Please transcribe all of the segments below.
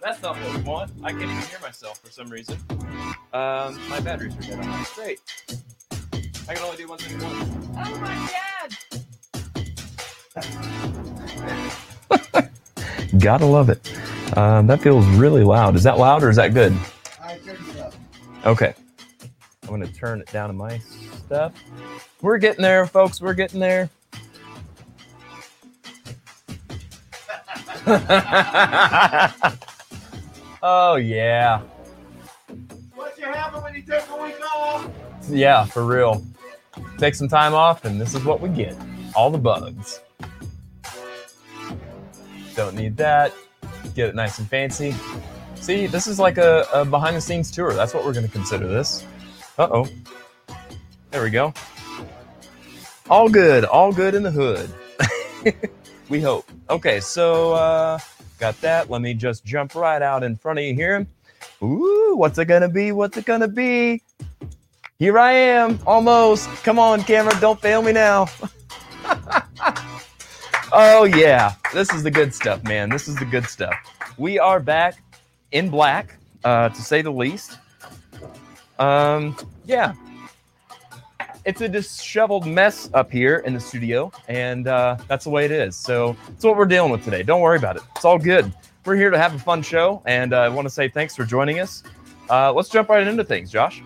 That's not what we want. I can't even hear myself for some reason. Um, my batteries are dead on my Great. I can only do one thing at once. Oh my god! Gotta love it. Um, that feels really loud. Is that loud or is that good? I turned it up. Okay. I'm going to turn it down to my stuff. We're getting there, folks. We're getting there. oh, yeah. What you happen when you take a week off? Yeah, for real. Take some time off, and this is what we get all the bugs. Don't need that. Get it nice and fancy. See, this is like a, a behind the scenes tour. That's what we're going to consider this. Uh oh. There we go. All good. All good in the hood. we hope. Okay, so uh, got that. Let me just jump right out in front of you here. Ooh, what's it to be? What's it to be? Here I am, almost. Come on, camera, don't fail me now. oh, yeah. This is the good stuff, man. This is the good stuff. We are back in black, uh, to say the least. Um, yeah. It's a disheveled mess up here in the studio, and uh, that's the way it is. So it's what we're dealing with today. Don't worry about it. It's all good. We're here to have a fun show, and uh, I want to say thanks for joining us. Uh, let's jump right into things, Josh.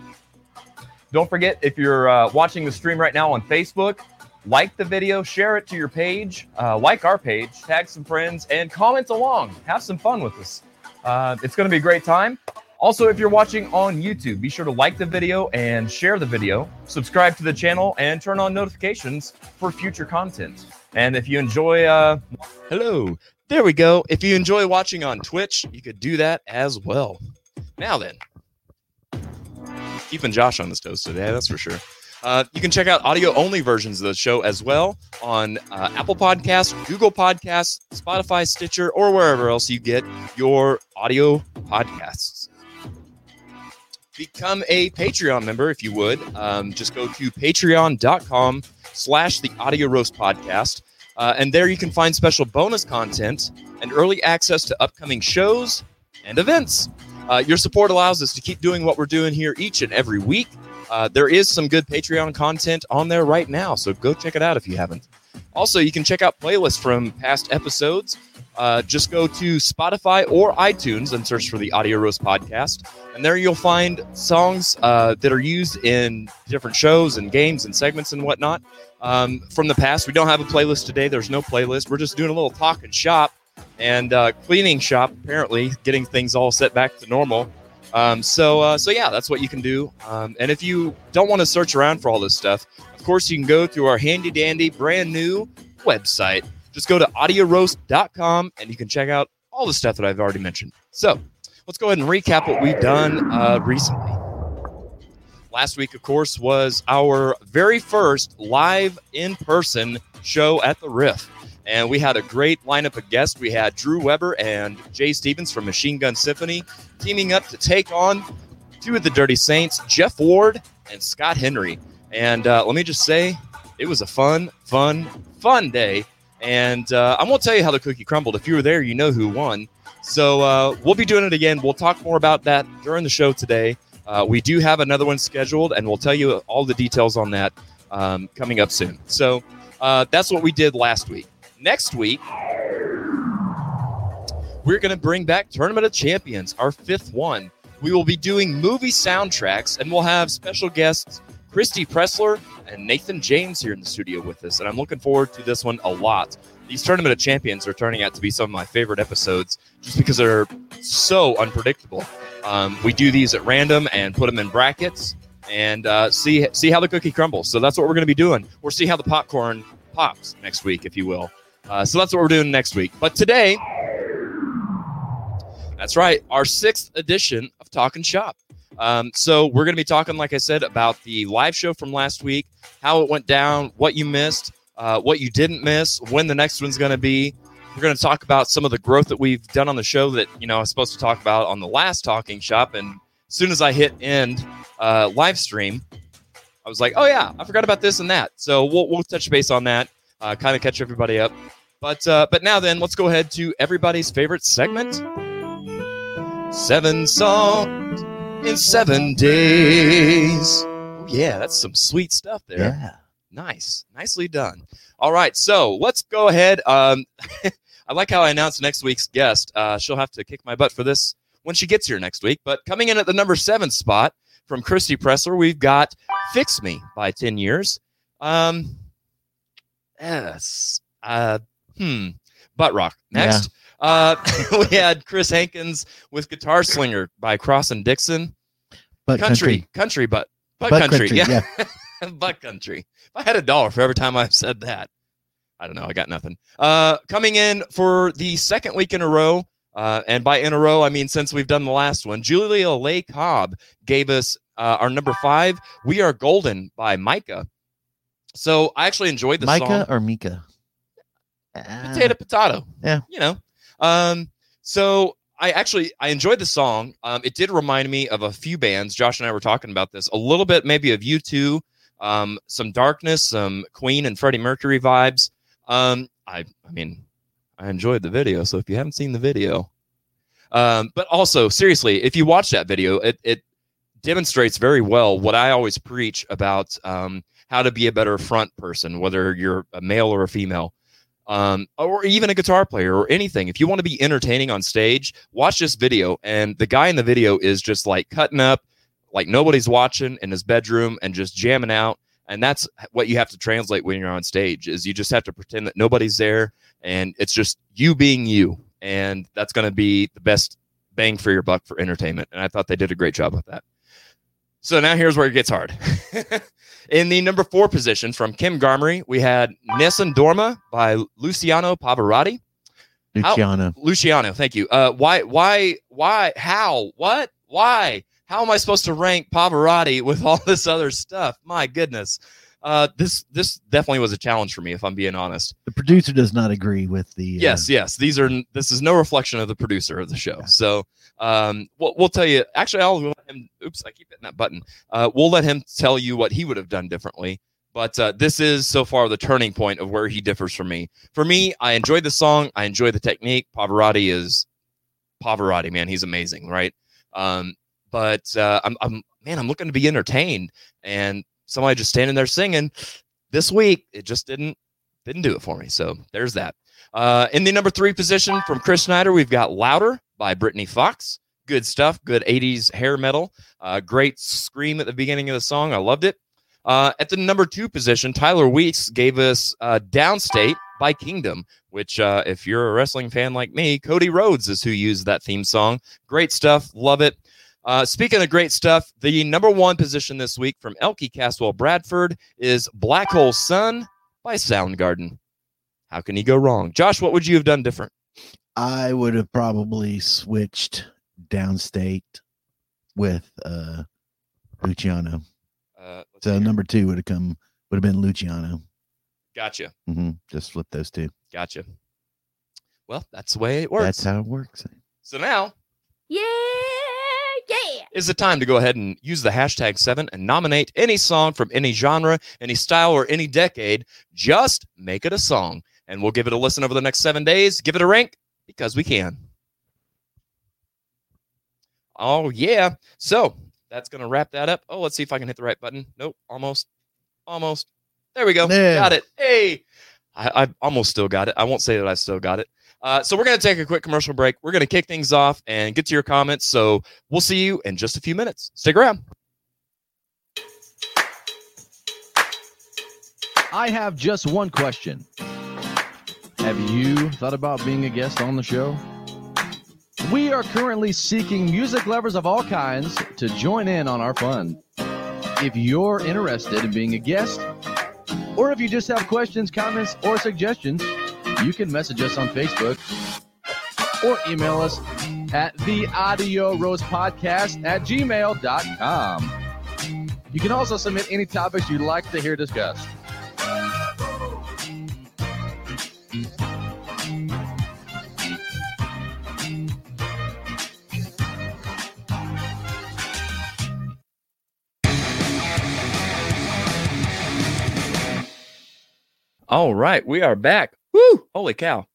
Don't forget, if you're uh, watching the stream right now on Facebook, like the video, share it to your page, uh, like our page, tag some friends, and comment along. Have some fun with us. Uh, it's going to be a great time. Also, if you're watching on YouTube, be sure to like the video and share the video, subscribe to the channel, and turn on notifications for future content. And if you enjoy, uh, hello, there we go. If you enjoy watching on Twitch, you could do that as well. Now then, keeping Josh on his toes today, that's for sure. Uh, you can check out audio only versions of the show as well on uh, Apple Podcasts, Google Podcasts, Spotify, Stitcher, or wherever else you get your audio podcasts. Become a Patreon member if you would. Um, just go to patreon.com slash the audio roast podcast. Uh, and there you can find special bonus content and early access to upcoming shows and events. Uh, your support allows us to keep doing what we're doing here each and every week. Uh, there is some good Patreon content on there right now, so go check it out if you haven't. Also, you can check out playlists from past episodes. Uh, just go to Spotify or iTunes and search for the Audio Roast Podcast. And there you'll find songs uh, that are used in different shows and games and segments and whatnot um, from the past. We don't have a playlist today. There's no playlist. We're just doing a little talk and shop and uh, cleaning shop, apparently, getting things all set back to normal. Um, so, uh, so yeah, that's what you can do. Um, and if you don't want to search around for all this stuff, course, you can go through our handy dandy brand new website. Just go to audioroast.com and you can check out all the stuff that I've already mentioned. So, let's go ahead and recap what we've done uh, recently. Last week, of course, was our very first live in person show at the Riff. And we had a great lineup of guests. We had Drew Weber and Jay Stevens from Machine Gun Symphony teaming up to take on two of the Dirty Saints, Jeff Ward and Scott Henry. And uh, let me just say, it was a fun, fun, fun day. And uh, I won't tell you how the cookie crumbled. If you were there, you know who won. So uh, we'll be doing it again. We'll talk more about that during the show today. Uh, we do have another one scheduled, and we'll tell you all the details on that um, coming up soon. So uh, that's what we did last week. Next week, we're going to bring back Tournament of Champions, our fifth one. We will be doing movie soundtracks, and we'll have special guests Christy Pressler and Nathan James here in the studio with us. And I'm looking forward to this one a lot. These Tournament of Champions are turning out to be some of my favorite episodes just because they're so unpredictable. Um, we do these at random and put them in brackets and uh, see see how the cookie crumbles. So that's what we're going to be doing. We'll see how the popcorn pops next week, if you will. Uh, so that's what we're doing next week. But today, that's right, our sixth edition of Talking Shop. Um, so we're going to be talking, like I said, about the live show from last week, how it went down, what you missed, uh, what you didn't miss, when the next one's going to be. We're going to talk about some of the growth that we've done on the show that you know I was supposed to talk about on the last Talking Shop, and as soon as I hit end uh, live stream, I was like, oh yeah, I forgot about this and that. So we'll we'll touch base on that, uh, kind of catch everybody up. But uh, but now then, let's go ahead to everybody's favorite segment. Seven songs in seven days. Oh, yeah, that's some sweet stuff there. Yeah. Nice. Nicely done. All right. So let's go ahead. Um, I like how I announced next week's guest. Uh, she'll have to kick my butt for this when she gets here next week. But coming in at the number seven spot from Christy Pressler, we've got Fix Me by 10 Years. Um, yes. Uh, hmm. Butt Rock. Next. Uh, we had Chris Hankins with Guitar Slinger by Cross and Dixon. But country, country, but butt, Butt country, country, yeah, but country. If I had a dollar for every time I've said that, I don't know. I got nothing. Uh, coming in for the second week in a row, uh, and by in a row I mean since we've done the last one. Julia Lay Cobb gave us uh, our number five. We are golden by Micah. So I actually enjoyed the Micah song. or Mika? Potato potato Yeah. you know um so i actually i enjoyed the song. Um it did remind me of a few bands. Josh and i were talking about this a little bit maybe of U2 um some darkness some queen and freddie mercury vibes. Um i i mean i enjoyed the video so if you haven't seen the video um but also seriously if you watch that video it it demonstrates very well what i always preach about um how to be a better front person whether you're a male or a female um, or even a guitar player or anything. If you want to be entertaining on stage, watch this video. And the guy in the video is just like cutting up, like nobody's watching in his bedroom and just jamming out. And that's what you have to translate when you're on stage is you just have to pretend that nobody's there and it's just you being you. And that's going to be the best bang for your buck for entertainment. And I thought they did a great job with that. So now here's where it gets hard. In the number four position from Kim Garmery, we had Nessun Dorma by Luciano Pavarotti. How- Luciano. Luciano, thank you. Uh, why, why, why, how, what, why? How am I supposed to rank Pavarotti with all this other stuff? My goodness. Uh, this this definitely was a challenge for me, if I'm being honest. The producer does not agree with the. uh, Yes, yes. These are this is no reflection of the producer of the show. Yeah. So um, we'll, we'll tell you. Actually, I'll let him. Oops, I keep hitting that button. Uh, we'll let him tell you what he would have done differently. But uh, this is so far the turning point of where he differs from me. For me, I enjoyed the song. I enjoy the technique. Pavarotti is Pavarotti, man. He's amazing, right? Um, but uh, I'm, I'm, man, I'm looking to be entertained, and somebody just standing there singing. This week, it just didn't didn't do it for me. So there's that. Uh, in the number three position from Chris Snyder, we've got Louder by Britny Fox. Good stuff. Good 80s hair metal. Uh, great scream at the beginning of the song. I loved it. Uh, at the number two position, Tyler Weeks gave us uh, Downstait by Kingdom, which, uh, if you're a wrestling fan like me, Cody Rhodes is who used that theme song. Great stuff. Love it. Uh, speaking of great stuff, the number one position this week from Elkie Caswell Bradford is Black Hole Sun by Soundgarden. How can you go wrong? Josh, what would you have done different? I would have probably switched Downstait with uh Luciano. Uh, So see here. number two would have come would have been Luciano. Gotcha. hmm Just flip those two. Gotcha. Well, that's the way it works. That's how it works. so now Yeah, yeah. is the time to go ahead and use the hashtag seven and nominate any song from any genre, any style, or any decade. Just make it a song, and we'll give it a listen over the next seven days. Give it a rank because we can. Oh, yeah. So that's going to wrap that up. Oh, let's see if I can hit the right button. Nope, almost. Almost. There we go. Yeah. Got it. Hey, I, I almost still got it. I won't say that I still got it. Uh, so we're going to take a quick commercial break. We're going to kick things off and get to your comments. So we'll see you in just a few minutes. Stick around. I have just one question. Have you thought about being a guest on the show? We are currently seeking music lovers of all kinds to join in on our fun. If you're interested in being a guest, or if you just have questions, comments, or suggestions, you can message us on Facebook or email us at the audio roast podcast at gmail.com. You can also submit any topics you'd like to hear discussed. All right, we are back. Woo! Holy cow.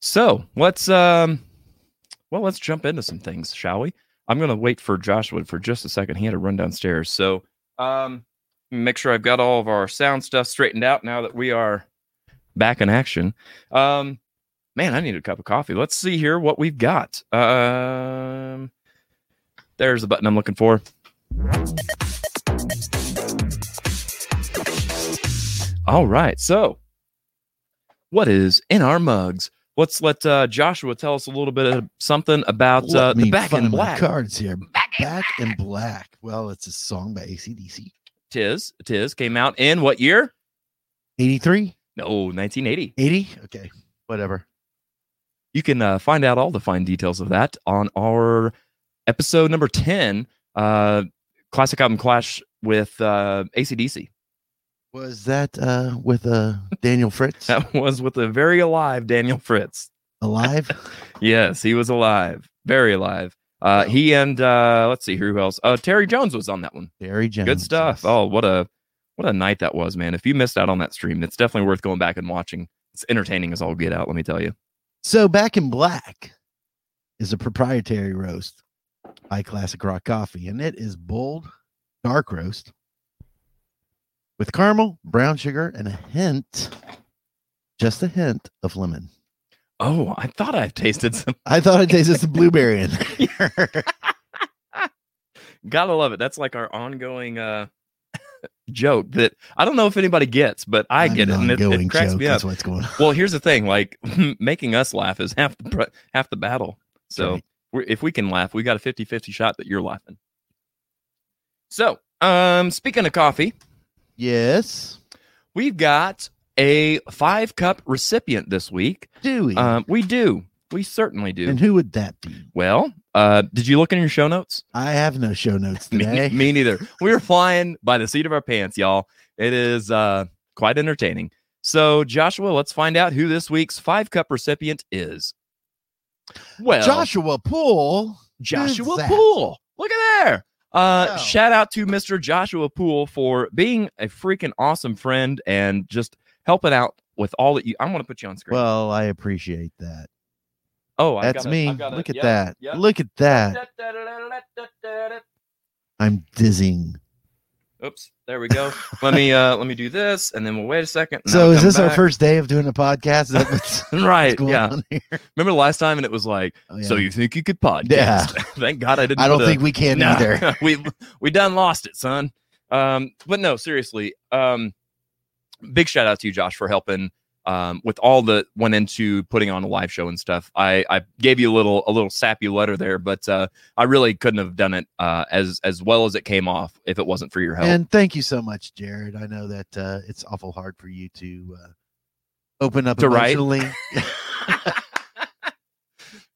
So let's um well, let's jump into some things, shall we? I'm gonna wait for Joshua for just a second. He had to run downstairs, so um, make sure I've got all of our sound stuff straightened out now that we are back in action. Um, man, I need a cup of coffee. Let's see here what we've got. Um, there's the button I'm looking for. All right, so what is in our mugs? Let's let uh, Joshua tell us a little bit of something about uh, the me Back in Black. cards here. Back in Black. Well, it's a song by AC/DC. Tis, tis came out in what year? 83? No, 1980. 80? Okay. Whatever. You can uh, find out all the fine details of that on our episode number 10, uh, Classic Album Clash with uh, AC/DC. Was that uh with uh Daniel Fritz That was with a very alive Daniel Fritz. alive? Yes, he was alive, very alive. Uh, he and uh, let's see who else. Uh, Terry Jones was on that one. Barry Jones. Good stuff. yes. Oh, what a what a night that was, man. If you missed out on that stream, it's definitely worth going back and watching. It's entertaining as all get out. Let me tell you. So Back in Black is a proprietary roast by Classic Rock Coffee, and it is bold, dark roast with caramel, brown sugar, and a hint, just a hint of lemon. Oh, I thought I tasted some. I thought I tasted some blueberry in there. Gotta love it. That's like our ongoing uh joke that I don't know if anybody gets, but I get it, and it, it cracks joke, me up. What's going on. Well, here's the thing: like making us laugh is half the pr- half the battle. So right. if we can laugh, we got a 50-50 shot that you're laughing. So, um, speaking of coffee, Yes. we've got a five cup recipient this week. Do we? Um, we do. We certainly do. and who would that be? well, uh, did you look in your show notes? I have no show notes Me, today. me neither. We are flying by the seat of our pants, y'all. It is uh, quite entertaining. So, Joshua, let's find out who this week's five cup recipient is. Well, Joshua Poole. Joshua? Poole. Look at there. Uh, Wow. shout out to Mr. Joshua Poole for being a freaking awesome friend and just helping out with all that you. I'm going to put you on screen. Well, I appreciate that. oh, I've That's got a- me. I've got a- Look at yep, that. yep. Look at that. I'm dizzying. Oops, there we go. let me uh let me do this, and then we'll wait a second. So is this our first day of doing a podcast? That what's, what's right? Yeah. Remember the last time, and it was like, Oh, so you think you could podcast? Yeah. Thank God I didn't. I don't put a- think we can No, either. we we done lost it, son. Um, but no, seriously. Um, big shout out to you, Josh, for helping. Um, with all that went into putting on a live show and stuff, I I gave you a little a little sappy letter there, but uh, I really couldn't have done it uh, as as well as it came off if it wasn't for your help. And thank you so much, Jared. I know that uh, it's awful hard for you to uh, open up To write? emotionally.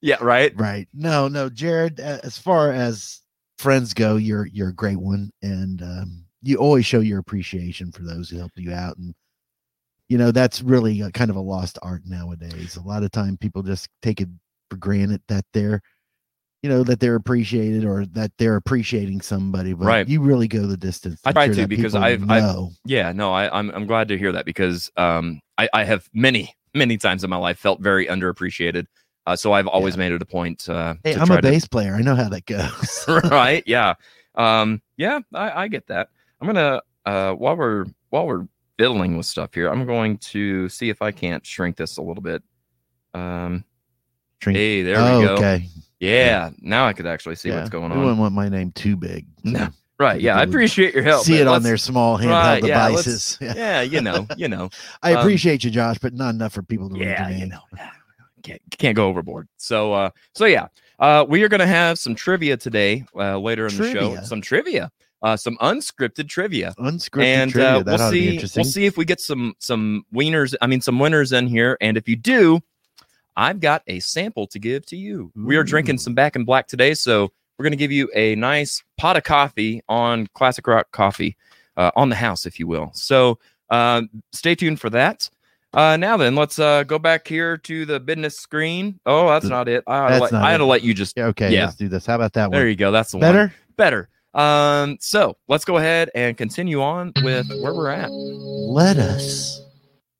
yeah, right. right. No, no, Jared. As far as friends go, you're you're a great one, and um, you always show your appreciation for those who help you out, and you know that's really a, kind of a lost art nowadays. A lot of time, people just take it for granted that they're, you know, that they're appreciated or that they're appreciating somebody. But Right. you really go the distance. I try to because I've- I've- Yeah, no, I, I'm I'm glad to hear that because um I, I have many many times in my life felt very underappreciated. Uh, so I've always made it a point. Uh, Hey, to I'm a bass player. I know how that goes. right. Yeah, um, yeah, I, I get that. I'm gonna uh while we're while we're fiddling with stuff here, I'm going to see if I can't shrink this a little bit. Um, Shrink- hey, there oh, we go. okay. Yeah, now I could actually see yeah. what's going We wouldn't want my name too big. No, Right. Yeah, I appreciate your help. See it on their small handheld Right, yeah, devices. Yeah. Yeah, you know, you know. I um, appreciate you, Josh, but not enough for people to read yeah, your you name. know, can't can't go overboard. So uh so yeah, uh we are gonna have some trivia today, uh later in the show. Some trivia. Uh some unscripted trivia. Unscripted and trivia. uh, we'll to see interesting. we'll see if we get some some wieners, I mean some winners in here. And if you do, I've got a sample to give to you. We are drinking some back in black today, so we're gonna give you a nice pot of coffee on classic rock coffee, uh, on the house, if you will. So uh, stay tuned for that. Uh, now then, let's uh, go back here to the business screen. Oh, that's not it. I had, to let, I had to let you just. Yeah, okay, yeah. let's do this. How about that one? There you go. That's the one. Better? Better. Um, so let's go ahead and continue on with where we're at. Let us.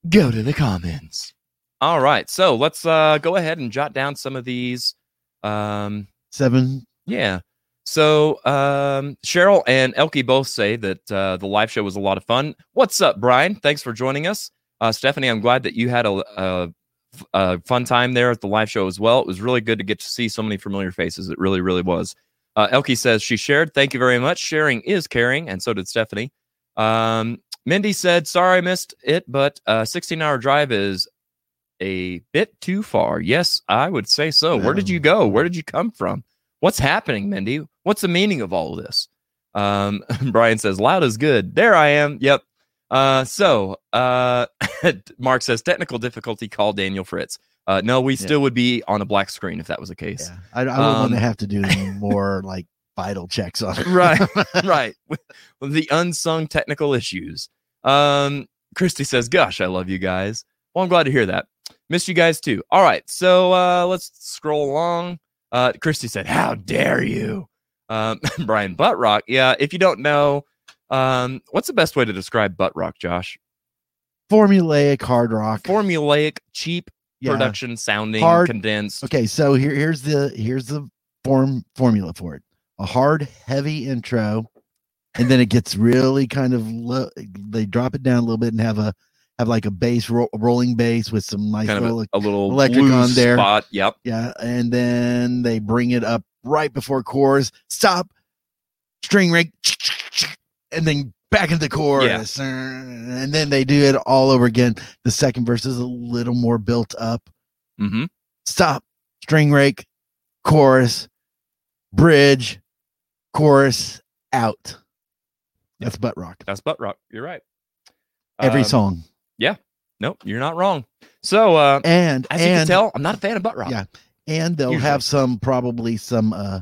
Go to the comments. All right. So let's uh, go ahead and jot down some of these Um, Seven. yeah. So um, Cheryl and Elkie both say that uh, the live show was a lot of fun. What's up, Brian? Thanks for joining us. Uh, Stephanie, I'm glad that you had a, a, a fun time there at the live show as well. It was really good to get to see so many familiar faces. It really, really was. Uh, Elkie says she shared. Thank you very much. Sharing is caring, and so did Stephanie. Um, Mindy said, "Sorry I missed it, but a 16-hour drive is a bit too far." Yes, I would say so. Where did you go? Where did you come from? What's happening, Mindy? What's the meaning of all of this? Um, Brian says, "Loud is good." There I am. Yep. Uh, so uh, Mark says, "Technical difficulty. Call Daniel Fritz." Uh, no, we Yeah. still would be on a black screen if that was the case. Yeah. I, I wouldn't want Um, to have to do more like vital checks on it. right right the unsung technical issues um christy says gosh i love you guys well i'm glad to hear that missed you guys too all right so uh let's scroll along uh christy said how dare you um brian butt rock yeah if you don't know um what's the best way to describe butt rock josh Formulaic hard rock. formulaic cheap Yeah. production sounding Hard- condensed Okay, so here here's the here's the form formula for it. A hard, heavy intro, and then it gets really kind of low. They drop it down a little bit and have a have like a bass ro- rolling bass with some nice kind little a, a little electric on there. spot yep yeah, and then they bring it up right before chorus. Stop, string rig, and then back into the chorus, and then they do it all over again. The second verse is a little more built up. mm-hmm stop, string rake, chorus, bridge, chorus, out. That's butt rock. that's butt rock you're right Every Um, song. Yeah. Nope, you're not wrong. So, uh, And as you can tell, I'm not a fan of butt rock. Yeah. and they'll usually. have some probably some uh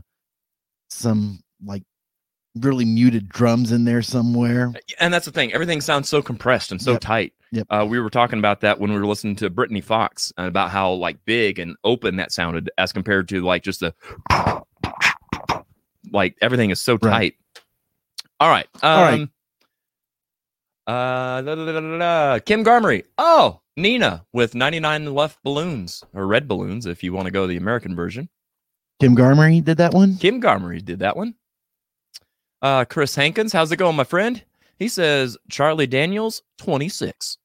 some like really muted drums in there somewhere. And that's the thing. Everything sounds so compressed and so Yep. tight. Yep. Uh, we were talking about that when we were listening to Britny Fox and about how like big and open that sounded as compared to like just the like everything is so Right. tight. All right. Um, All right. Uh, la, la, la. Kim Garmery. Oh, Nina with 99 Luftballons or red balloons if you want to go the American version. Kim Garmery did that one. Kim Garmery did that one. Uh, Chris Hankins, how's it going, my friend? He says Charlie Daniels, 26.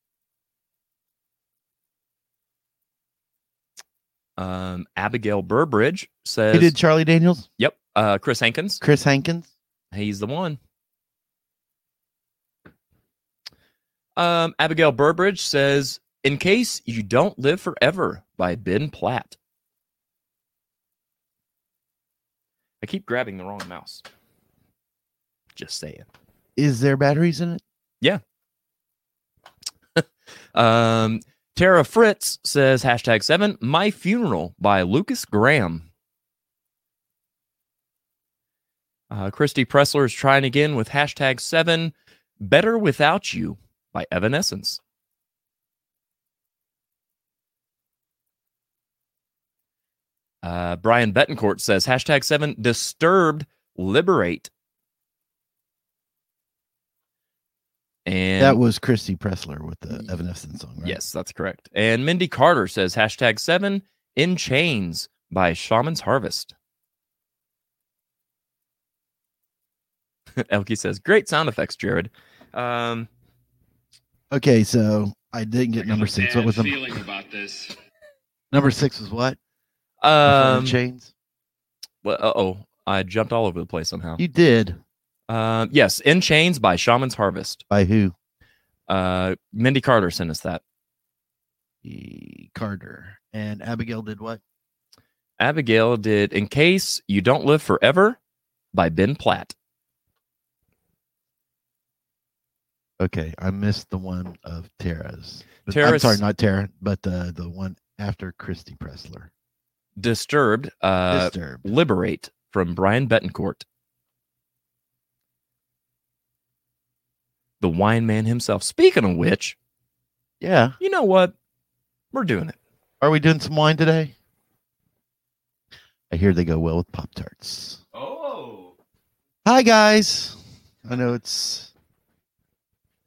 Um, Abigail Burbridge says, Who did Charlie Daniels? Yep, uh, Chris Hankins. Chris Hankins. He's the one. Um, Abigail Burbridge says, In case you don't live forever by Ben Platt. I keep grabbing the wrong mouse. Just saying. Is there batteries in it? Yeah. um, Tara Fritz says hashtag seven, my funeral by Lukas Graham. Uh, Christy Pressler is trying again with hashtag seven, better without you by Evanescence. Uh, Brian Betancourt says hashtag seven, disturbed, liberate. And that was Christy Pressler with the Evanescence song, right? Yes, that's correct. And Mindy Carter says hashtag seven in chains by Shaman's Harvest. Elkie says, great sound effects, Jared. Um, Okay, so I didn't get I number six. What was the feeling about this? number six? Was what? Before um, chains. well, uh oh, I jumped all over the place somehow. You did Um, yes, In Chains by Shaman's Harvest. by who? Uh, Mindy Carter sent us that. E- Carter and Abigail did what? Abigail did In Case You Don't Live Forever by Ben Platt. Okay, I missed the one of Tara's. But- I'm sorry, not Tara, but the the one after Christy Pressler. Disturbed, uh, Disturbed. Liberate from Brian Betancourt. The wine man himself. Speaking of which, Yeah. you know what? We're doing it. Are we doing some wine today? I hear they go well with Pop Tarts. Oh. Hi guys. I know it's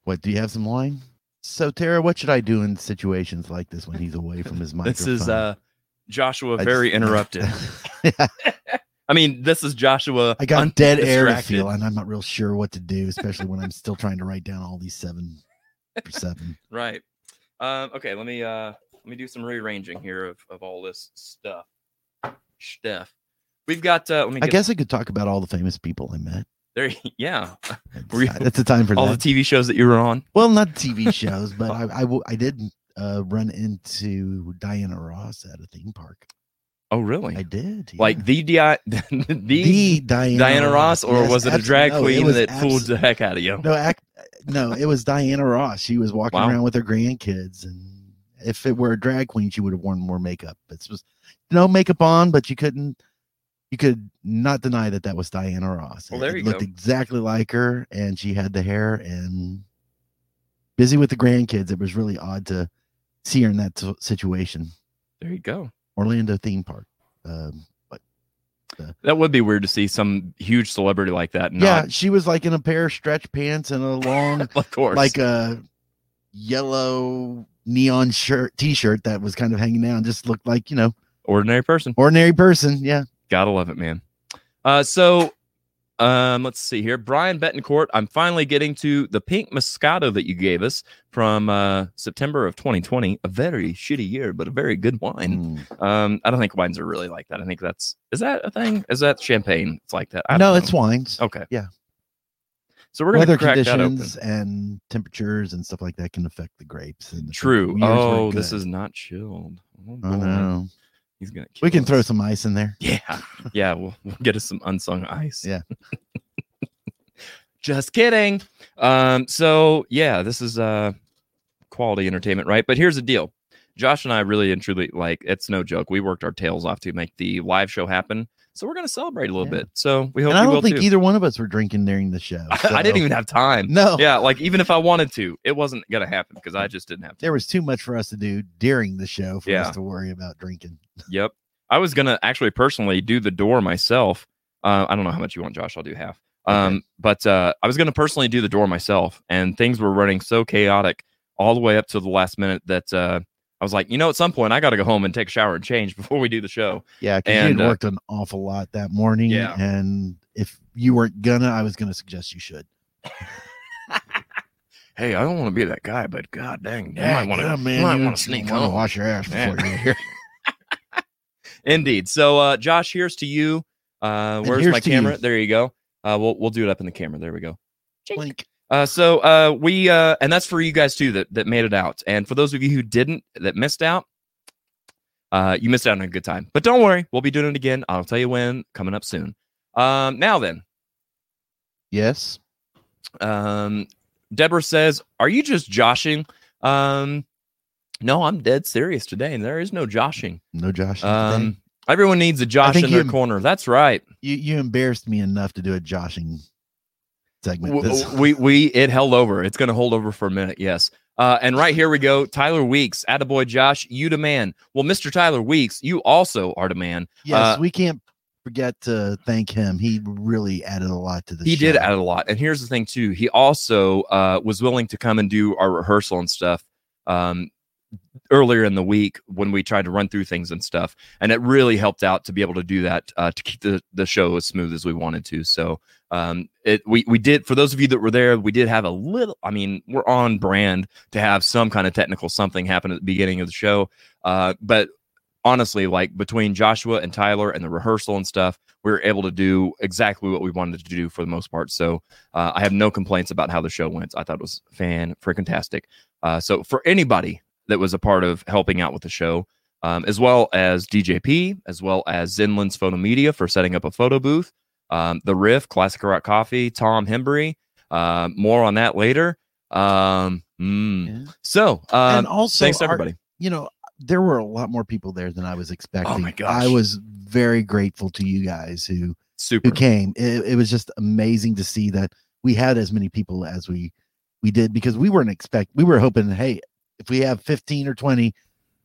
what do you have some wine? So Tara, what should I do in situations like this when he's away from his microphone? This is uh Joshua I very just- interrupted. Yeah, I mean, this is Joshua. I got dead air to undistracted. feel, and I'm not real sure what to do, especially when I'm still trying to write down all these seven for seven. Right. Um, okay, let me uh let me do some rearranging here of, of all this stuff. Stuff. We've got uh let me I get guess I could talk about all the famous people I met. there yeah. That's, Were you- that's the time for all that. the TV shows that you were on. well, not TV shows, but I I, w- I did uh, run into Diana Ross at a theme park. Oh really? I did. Like the Di- the, the Diana, Diana Ross, or Yes, was it a drag no, queen that abso- fooled the heck out of you? No, act, no, it was Diana Ross. She was walking Wow. around with her grandkids, and if it were a drag queen, she would have worn more makeup. It was no makeup on, but you couldn't, you could not deny that that was Diana Ross. Well, there it you looked go. exactly like her, and she had the hair and busy with the grandkids. It was really odd to see her in that s- situation. There you go. Orlando theme park. Um, but That would be weird to see some huge celebrity like that. yeah, she was like in a pair of stretch pants and a long of course. like a yellow neon shirt t-shirt that was kind of hanging down just looked like you know ordinary person. ordinary person yeah Gotta love it, man. Uh, so um, let's see here. Brian Betancourt, I'm finally getting to the pink Moscato that you gave us from uh, September of 2020. A very shitty year, but a very good wine. Mm. Um, I don't think wines are really like that. I think that's is that a thing? Is that champagne? It's like that. I no don't it's know. wines okay. yeah. So we're gonna weather crack that open. conditions and temperatures and stuff like that can affect the grapes and the True. Oh, this is not chilled. Oh, oh no He's gonna. we can throw some ice in there Yeah, yeah. We'll, we'll get us some unsung ice. Yeah. Just kidding. Um. So yeah, this is uh quality entertainment, right? But here's the deal. Josh and I really and truly like it's no joke. We worked our tails off to make the live show happen. So we're gonna celebrate a little Yeah. bit. So we hope and i don't will think too. either one of us were drinking during the show I didn't even have time. no Yeah, like even if I wanted to, it wasn't gonna happen because I just didn't have time. there was too much for us to do during the show for Yeah. us to worry about drinking Yep. I was gonna actually personally do the door myself. Uh, I don't know how much you want, Josh. I'll do half. Um, but uh, I was gonna personally do the door myself, and things were running so chaotic all the way up to the last minute that uh, I was like, you know, at some point I got to go home and take a shower and change before we do the show. Yeah, because you And, had uh, worked an awful lot that morning. Yeah. And if you weren't gonna, I was gonna suggest you should. Hey, I don't want to be that guy, but god dang, you Yeah, might want yeah, to, man. you might you want to sneak wanna home. Wash your ass Yeah. before you get here. Indeed. So, uh, Josh, here's to you. Uh, where's my camera? you. There you go. Uh, we'll we'll do it up in the camera. There we go. Blink. Uh, so uh, we uh, and that's for you guys too that that made it out, and for those of you who didn't that missed out, uh, you missed out on a good time. But don't worry, we'll be doing it again. I'll tell you when coming up soon. Um, now then, Yes. um, Deborah says, "Are you just joshing?" Um, no, I'm dead serious today, and there is no joshing. No joshing. Um, everyone needs a Josh in their you- corner. That's right. you you embarrassed me enough to do a joshing segment. This- we we it held over. It's going to hold over for a minute. Yes. Uh, and right here we go. Tyler Weeks, Attaboy Josh, you the man. Well, Mr. Tyler Weeks, you also are the man. yes, uh, we can't forget to thank him. He really added a lot to the he show. did add a lot. And here's the thing too. He also uh, was willing to come and do our rehearsal and stuff um, earlier in the week when we tried to run through things and stuff. And it really helped out to be able to do that uh, to keep the, the show as smooth as we wanted to. So um, it we we did for those of you that were there, we did have a little. I mean, we're on brand to have some kind of technical something happen at the beginning of the show. Uh, but honestly, like between Joshua and Tyler and the rehearsal and stuff, we were able to do exactly what we wanted to do for the most part. So uh, I have no complaints about how the show went. I thought it was fan freaking tastic. Uh, so for anybody that was a part of helping out with the show, um, as well as DJP, as well as Zenland's Photo Media for setting up a photo booth, um, the Riff, Classic Rock Coffee, Tom Hembry. Uh, more on that later. Um, mm. Yeah. So, um, and also, thanks to our- everybody. you know, there were a lot more people there than I was expecting. Oh my gosh. I was very grateful to you guys who Super. who came. It, it was just amazing to see that we had as many people as we we did because we weren't expect we were hoping, hey, if we have 15 or 20,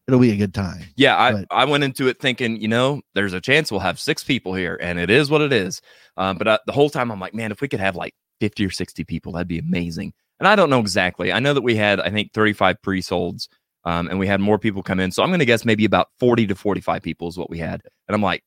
it'll be a good time. Yeah, I, But- I went into it thinking, you know, there's a chance we'll have six people here, and it is what it is. Um, but I, the whole time I'm like, man, if we could have like 50 or 60 people, that'd be amazing. And I don't know exactly. I know that we had, I think, 35 pre-solds Um, and we had more people come in. So I'm going to guess maybe about 40 to 45 people is what we had. And I'm like,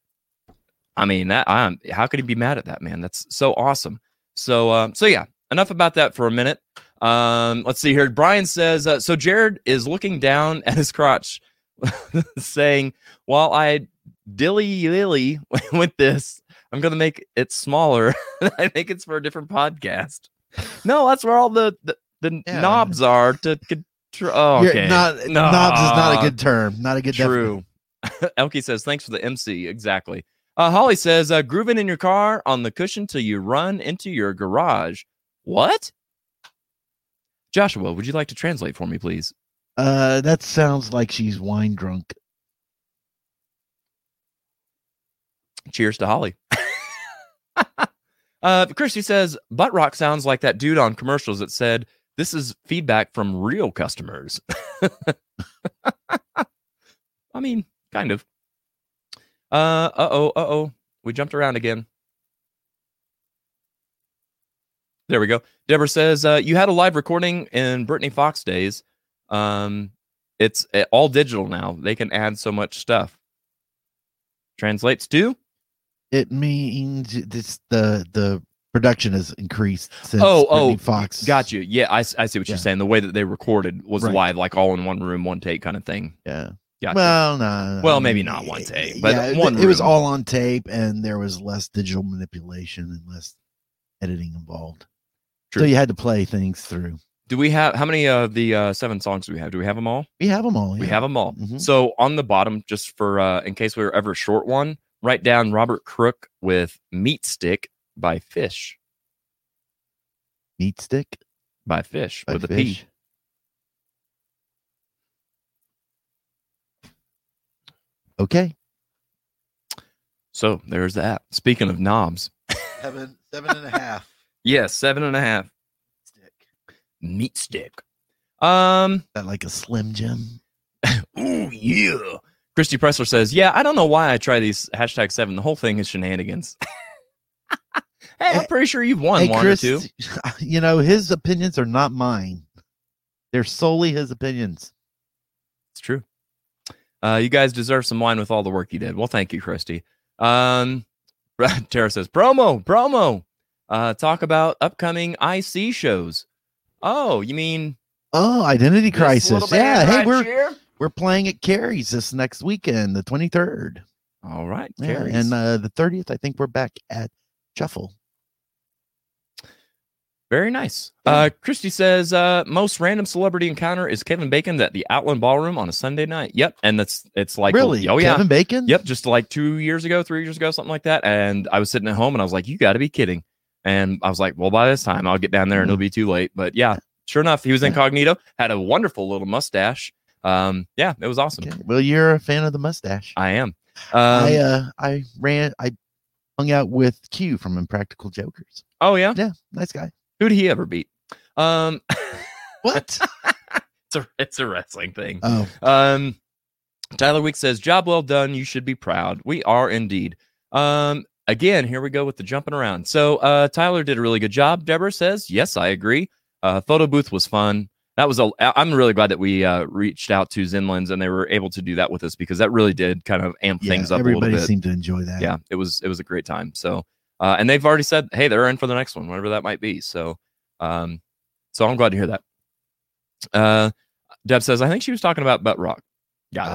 I mean, that I'm how could he be mad at that, man? That's so awesome. So, uh, so yeah, enough about that for a minute. Um, let's see here. Brian says, uh, so Jared is looking down at his crotch, saying, while I dilly dilly with this, I'm going to make it smaller. I think it's for a different podcast. No, that's where all the, the, the Yeah. knobs are to control. Oh, You're okay. not No. knobs is not a good term. Not a good True. Elkie says, thanks for the MC. Exactly. Uh, Holly says, uh, grooving in your car on the cushion till you run into your garage. What? Joshua, would you like to translate for me, please? Uh, that sounds like she's wine drunk. Cheers to Holly. uh, Christy says, butt rock sounds like that dude on commercials that said, this is feedback from real customers. I mean, kind of. Uh oh, uh oh. We jumped around again. There we go. Deborah says, uh, you had a live recording in Britny Fox days. Um, it's uh, all digital now. They can add so much stuff. Translates to It means this the the production has increased since Oh, oh, Fox. Got you. Yeah, I, I see what Yeah. you're saying. The way that they recorded was Right. live, like all in one room, one take kind of thing. Yeah. Gotcha. Well, no. Well, maybe not one eh, tape, but yeah, it- one It was all on tape, and there was less digital manipulation and less editing involved. So you had to play things through. do we have how many of the uh, seven songs do we have? Do we have them all? We have them all. We have them all. Mhm. So on the bottom, just for uh, in case we were ever short one, write down Robert Crook with Meat Stick by Phish. meat stick By Phish by with a P. Okay. So there's that. Speaking of knobs, Seven, seven and a half. Yes, seven and a half. Stick. Meat Stick. Um, That like a slim Jim. oh yeah. Christy Pressler says, Yeah, I don't know why I try these hashtag seven. The whole thing is shenanigans. hey, I'm pretty sure you've won Hey, one Chris, or two. you know his opinions are not mine. They're solely his opinions. It's true. Uh, you guys deserve some wine with all the work you did. Well, thank you, Christy. Um, Tara says, promo, promo. Uh, talk about upcoming IC shows. Oh, you mean Oh, Identity Crisis. Yeah. Hey, right we're here? we're playing at Carrie's this next weekend, the 23rd. all right. Yeah, Carries. and uh, the 30th, I think we're back at Shuffle. Very nice. Uh, Christy says, uh, most random celebrity encounter is Kevin Bacon at the Outland Ballroom on a Sunday night. Yep. And that's, it's like, really? oh, yeah. Kevin Bacon? Yep, just like two years ago, three years ago, something like that. And I was sitting at home and I was like, you got to be kidding. And I was like, well, by this time I'll get down there and it'll be too late. But yeah, sure enough, he was incognito, had a wonderful little mustache. Um, yeah, it was awesome. Okay. Well, you're a fan of the mustache. I am. Um, I uh, I ran. I hung out with Q from Impractical Jokers. oh, yeah. Yeah, nice guy. Who'd he ever beat? Um, What? it's, a, it's a wrestling thing. oh, Um, Tyler Week says, "Job well done. You should be proud. We are indeed." Um, again, here we go with the jumping around. So, uh, Tyler did a really good job. Deborah says, "Yes, I agree." Uh, photo booth was fun. That was a. I'm really glad that we uh, reached out to Zinlands and they were able to do that with us because that really did kind of amp yeah. things up a little everybody seemed to enjoy that. yeah, it was it was a great time. So, uh, and they've already said, "Hey, they're in for the next one, whatever that might be." So, um, so I'm glad to hear that. Uh, Deb says, "I think she was talking about butt rock."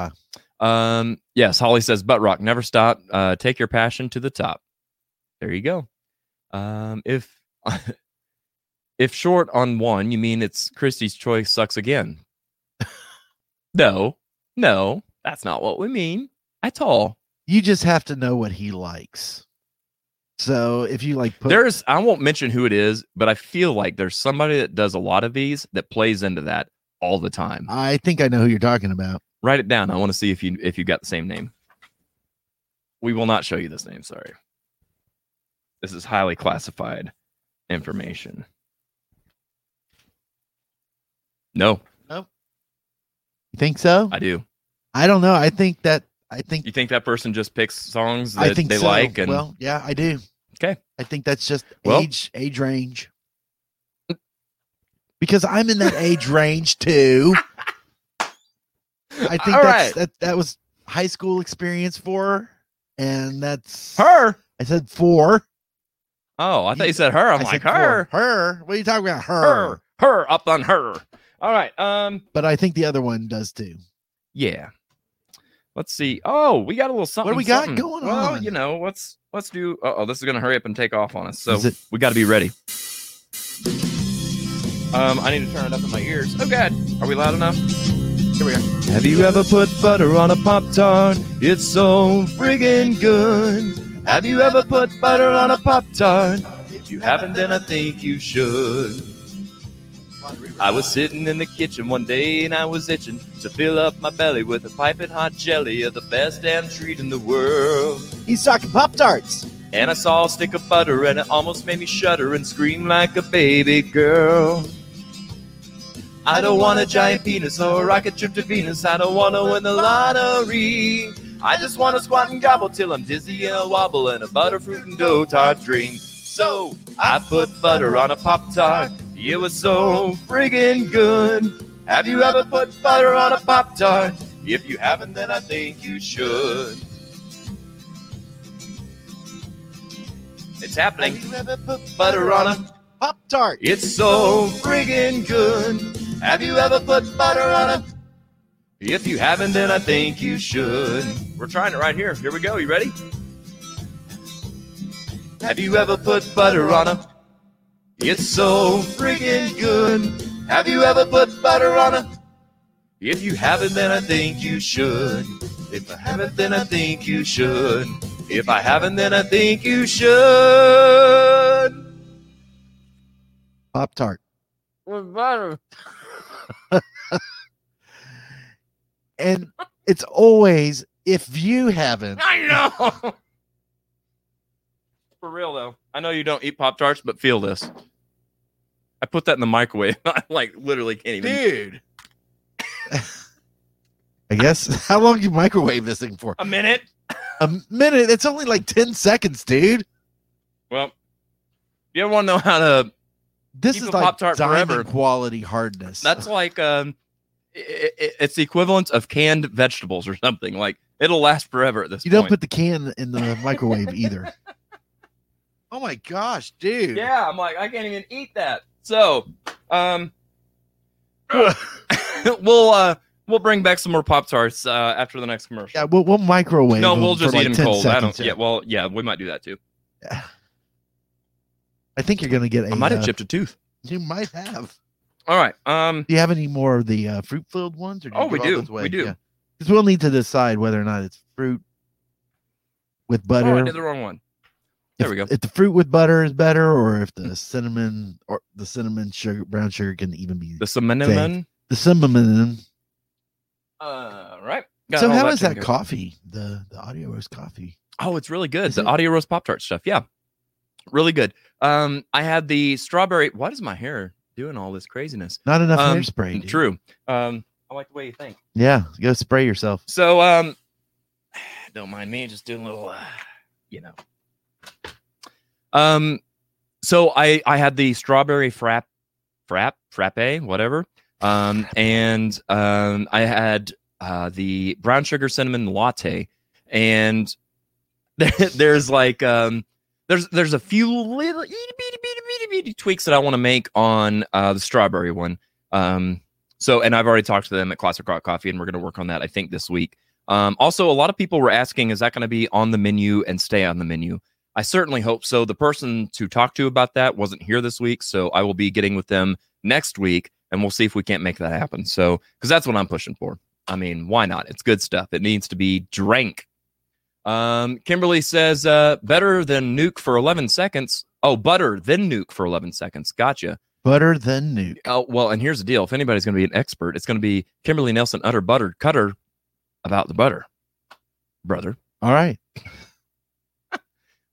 It. Um, yes, Holly says, "Butt rock, never stop. Uh, take your passion to the top." There you go. Um, if if short on one, you mean it's Christie's choice sucks again? no, no, that's not what we mean at all. You just have to know what he likes. So if you like, put, there's I won't mention who it is, but I feel like there's somebody that does a lot of these that plays into that all the time. I think I know who you're talking about. Write it down. I want to see if you if you got the same name. We will not show you this name, sorry. This is highly classified information. No, No. You think so? I do. I don't know. I think that I think You think that person just picks songs that I think they so. like and well, yeah, I do. Okay. I think that's just Well- age age range. Because I'm in that age range too. I think All that's, right. that that was high school experience for her, and that's Her. I said four. Oh, I thought you said her. I'm I like her. four. Her. What are you talking about? Her. Her. Her up on her. All right. Um. But I think the other one does too. Yeah. Let's see. Oh, we got a little something. What do we got going well, on? Well, you know, let's let's do. Oh, this is gonna hurry up and take off on us. So it- we got to be ready. Um, I need to turn it up in my ears. Oh God, are we loud enough? Here we are. Have you ever put butter on a pop tart? It's so friggin' good. Have you ever put butter on a pop tart? If you haven't, then I think you should. I was sitting in the kitchen one day and I was itching to fill up my belly with a piping hot jelly of the best damn treat in the world. He's talking Pop Tarts. And I saw a stick of butter and it almost made me shudder and scream like a baby girl. I don't want a giant penis or a rocket trip to Venus. I don't want to win the lottery. I just want to squat and gobble till I'm dizzy and a wobble and a butterfruit and dough tart dream. So I put butter on a pop tart. It was so friggin' good. Have you ever put butter on a pop tart? If you haven't, then I think you should. It's happening. Have you ever put Butter on a Pop Tart? it's so friggin' good. Have you ever put butter on a? If you haven't, then I think you should. We're trying it right here. Here we go. You ready? Have you ever put butter on a? It's so friggin' good. Have you ever put butter on a? If you haven't, then I think you should. If I haven't, then I think you should. If I haven't, then I think you should. Pop Tart. With butter. And it's always if you haven't. I know. For real though, I know you don't eat Pop Tarts, but feel this. I put that in the microwave. I like literally can't even. Dude. I guess how long you microwave this thing for? A minute. A minute. It's only like 10 seconds, dude. Well, you ever want to know how to? This is a like Pop-Tart diamond forever. quality hardness. That's like um, i i it's the equivalent of canned vegetables or something. Like it'll last forever at this you don't put the can in the microwave either. Oh my gosh, dude. yeah, I'm like I can't even eat that. So, um, we'll uh we'll bring back some more Pop Tarts uh, after the next commercial. Yeah, we'll, we'll microwave. no, we'll just like eat them cold. I don't. Yeah, well, yeah, we might do that too. Yeah. I think you're gonna get a. I might have uh, chipped a tooth. You might have. All right. Um. Do you have any more of the uh, fruit filled ones? Or do you Oh, we do. We do. Because we'll need to decide whether or not it's fruit with butter. Oh. I did the wrong one. There if, we go. If the fruit with butter is better, or if the cinnamon or the cinnamon sugar, brown sugar can even be The cinnamon. the cinnamon. Uh. Right. so Got all how is that coffee? The the audio roast coffee. Oh, it's really good. Is the it? audio roast pop tart stuff. Yeah, really good. Um, I had the strawberry. Why does my hair doing all this craziness? Not enough Um, hairspray. dude. True. Um, I like the way you think. Yeah, go spray yourself. So, um, don't mind me, just doing a little, uh, you know. Um, so I I had the strawberry frap, frap, frappe, whatever. Um, and um, I had uh the brown sugar cinnamon latte, and there, there's like um. There's, there's a few little itty bitty bitty bitty bitty tweaks that I want to make on uh, the strawberry one. Um, so, and I've already talked to them at Classic Rock Coffee, and we're going to work on that, I think, this week. Um, also, a lot of people were asking, is that going to be on the menu and stay on the menu? I certainly hope so. The person to talk to about that wasn't here this week, so I will be getting with them next week, and we'll see if we can't make that happen. So, because that's what I'm pushing for. I mean, why not? It's good stuff. It needs to be drank. Um, Kimberly says, uh, better than nuke for 11 seconds. Oh, butter then nuke for 11 seconds. Gotcha. Butter then nuke. Oh, well, and here's the deal. If anybody's going to be an expert, it's going to be Kimberly Nelson Utter Butter Cutter about the butter, brother. All right.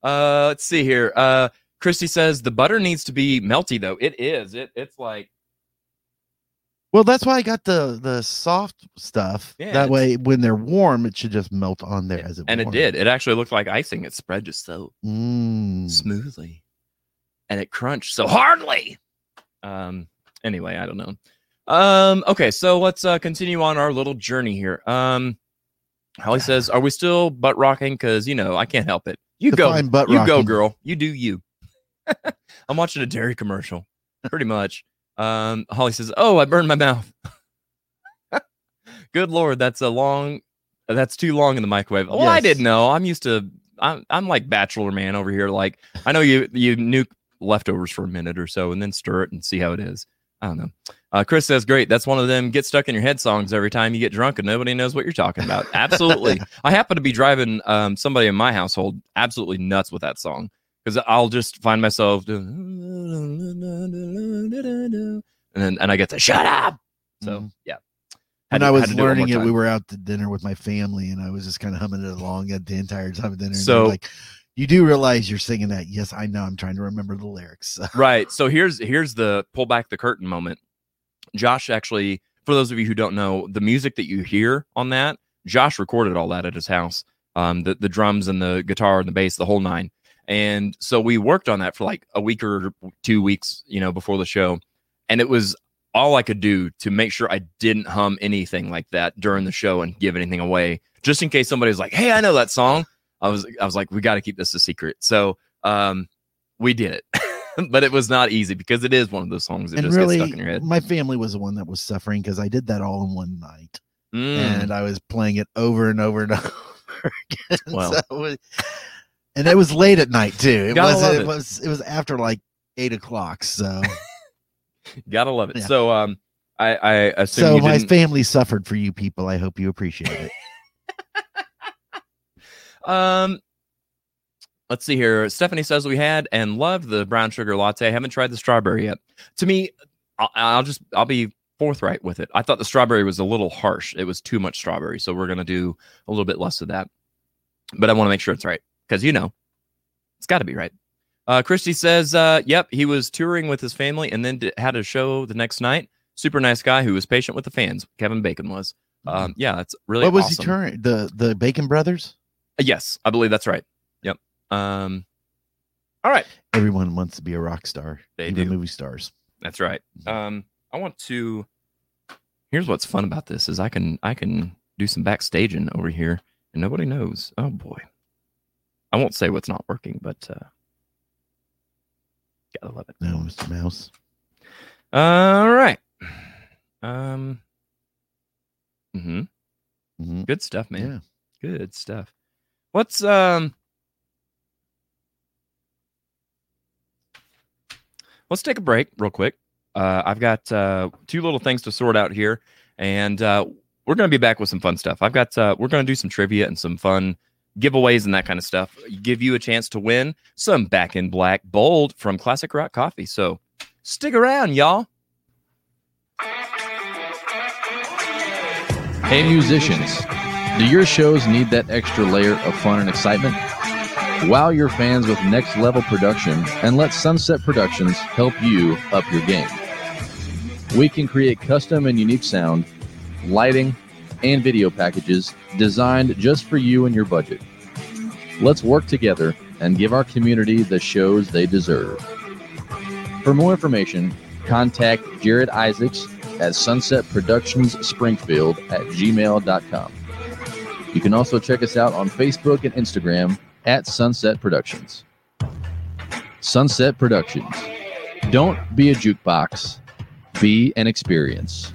Uh, let's see here. Uh, Christy says the butter needs to be melty though. It is. It it's like Well, that's why I got the the soft stuff. Yeah, that way, when they're warm, it should just melt on there as it and it did. It actually looked like icing. It spread just so Mm. smoothly, and it crunched so hardly. Um. Anyway, I don't know. Um. Okay. So let's uh, continue on our little journey here. Um. Holly says, "Are we still butt rocking? Because you know I can't help it. You go, butt you go, girl. You do you." I'm watching a dairy commercial, pretty much. Um. Holly says, "Oh, I burned my mouth." Good lord, that's a long. That's too long in the microwave. Well, I didn't know. I'm used to. I'm I'm like bachelor man over here. Like I know you you nuke leftovers for a minute or so and then stir it and see how it is. I don't know. Uh, Chris says, "Great. That's one of them get stuck in your head songs every time you get drunk and nobody knows what you're talking about." Absolutely. I happen to be driving um, somebody in my household absolutely nuts with that song because I'll just find myself doing, and then and I get to shut up. So Mhm. yeah. Had to- I was it learning it, we were out to dinner with my family, and I was just kind of humming it along at the entire time of dinner. and So- like, you do realize you're singing that? Yes, I know. I'm trying to remember the lyrics. right so here's here's the pull back the curtain moment josh actually for those of you who don't know the music that you hear on that josh recorded all that at his house um the, the drums and the guitar and the bass the whole nine and so we worked on that for like a week or two weeks you know before the show and it was all i could do to make sure i didn't hum anything like that during the show and give anything away just in case somebody's like hey i know that song i was i was like we got to keep this a secret so um we did it but it was not easy because it is one of those songs that and just really, gets stuck in your head my family was the one that was suffering because I did that all in one night, Mm. and I was playing it over and over and over again. Well. So and it was late at night too. It was it it. was it was after like eight o'clock. So gotta love it Yeah. so um i i assume so you my family suffered for you people. I hope you appreciate it. Um let's see here stephanie says we had and loved the brown sugar latte I haven't tried the strawberry yet to me I'll, I'll just i'll be forthright with it i thought the strawberry was a little harsh it was too much strawberry so we're gonna do a little bit less of that but i want to make sure it's right because you know it's got to be right uh, Christy says, uh, "Yep, he was touring with his family and then d- had a show the next night. Super nice guy who was patient with the fans. Kevin Bacon was. Um, yeah, that's really what was awesome. he turning? The the Bacon Brothers? Yes, I believe that's right. Yep. Um, all right, Everyone wants to be a rock star. They even do. movie stars. that's right. Um, I want to. Here's what's fun about this is I can I can do some backstaging over here and nobody knows. Oh boy, I won't say what's not working, but uh, gotta love it. No, Mr. Mouse. All right. Um. hmm Mhm. Good stuff, man. Good stuff. What's um? Let's take a break real quick. Uh, I've got uh, two little things to sort out here, and uh, we're going to be back with some fun stuff. I've got uh, we're going to do some trivia and some fun giveaways and that kind of stuff. Give you a chance to win some Back in Black Bold from Classic Rock Coffee. So stick around, y'all. Hey, musicians, do your shows need that extra layer of fun and excitement? Wow your fans with next level production and let Sunset Productions help you up your game. We can create custom and unique sound, lighting, and video packages designed just for you and your budget. Let's work together and give our community the shows they deserve. For more information, contact Jared Isaacs at Sunset Productions Springfield at gmail.com. You can also check us out on Facebook and Instagram at Sunset Productions. Sunset Productions. Don't be a jukebox, be an experience.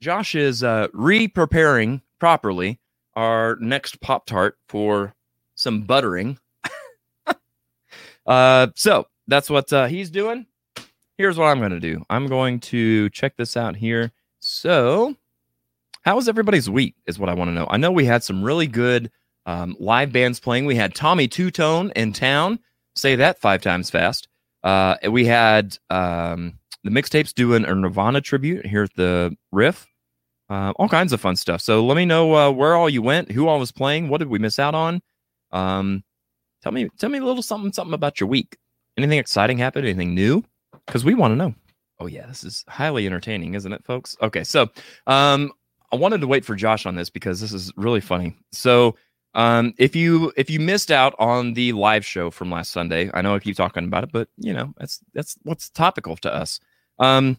Josh is uh, re-preparing properly our next Pop Tart for some buttering. uh, so that's what uh, he's doing. Here's what I'm going to do. I'm going to check this out here. So, how was everybody's week? Is what I want to know. I know we had some really good um, live bands playing. We had Tommy Tutone in town. Say that five times fast. Uh, we had um, the mixtapes doing a Nirvana tribute here at the Riff. Uh, all kinds of fun stuff. So let me know uh, where all you went, who all was playing, what did we miss out on. Um, tell me, tell me a little something, something about your week. Anything exciting happened? Anything new? Because we want to know. Oh yeah, this is highly entertaining, isn't it, folks? Okay, so um, I wanted to wait for Josh on this because this is really funny. So Um, if you if you missed out on the live show from last Sunday, I know I keep talking about it, but you know that's that's what's topical to us. Um,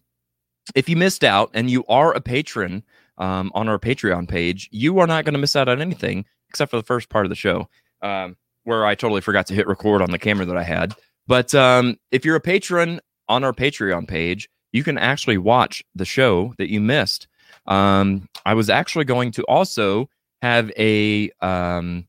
if you missed out and you are a patron um, on our Patreon page, you are not going to miss out on anything except for the first part of the show, um, where I totally forgot to hit record on the camera that I had. But um, if you're a patron on our Patreon page, you can actually watch the show that you missed. Um, I was actually going to also have a um,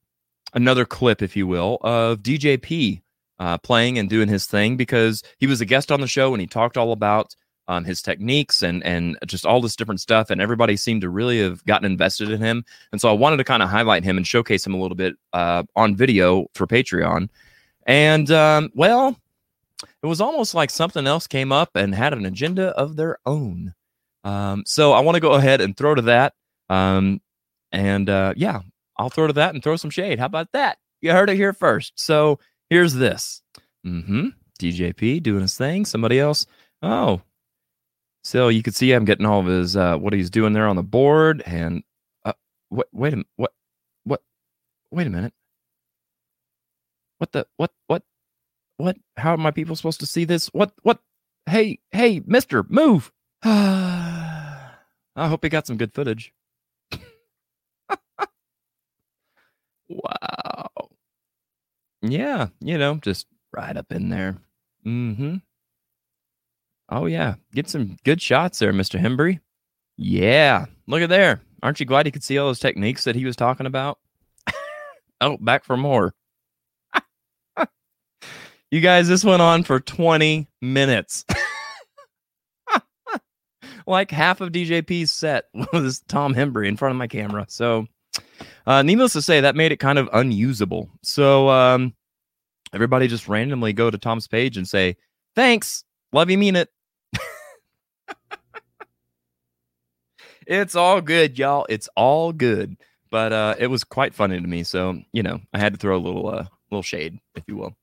another clip, if you will, of DJP uh, playing and doing his thing because he was a guest on the show and he talked all about um, his techniques and and just all this different stuff, and everybody seemed to really have gotten invested in him. And so I wanted to kind of highlight him and showcase him a little bit uh, on video for Patreon. And um, well, it was almost like something else came up and had an agenda of their own. Um, so I want to go ahead and throw to that. Um, and uh, yeah, I'll throw to that and throw some shade. How about that? You heard it here first. So here's this. Mm-hmm. DJP doing his thing. Somebody else. Oh. So you can see I'm getting all of his uh, what he's doing there on the board. And uh, wait, wait a minute. What? What? Wait a minute. What the? What? What? What? How are my people supposed to see this? What? What? Hey, hey, Mister, move! I hope he got some good footage. wow. Yeah, you know, just right up in there. Mm-hmm. Oh yeah, get some good shots there, Mister Hembry. Yeah, look at there. Aren't you glad you could see all those techniques that he was talking about? oh, back for more. You guys, this went on for 20 minutes. like half of DJP's set was Tom Hembry in front of my camera. So, uh, needless to say, that made it kind of unusable. So, um, everybody just randomly go to Tom's page and say, "Thanks, love you, mean it." it's all good, y'all. It's all good. But uh, it was quite funny to me. So you know, I had to throw a little uh, little shade, if you will.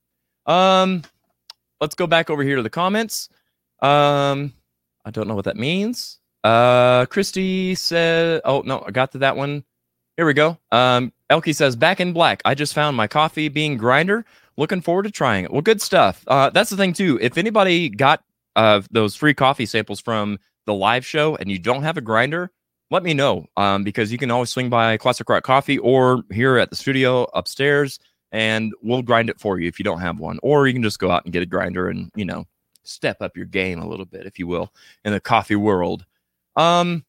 Um, let's go back over here to the comments. Um, I don't know what that means. Uh, Christy said, "Oh no, I got to that one." Here we go. Um, Elkie says, "Back in black. I just found my coffee bean grinder. Looking forward to trying it." Well, good stuff. Uh, that's the thing too. If anybody got uh those free coffee samples from the live show and you don't have a grinder, let me know. Um, because you can always swing by Classic Rock Coffee or here at the studio upstairs, and we'll grind it for you if you don't have one. Or you can just go out and get a grinder and you know step up your game a little bit, if you will, in the coffee world. Um,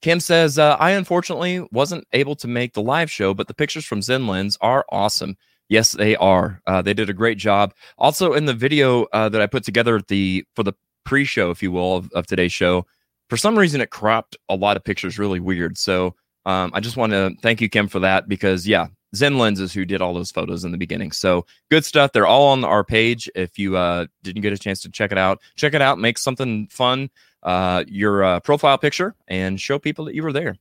Kim says, uh, I unfortunately wasn't able to make the live show, but the pictures from Zenlens are awesome. Yes, they are. Uh, they did a great job. Also, in the video uh, that I put together the for the pre-show, if you will, of, of today's show, for some reason it cropped a lot of pictures really weird. So um, I just want to thank you, Kim, for that because yeah, Zen Lenses who did all those photos in the beginning. So good stuff. They're all on our page. If you uh, didn't get a chance to check it out, check it out. Make something fun. Uh, your uh, profile picture and show people that you were there.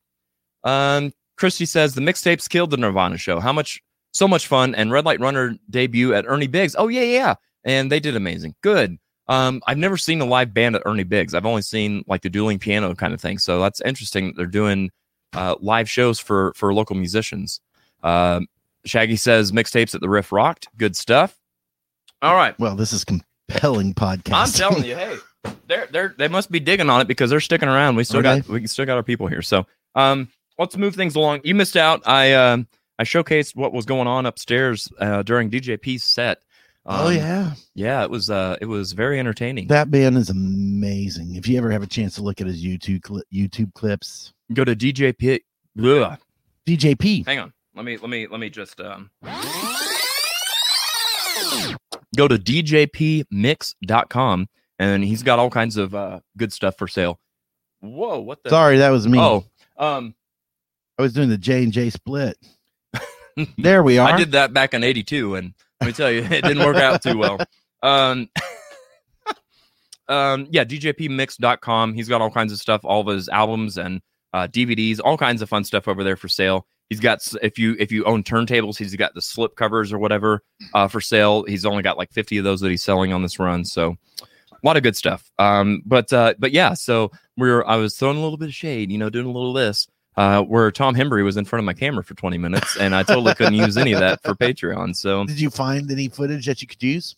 Um, Christy says the mixtapes killed the Nirvana show. How much? So much fun. And Red Light Runner debut at Ernie Biggs. Oh yeah, yeah. And they did amazing. Good. Um, I've never seen a live band at Ernie Biggs. I've only seen like the dueling piano kind of thing. So that's interesting. They're doing uh, live shows for for local musicians. Uh, Shaggy says mixtapes at the Riff rocked. Good stuff. All right. Well, this is compelling podcast. I'm telling you, hey, they're they're they must be digging on it because they're sticking around. We still Are got we still got our people here. So um, let's move things along. You missed out. I um I showcased what was going on upstairs uh, during DJP's set. oh Um, yeah, yeah. It was uh it was very entertaining. that man is amazing. If you ever have a chance to look at his YouTube cli- YouTube clips, Go to DJ DJP. Ugh. DJP. Hang on. Let me let me let me just um go to djpmix.com and he's got all kinds of uh good stuff for sale. Whoa, what the Sorry, that was me. Oh, um I was doing the J and J split. There we are. I did that back in 82 and let me tell you it didn't work out too well. Um um yeah, djpmix.com. He's got all kinds of stuff, all of his albums and uh DVDs, all kinds of fun stuff over there for sale. He's got if you if you own turntables, he's got the slip covers or whatever uh for sale. He's only got like 50 of those that he's selling on this run. So a lot of good stuff. Um but uh but yeah, so we're I was throwing a little bit of shade, you know, doing a little of this. uh, where Tom Hembry was in front of my camera for 20 minutes, and I totally couldn't use any of that for Patreon. So Did you find any footage that you could use?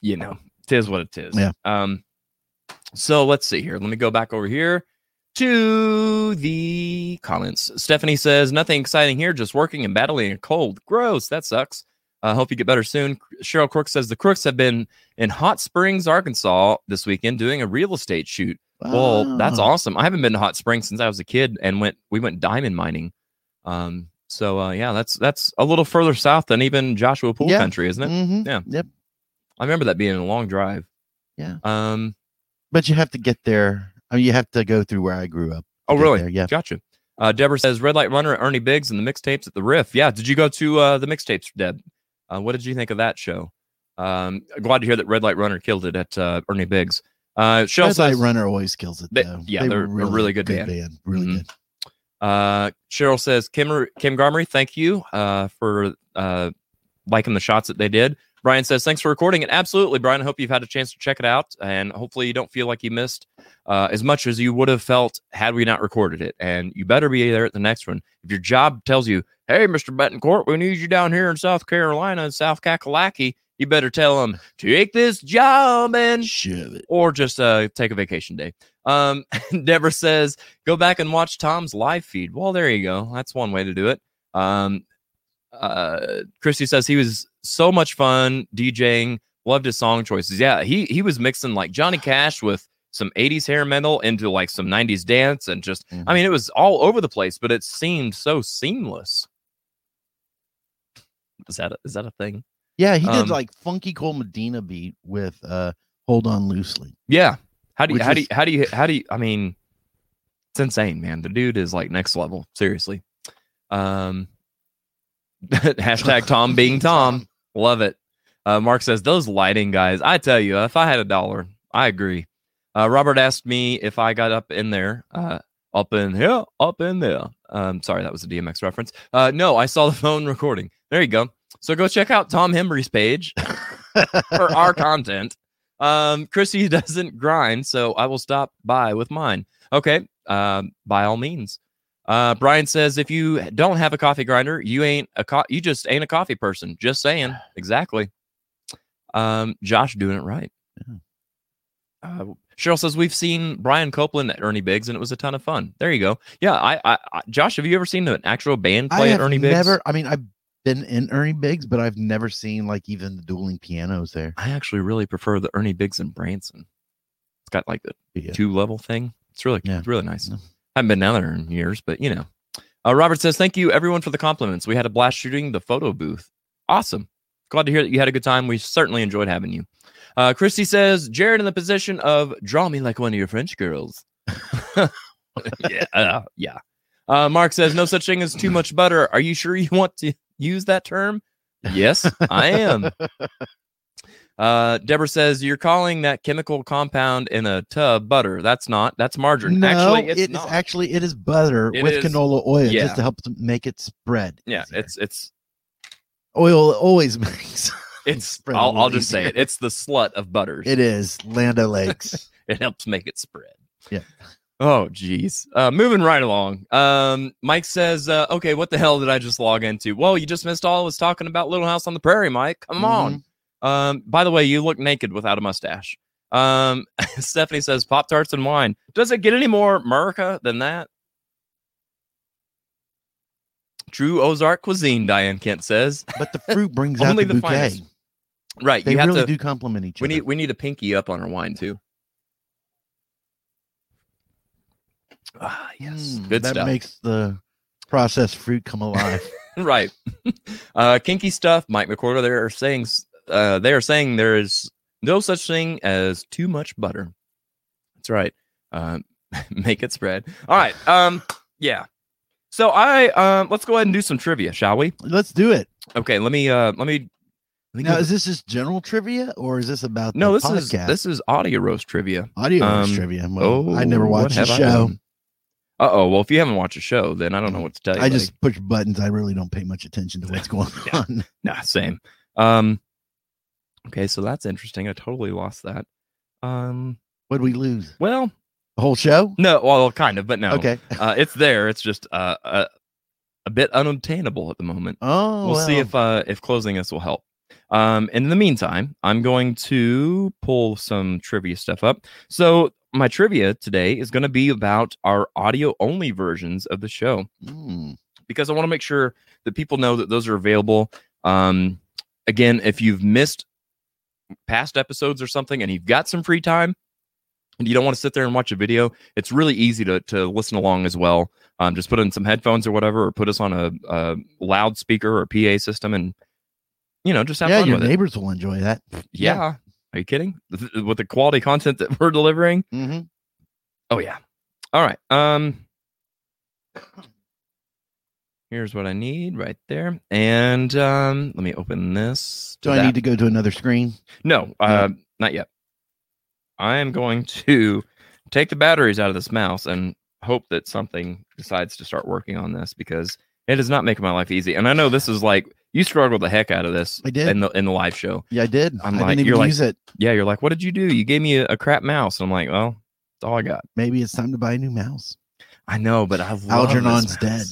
you know, tis what it is. Yeah. Um, so let's see here. Let me go back over here to the comments. Stephanie says, nothing exciting here, just working and battling a cold. Gross. That sucks. I hope you get better soon. Cheryl Crook says the Crooks have been in Hot Springs, Arkansas this weekend doing a real estate shoot. Well, that's awesome. I haven't been to Hot Springs since I was a kid and went we went diamond mining. Um, so uh, yeah, that's that's a little further south than even Joshua Pool Yeah. country, isn't it? Mhm. Yeah. Yep. I remember that being a long drive. Yeah. Um. But you have to get there. I mean, you have to go through where I grew up. Oh, really? there, yeah. Gotcha. Uh, Deborah says Red Light Runner, at Ernie Biggs, and the mixtapes at the Riff. Yeah. Did you go to uh, the mixtapes, Deb? Uh, what did you think of that show? Um, glad to hear that Red Light Runner killed it at uh, Ernie Biggs. Uh, Shell Red Light Runner always kills it. They- yeah, They they're were a really good band. Really Mhm. good. Uh, Cheryl says, Kim, Kim Garmery, thank you uh, for uh, liking the shots that they did. Brian says, thanks for recording it. Absolutely, Brian. I hope you've had a chance to check it out. And hopefully, you don't feel like you missed uh, as much as you would have felt had we not recorded it. And you better be there at the next one. If your job tells you, hey, Mr. Betancourt, we need you down here in South Carolina, in South Kakalaki, you better tell them, take this job and Shove it. or just uh, take a vacation day. Um, Deborah says, go back and watch Tom's live feed. Well, there you go. That's one way to do it. Um, uh, Christy says he was so much fun DJing. Loved his song choices. Yeah, he he was mixing like Johnny Cash with some 80s hair metal into like some 90s dance and just Mhm. I mean it was all over the place, but it seemed so seamless. Is that a, is that a thing? Yeah, he Um, did like funky Cold Medina beat with uh Hold On Loosely. Yeah. How do you how do you how do you how do you I mean it's insane, man. The dude is like next level, seriously. Um hashtag Tom being Tom. Love it. Uh Mark says those lighting guys, I tell you, if I had a dollar, I agree. Uh Robert asked me if I got up in there. Uh up in here, up in there. Um, sorry, that was a DMX reference. Uh, no, I saw the phone recording. There you go. So go check out Tom Hembry's page for our content. Um, Chrissy doesn't grind, so I will stop by with mine. Okay, um, by all means. Uh, Brian says if you don't have a coffee grinder, you ain't a co- you just ain't a coffee person. Just saying. Exactly. Um, Josh doing it right. Yeah. Uh, Cheryl says we've seen Brian Copeland at Ernie Biggs and it was a ton of fun. There you go. Yeah, I, I, I Josh, have you ever seen an actual band play at Ernie Biggs? never. I mean, I've been in Ernie Biggs, but I've never seen like even the dueling pianos there. I actually really prefer the Ernie Biggs and Branson. It's got like the Yeah. two level thing. It's really, Yeah. it's really nice. Yeah. Haven't been down there in years, but you know. Uh, Robert says, "Thank you everyone for the compliments. We had a blast shooting the photo booth. Awesome. Glad to hear that you had a good time. We certainly enjoyed having you." Uh, Christy says, "Jared in the position of draw me like one of your French girls." yeah, uh, yeah. Uh, Mark says, "No such thing as too much butter. Are you sure you want to use that term?" Yes, I am. Uh, Deborah says you're calling that chemical compound in a tub butter. That's not. That's margarine. No, actually, it's it is not. actually it is butter It with is- canola oil yeah. just to help to make it spread. yeah, easier. it's it's oil always makes it's. spread a I'll, I'll just say it. It's the slut of butters. It is Land O'Lakes. it helps make it spread. Yeah. Oh, geez. Uh, moving right along. Um, Mike says, uh, "Okay, what the hell did I just log into?" Well, you just missed all I was talking about Little House on the Prairie, Mike. Come on. Um, by the way, you look naked without a mustache. Um, Stephanie says, "Pop tarts and wine." Does it get any more America than that? True Ozark cuisine, Diane Kent says. but the fruit brings out Only the the bouquet. finest. Right, They you have really to. do complement each we other. need we need a pinky up on our wine too. Ah, yes, Mm, good that stuff. makes the processed fruit come alive. right. uh, kinky stuff. Mike McCorder. there are saying uh, they are saying there is no such thing as too much butter. That's right. Um, make it spread. All right. Um, yeah. So I um, let's go ahead and do some trivia, shall we? Let's do it. Okay. Let me uh, let me. Let me Now, go- is this just general trivia or is this about no, the this is this is audio roast trivia. audio um, trivia? Well, I never watched the show. Uh oh. Well, if you haven't watched a show, then I don't know what to tell you. I buddy. just push buttons. I really don't pay much attention to what's going Yeah. on. Nah, same. Um, okay, so that's interesting. I totally lost that. Um, What would we lose? well, The whole show? No, well, kind of, but no. Okay. uh, it's there. It's just uh, a, a bit unobtainable at the moment. Oh, we'll see if uh, if closing this will help. Um, in the meantime, I'm going to pull some trivia stuff up. So my trivia today is going to be about our audio only versions of the show Mm, because I want to make sure that people know that those are available. Um, again, if you've missed past episodes or something and you've got some free time and you don't want to sit there and watch a video, it's really easy to, to listen along as well. Um, just put in some headphones or whatever, or put us on a, a loudspeaker or PA system and, you know, just have yeah, fun your with it. neighbors will enjoy that. Yeah. Are you kidding? With the quality content that we're delivering? Mm-hmm. Oh yeah. All right. Um here's what I need right there. And um let me open this. Do I that. need to go to another screen? No, uh not yet. I am going to take the batteries out of this mouse and hope that something decides to start working on this because it is not making my life easy. And I know this is like you struggled the heck out of this I did. in the in the live show. Yeah, I did. I'm I like- didn't even you're like- use it. Yeah, you're like, what did you do? You gave me a, a crap mouse. And I'm like, well, that's all I got. Maybe it's time to buy a new mouse. I know, but I love Algernon's dead.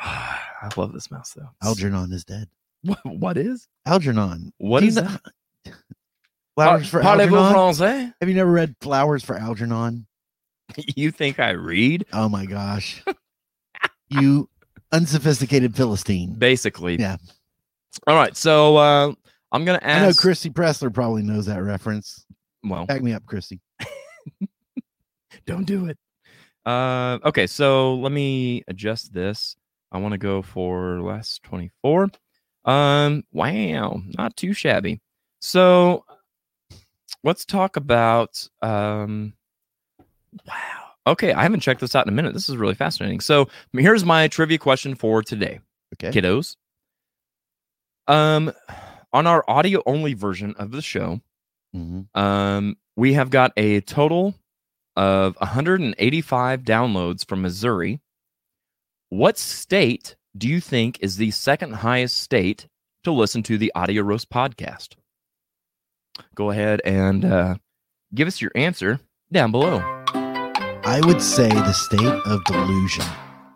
I love this mouse though. Algernon is dead. What, what is? Algernon. What is that? Flowers for Algernon? Have you never read Flowers for Algernon? You think I read? Oh my gosh. you unsophisticated Philistine. Basically. Yeah. All right. So uh, I'm gonna ask. I know. Christy Pressler probably knows that reference. well, Back me up, Christy. don't do it. Uh, okay. So let me adjust this. I want to go for last 24. Um, wow, not too shabby. So let's talk about um wow. Okay, I haven't checked this out in a minute. This is really fascinating. So here's my trivia question for today. Okay. Kiddos. Um on our audio only version of the show, Mhm. um, we have got a total of 185 downloads from Missouri. What state do you think is the second highest state to listen to the Audio Roast podcast? Go ahead and uh, give us your answer down below. I would say the state of delusion.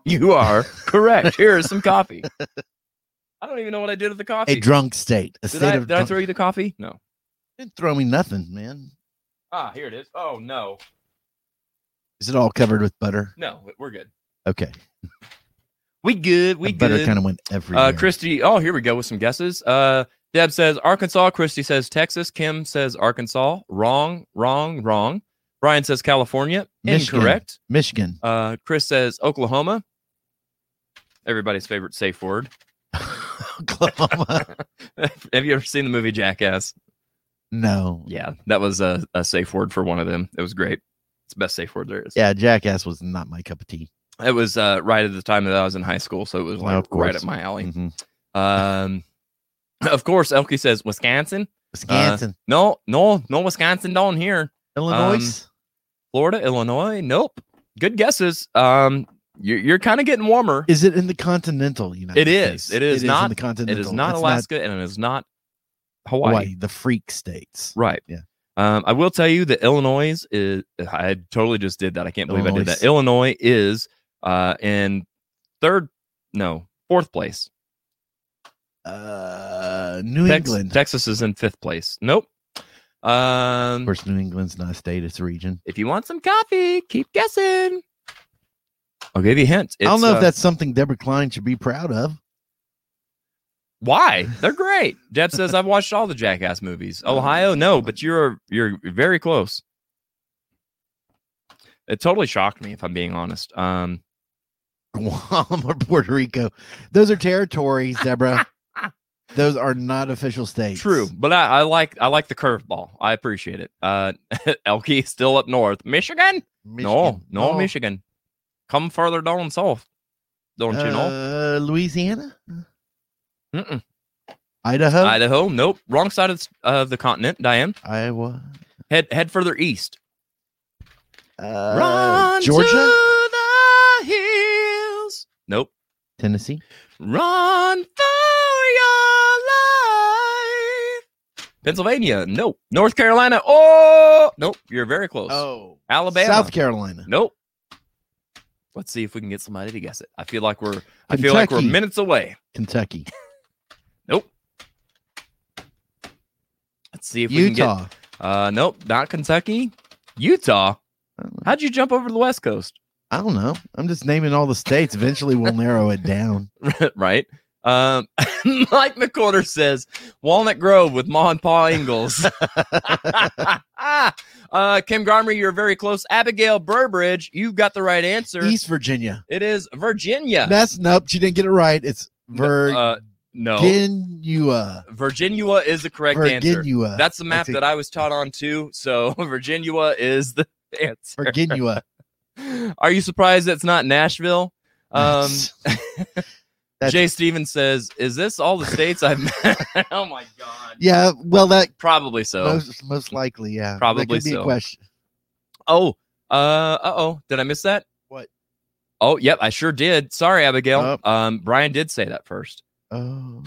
You are correct. Here is some coffee. I don't even know what I did with the coffee. A drunk state. A did state I, of did I throw you the coffee? No. Didn't throw me nothing, man. Ah, here it is. Oh no, Is it all covered with butter? no, we're good. Okay. We good. We good. kind of went everywhere. Uh, Christy. Oh, here we go with some guesses. Uh, Deb says Arkansas. Christy says Texas. Kim says Arkansas. Wrong. Wrong. Wrong. Brian says California. Michigan. Incorrect. Michigan. Uh, Chris says Oklahoma. Everybody's favorite safe word. Oklahoma. Have you ever seen the movie Jackass? no. Yeah, that was a, a safe word for one of them. It was great. It's the best safe word there is. Yeah, Jackass was not my cup of tea. It was uh, right at the time that I was in high school, so it was Oh, like of right up my alley. Mhm. Um, of course, Elkie says Wisconsin. Wisconsin, No, no, no Wisconsin down here. Illinois. Florida, Illinois. Nope. Good guesses. Um, you're, you're kind of getting warmer. is it in the continental United It is. States? It is in not- the continental. It is not It's Alaska and it is not Hawaii. Hawaii, the freak states. Right. Yeah. Um, I will tell you that Illinois is. I totally just did that. I can't believe I did that. Illinois is uh in third, no, fourth place. Uh, New Tex- England. Texas is in fifth place. Nope. of Um, course, New England's not a state; it's a region. if you want some coffee, keep guessing. I'll give you a hint. I don't know uh, if that's something Deborah Klein should be proud of. Why? They're great. Deb says I've watched all the Jackass movies. Ohio, no, but you're you're very close. It totally shocked me, if I'm being honest. Um, Guam or Puerto Rico. Those are territories, Deborah. Those are not official states. true, but I, I like I like the curveball. I appreciate it. Uh, Elkie still up north. Michigan? No, no, Oh. Michigan. Come further down south. Don't you know? Uh, Louisiana, Mm-mm. Idaho, Idaho? Nope. Wrong side of the, of the continent. Diane, Iowa, head head further east. uh, Georgia, Tennessee. Run for your life. Pennsylvania. Nope. North Carolina. Oh, nope. You're very close. Oh, Alabama. South Carolina. Nope. Let's see if we can get somebody to guess it. I feel like we're I feel like we're minutes away. Kentucky. Nope. Let's see if we can Utah. get uh nope, not Kentucky. Utah. I don't know. How'd you jump over to the West Coast? I don't know. I'm just naming all the states. Eventually, we'll narrow it down. right? Um Mike McCorder says Walnut Grove with Ma and Pa Ingalls. uh Kim Garmer, you're very close. Abigail Burbridge, you've got the right answer. East Virginia. It is Virginia. That's nope. She didn't get it right. It's Virginia. uh, no. Virginia Virginia is the correct answer. Virginia. That's the map That's that I was taught on too. So Virginia is the answer. Virginia. Are you surprised it's not Nashville? Um, That's- Jay Stevens says, "Is this all the states I've?" Met?" oh my god! yeah. Well, that Probably so. most most likely, yeah. Probably that could be so. question. Oh, uh, uh oh. Did I miss that? What? Oh, yep, I sure did. Sorry, Abigail. Oh. Um, Brian did say that first. Oh,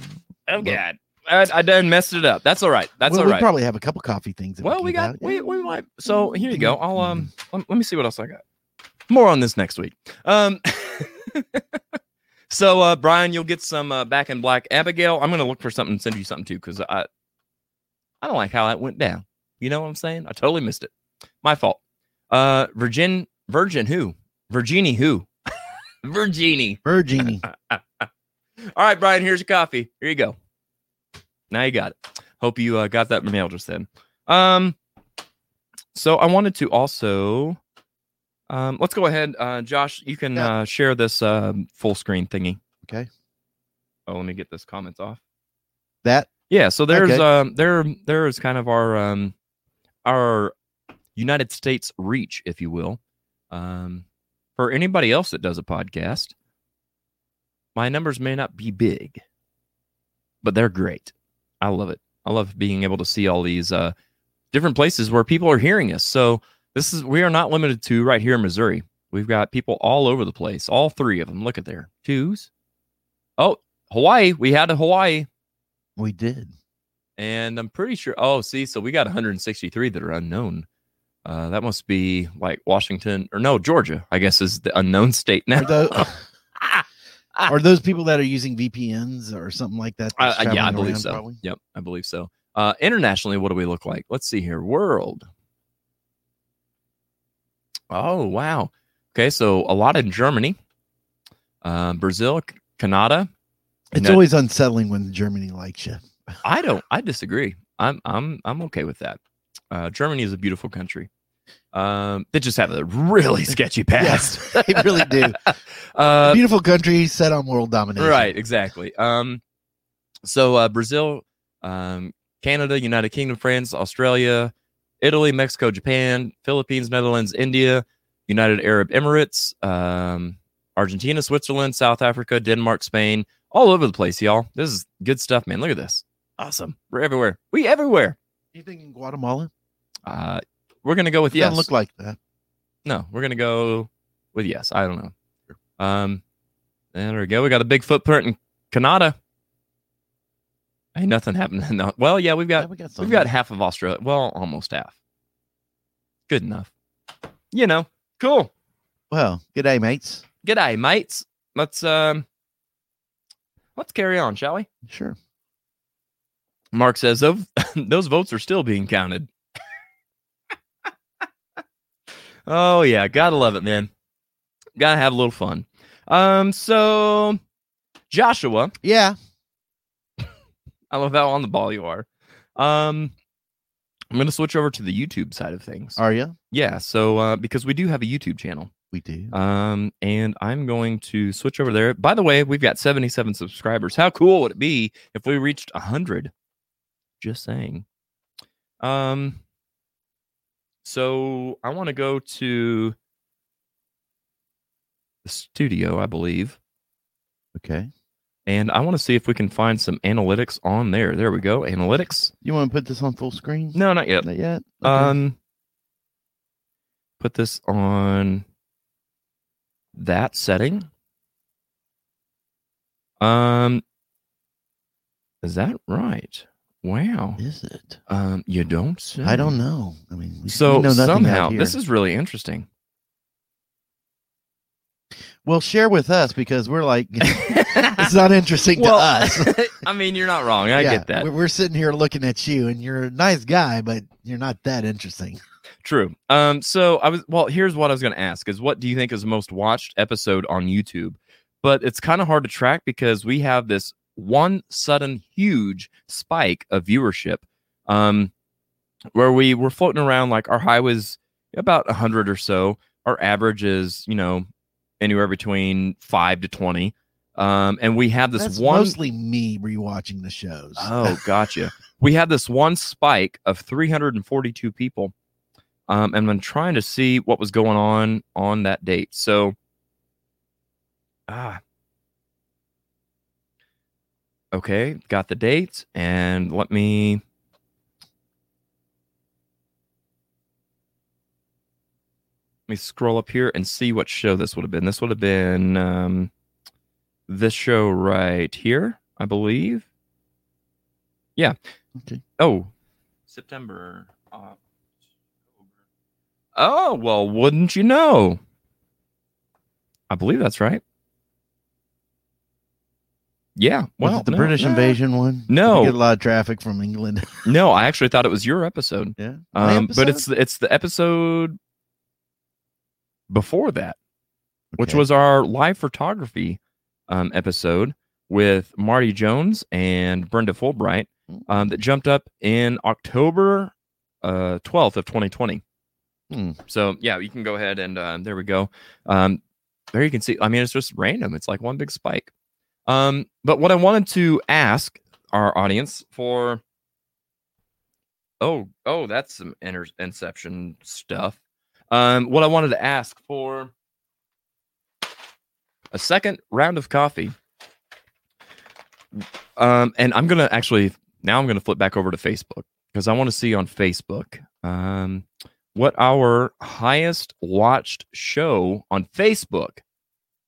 Oh God, I, I done messed it up. That's all right. That's well, all we probably have a couple coffee things. Well, we got we we might. So here you go. I'll um Mm-hmm. let, let me see what else I got. More on this next week. Um so uh Brian, you'll get some uh, back in black. Abigail, I'm gonna look for something and send you something too, because I I don't like how that went down. You know what I'm saying? I totally missed it. My fault. Uh Virgin Virgin who? Virginie who? Virginie. Virginie. All right, Brian, here's your coffee. Here you go. Now you got it. Hope you uh, got that mail just then. Um, so I wanted to also, um, let's go ahead. Uh, Josh, you can Yeah. uh, share this um, full screen thingy. Okay. Oh, let me get this comments off. That Yeah, so there's Okay. um there there is kind of our um our United States reach, if you will. Um for anybody else that does a podcast, my numbers may not be big, but they're great. I love it. I love being able to see all these uh different places where people are hearing us. So this is we are not limited to right here in Missouri. We've got people all over the place. All three of them. Look at there. Twos. Oh, Hawaii. We had a Hawaii. we did. And I'm pretty sure. Oh, see, so we got 163 that are unknown. Uh, that must be like Washington or no, Georgia, I guess is the unknown state now. Are those, are those people that are using VPNs or something like that? Uh, yeah, I believe so. probably? Yep, I believe so. Uh, internationally, what do we look like? Let's see here. World. Oh, wow. Okay, so a lot in Germany, uh, Brazil, Canada. It's No- always unsettling when Germany likes you. I don't. I disagree. I'm. I'm. I'm okay with that. Uh, Germany is a beautiful country. Um, they just have a really sketchy past. Yes, they really do. uh, Beautiful country set on world domination. right. Exactly. Um, so uh, Brazil, um, Canada, United Kingdom, France, Australia, Italy, Mexico, Japan, Philippines, Netherlands, India, United Arab Emirates, um, Argentina, Switzerland, South Africa, Denmark, Spain, all over the place, y'all. This is good stuff, man. Look at this. Awesome. We're everywhere. We everywhere. Anything in Guatemala? Uh, we're gonna go with It yes. Doesn't look like that. no, we're gonna go with yes. I don't know. Um, there we go. We got a big footprint in Canada. Ain't nothing happening. No. Well, yeah, we've Yeah, got we got we've got half of Australia. Well, almost half. Good enough. You know, cool. Well, good day, mates. G'day, mates. Let's um, let's carry on, shall we? Sure. Mark says those those votes are still being counted. oh yeah, gotta love it, man. Gotta have a little fun. Um, so Joshua, Yeah. I love how on the ball you are. Um, I'm gonna switch over to the YouTube side of things. Are you? Yeah, so uh, because we do have a YouTube channel, We do. um, and I'm going to switch over there. By the way, we've got 77 subscribers. How cool would it be if we reached 100? Just saying. Um, so I want to go to the studio, I believe, okay. And I want to see if we can find some analytics on there. There we go, analytics. You want to put this on full screen? No, not yet. Not yet. Okay. Um, put this on that setting. Um, is that right? Wow. Is it? Um, you don't say. I don't know. I mean, we, So we know somehow this is really interesting. well, share with us because we're like, it's not interesting well, to us. I mean, you're not wrong. I Yeah, get that. We're, sitting here looking at you, and you're a nice guy, but you're not that interesting. True. Um, so I was well, here's what I was gonna ask is what do you think is the most watched episode on YouTube? But it's kind of hard to track because we have this one sudden huge spike of viewership. Um where we were floating around like our high was about hundred or so. Our average is, you know, anywhere between five to twenty. Um, and we have this That's one mostly me rewatching the shows. Oh, gotcha. we had this one spike of 342 people. Um, and I'm trying to see what was going on on that date. So, ah, okay, got the dates, and let me. Let me scroll up here and see what show this would have been. This would have been um, this show right here, I believe. Yeah. Okay. Oh, September. October. Oh, well, wouldn't you know? I believe that's right. Yeah. Was Well, it the no, British no. invasion one? Did No. you get a lot of traffic from England. No, I actually thought it was your episode. yeah, My Um, but it's it's the episode before that, which was our live photography um, episode with Marty Jones and Brenda Fulbright um, that jumped up in October uh, 12th of 2020. Hmm. So yeah, you can go ahead and uh, there we go. Um, there you can see. I mean, it's just random. It's like one big spike. Um, but what I wanted to ask our audience for. Oh, oh, that's some inter- Inception stuff. Um, what I wanted to ask for a second round of coffee. Um, and I'm gonna actually now I'm gonna flip back over to Facebook because I want to see on Facebook um what our highest watched show on Facebook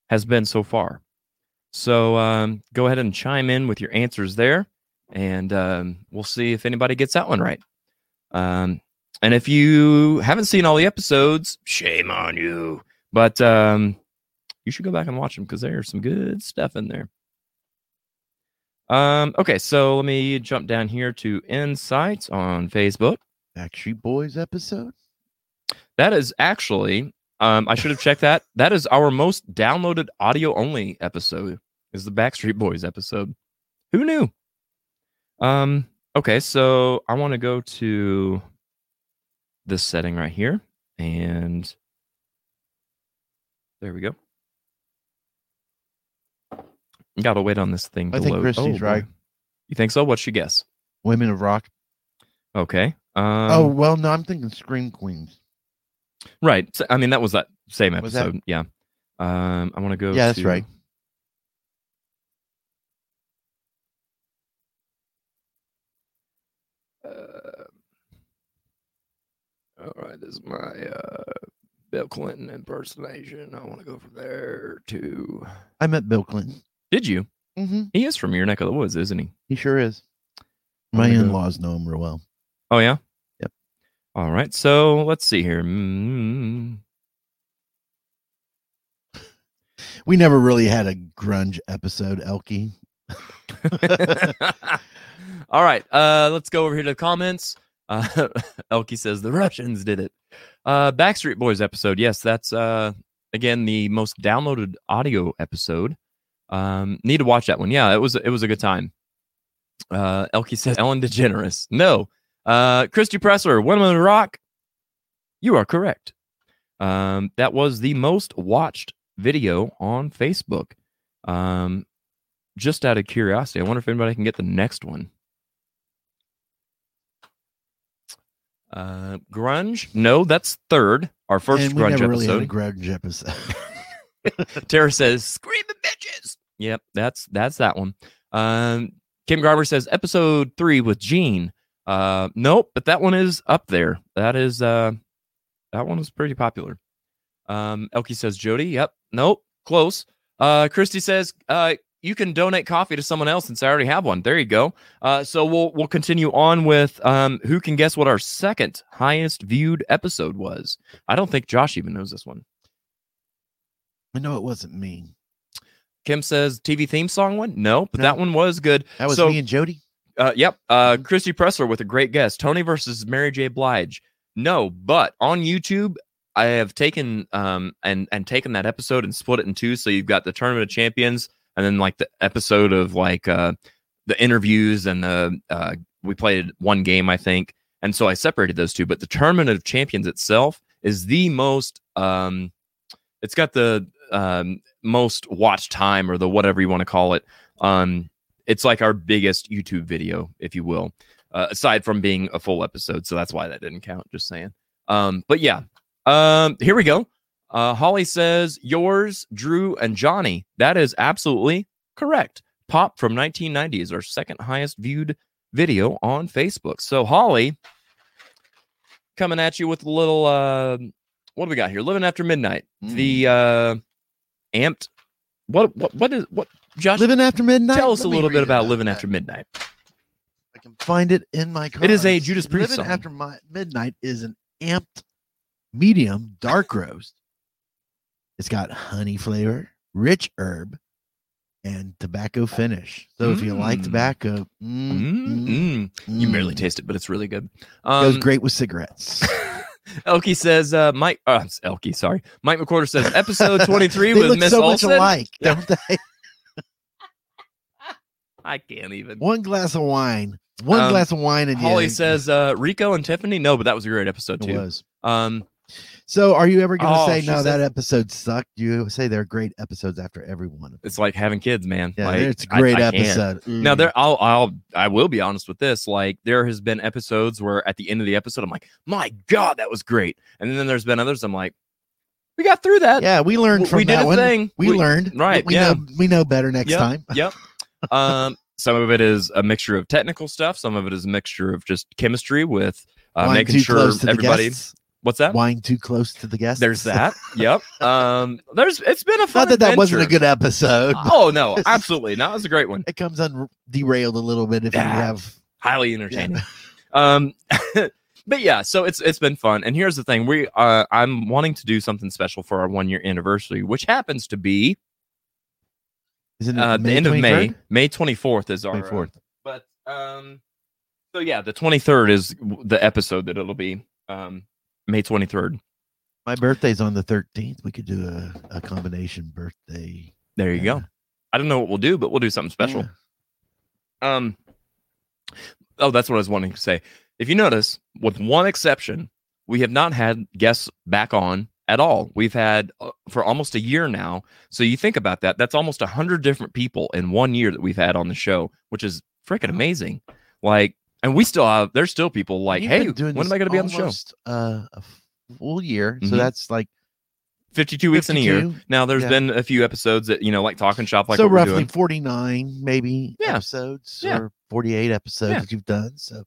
has been so far. So um, go ahead and chime in with your answers there, and um, we'll see if anybody gets that one right. Um, and if you haven't seen all the episodes, shame on you. But um, you should go back and watch them because there's some good stuff in there. Um, okay, so let me jump down here to Insights on Facebook. Backstreet Boys episode. That is actually, um, I should have checked that. That is our most downloaded audio only episode. Is the Backstreet Boys episode? Who knew? Um. Okay, so I want to go to this setting right here, and there we go. Got to wait on this thing. I think load. Christy's boy. right. You think so? What's your guess? Women of Rock. Okay. Um, oh well, no, I'm thinking Scream Queens. Right. So, I mean, that was that same Was that- episode. Yeah. Um, I want to go. Yeah, that's to- right. Uh, all right, this is my uh, Bill Clinton impersonation. I want to go from there to. I met Bill Clinton. Did you? Mm-hmm. He is from your neck of the woods, isn't he? He sure is. My in-laws know him real well. Oh yeah. Yep. All right. So let's see here. Mm. We never really had a grunge episode, Elkie. All right, uh, let's go over here to the comments. Uh, Elkie says the Russians did it. Uh, Backstreet Boys episode. Yes, that's uh, again the most downloaded audio episode. Um, need to watch that one. Yeah, it was it was a good time. Uh, Elkie says Ellen DeGeneres. No, uh, Christy Pressler, Women Rock. You are correct. Um, that was the most watched video on Facebook. Um, just out of curiosity, I wonder if anybody can get the next one. Uh, grunge? No, that's third. Our first and we grunge never really had a episode. grunge episode. Tara says, "Screaming bitches." Yep, that's that's that one. Um, Kim Garber says, "Episode three with Gene." Uh, nope, but that one is up there. That is uh, that one was pretty popular. Um, Elkie says, "Jody." Yep, nope, close. Uh, Christy says, uh, you can donate coffee to someone else since I already have one. There you go. Uh, so we'll we'll continue on with um, who can guess what our second highest viewed episode was. I don't think Josh even knows this one. I know it wasn't me. Kim says TV theme song one. No, but No. that one was good. That was So- me and Jody. Uh, yep. Uh, Christy Pressler with a great guest. Tony versus Mary J. Blige. No, but on YouTube, I have taken um and and taken that episode and split it in two. So you've got the Tournament of Champions, and then like the episode of like uh the interviews and the uh we played one game I think, and so I separated those two. But the Tournament of Champions itself is the most um, it's got the um most watch time or the whatever you want to call it. Um, it's like our biggest YouTube video, if you will, uh, aside from being a full episode. So that's why that didn't count. Just saying. Um, but yeah, um, here we go. Uh, Holly says yours, Drew, and Johnny. That is absolutely correct. Pop from 1990 is our second highest viewed video on Facebook. So Holly, coming at you with a little. Uh, what do we got here? Living after midnight. The uh, amped. What what what is what? Josh, Living after midnight. tell us Let a little bit about that. living after midnight. I can find it in my. It is a. Judas Priest Living song. after my midnight is an amped, medium dark roast. It's got honey flavor, rich herb, and tobacco finish. So if you like Mm. tobacco, mm, Mm, mm, mm. You mm. barely taste it, but it's really good. goes Um, great with cigarettes. Elkie says, uh, Mike, uh, it's Elkie, sorry. Mike McQuarter says, episode 23 they with look Miss so much Olsen. alike, Yeah. don't they? I can't even. One glass of wine, one Um, glass of wine, and Holly yeah, says, uh, Rico and Tiffany. No, but that was a great episode it too. was. Um, So, are you ever going to Oh, say no? said- that episode sucked. You say they're great episodes after every one. of them. it's like having kids, man. Yeah, like, it's a great I episode. Now Mm. there, I'll, I'll, I will be honest with this. Like there has been episodes where at the end of the episode, I'm like, my God, that was great. And then there's been others, I'm like, we got through that. Yeah, we learned W- from we did that a one. thing. We, We- learned. right, We yeah. know we know better next Yep, time. Yep. um, some of it is a mixture of technical stuff. Some of it is a mixture of just chemistry with uh, making sure close to the everybody. guests. What's that? Wine too close to the guests. There's that. yep. Um, there's. It's been a fun. Not that that wasn't a good episode. Oh no, absolutely. No, it was a great one. It comes on derailed a little bit if you have. highly entertaining. um, but yeah, so it's it's been fun. And here's the thing: we uh, I'm wanting to do something special for our one year anniversary, which happens to be Isn't it uh, the end of May. May 24th is our. uh, but um, so yeah, the 23rd is the episode that it'll be. Um, May 23rd. My birthday's on the 13th. We could do a, a combination birthday. There you go. I don't know what we'll do, but we'll do something special. Yeah. Um. Oh, that's what I was wanting to say. If you notice, with one exception, we have not had guests back on at all. We've had uh, for almost a year now. So you think about that. That's almost a hundred different people in one year that we've had on the show, which is freaking amazing. Like, and we still have. There's still people like, You've hey, when am I going to be on the show? Uh, a full year. Mhm. So that's like 52 weeks in a year. Now, there's Yeah. been a few episodes that you know, like talking shop, like so what we're roughly doing. 49 maybe Yeah. episodes Yeah. or 48 episodes that you've done. So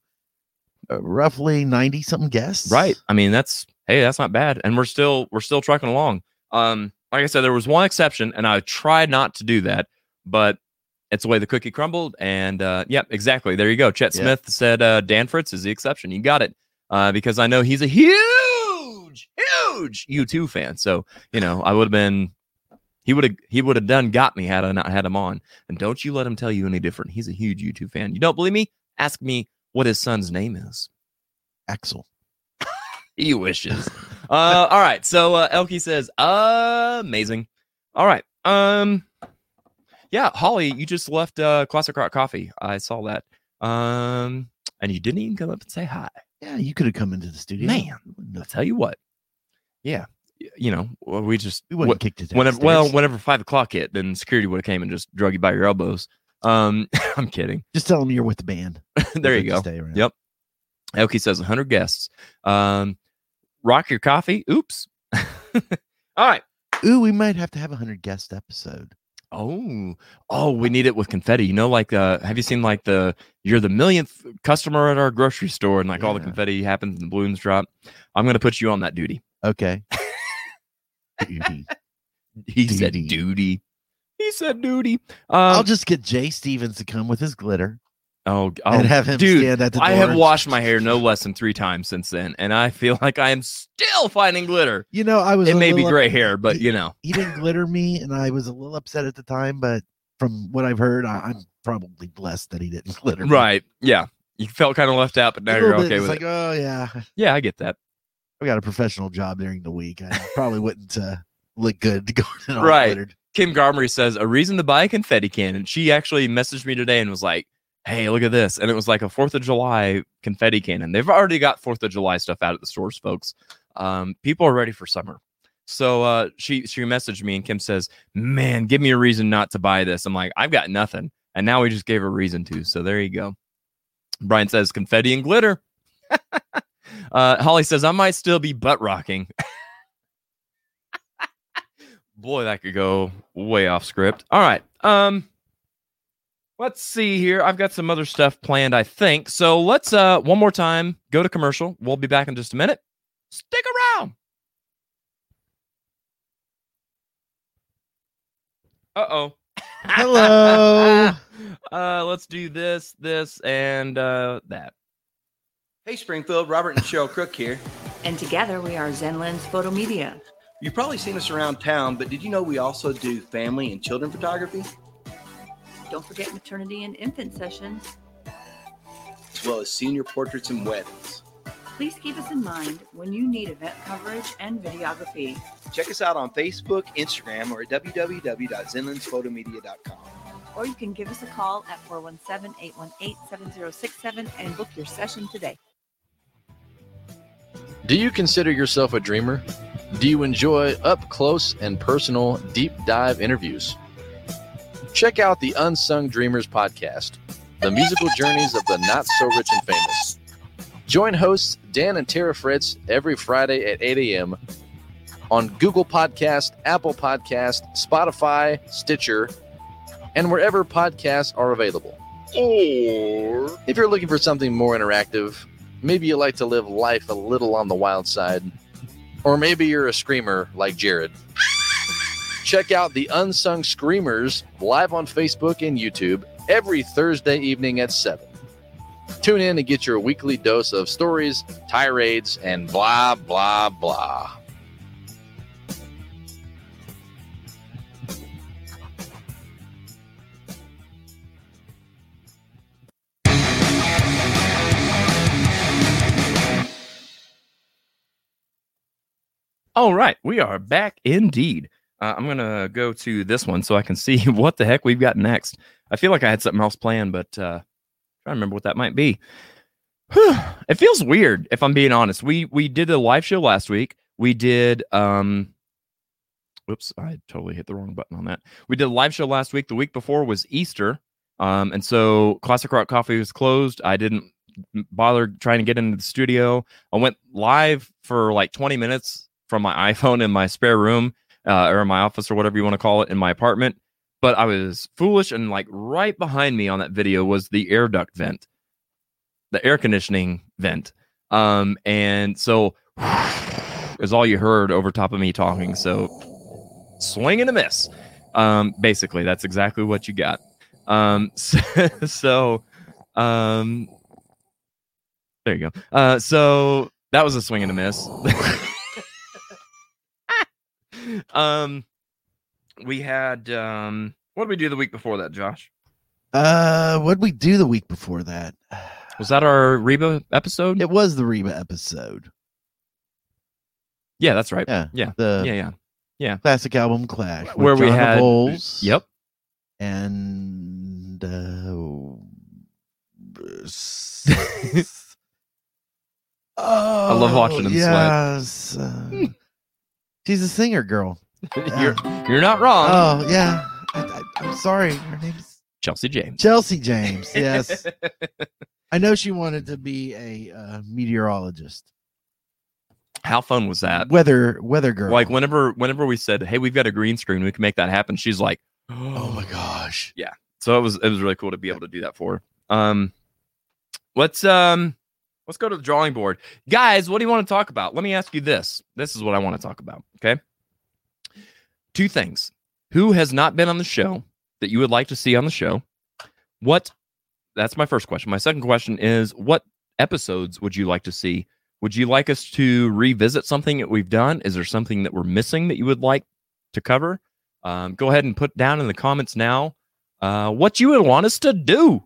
uh, roughly 90 something guests. Right. I mean, that's hey, that's not bad. And we're still we're still trucking along. Um, like I said, there was one exception, and I tried not to do that, but it's the way the cookie crumbled. And uh, yeah, exactly. There you go. Chet Yeah. Smith said uh, Dan Fritz is the exception. You got it. Uh, because I know he's a huge, huge U2 fan. So, you know, I would have been he would have he would have done got me had I not had him on. And don't you let him tell you any different. He's a huge U2 fan. You don't believe me? Ask me what his son's name is. Axel. He wishes. uh, all right. So uh, Elkie says, amazing. All right. Um, yeah, Holly, you just left uh, Classic Rock Coffee. I saw that. Um, and you didn't even come up and say hi. Yeah, you could have come into the studio. Man, I'll tell you what. Yeah, you know, we just we wouldn't wh- kicked it whenever well, whenever five o'clock hit, then security would have came and just drug you by your elbows. Um, I'm kidding. just tell them you're with the band. there you go. stay around. Yep. Elkie says 100 guests. Um, rock your coffee. Oops. All right. Ooh, we might have to have a hundred guest episode. Oh, oh, we need it with confetti. You know, like uh, have you seen like the you're the millionth customer at our grocery store, and like all the confetti happens and the balloons drop. I'm gonna put you on that duty. Okay. Duty. He said Duty. duty. he said duty. Um, I'll just get Jay Stevens to come with his glitter oh, oh, and have him dude, stand at the door. I have washed my hair no less than three times since then, and I feel like I am still finding glitter. You know, I was. It may be gray up- hair, but he- you know, He didn't glitter me, and I was a little upset at the time. But from what I've heard, I, I'm probably blessed that he didn't glitter. me. right? Yeah, you felt kind of left out, but now you're bit, okay it's with like, it. oh yeah, Yeah, I get that. I got a professional job during the week. I probably wouldn't uh, look good going in all Right. glittered. Kim Garmery says a reason to buy a confetti cannon. She actually messaged me today and was like, "Hey, look at this!" And it was like a Fourth of July confetti cannon. They've already got Fourth of July stuff out at the stores, folks. Um, people are ready for summer. So uh, she she messaged me and Kim says, "Man, give me a reason not to buy this." I'm like, "I've got nothing," and now we just gave a reason to. So there you go. Brian says confetti and glitter. uh, Holly says I might still be butt rocking. Boy, that could go way off script. All right. Um let's see here. I've got some other stuff planned, I think. So let's uh one more time go to commercial. We'll be back in just a minute. Stick around. Uh-oh. Hello. uh let's do this, this, and uh that. Hey Springfield, Robert and Cheryl Crook here. And together we are Zenlens Photo Media. You've probably seen us around town, but did you know we also do family and children photography, Don't forget maternity and infant sessions. as well as senior portraits and weddings? Please keep us in mind when you need event coverage and videography. Check us out on Facebook, Instagram, or at www.zenlensphotomedia.com. Or you can give us a call at 417 818 7067 and book your session today. Do you consider yourself a dreamer? Do you enjoy up close and personal deep dive interviews? Check out the Unsung Dreamers podcast, the musical journeys of the not so rich and famous. Join hosts Dan and Tara Fritz every Friday at 8 a.m. on Google Podcast, Apple Podcast, Spotify, Stitcher, and wherever podcasts are available. Or if you're looking for something more interactive, maybe you like to live life a little on the wild side, or maybe you're a screamer like Jared. Check out the Unsung Screamers live on Facebook and YouTube every Thursday evening at 7. Tune in to get your weekly dose of stories, tirades, and blah, blah, blah. All right, we are back indeed. Uh, I'm gonna go to this one so I can see what the heck we've got next. I feel like I had something else planned, but uh, trying to remember what that might be. it feels weird if I'm being honest. We we did a live show last week. We did um whoops, I totally hit the wrong button on that. We did a live show last week. The week before was Easter. Um, and so Classic Rock Coffee was closed. I didn't bother trying to get into the studio. I went live for like 20 minutes from my iPhone in my spare room uh, or in my office or whatever you want to call it in my apartment. But I was foolish and like right behind me on that video was the air duct vent, the air conditioning vent. Um, and so is all you heard over top of me talking. So swing and a miss. Um, basically, that's exactly what you got. Um, so, so um, there you go. Uh, so that was a swing and a miss. um, we had um, what did we do the week before that, Josh? Uh, what did we do the week before that? Was that our Reba episode? It was the Reba episode. Yeah, that's right. Yeah, Yeah. The Yeah, yeah. yeah. classic album Clash, Where we John had Voles Yep. and uh, I love watching him sweat. uh, she's a singer girl. you're you're not wrong. Oh yeah, I, I'm sorry. Her name's Chelsea James. Chelsea James. Yes, I know she wanted to be a uh, meteorologist, How fun was that? weather weather girl. Like whenever whenever we said, "Hey, we've got a green screen, we can make that happen," she's like, oh my gosh. Yeah. So it was it was really cool to be able to do that for her. Um, let's um let's go to the drawing board, guys. What do you want to talk about? Let me ask you this. This is what I want to talk about. Okay, two things. who has not been on the show that you would like to see on the show? What? That's my first question. My second question is, what episodes would you like to see? Would you like us to revisit something that we've done? Is there something that we're missing that you would like to cover? Um, go ahead and put down in the comments now uh, what you would want us to do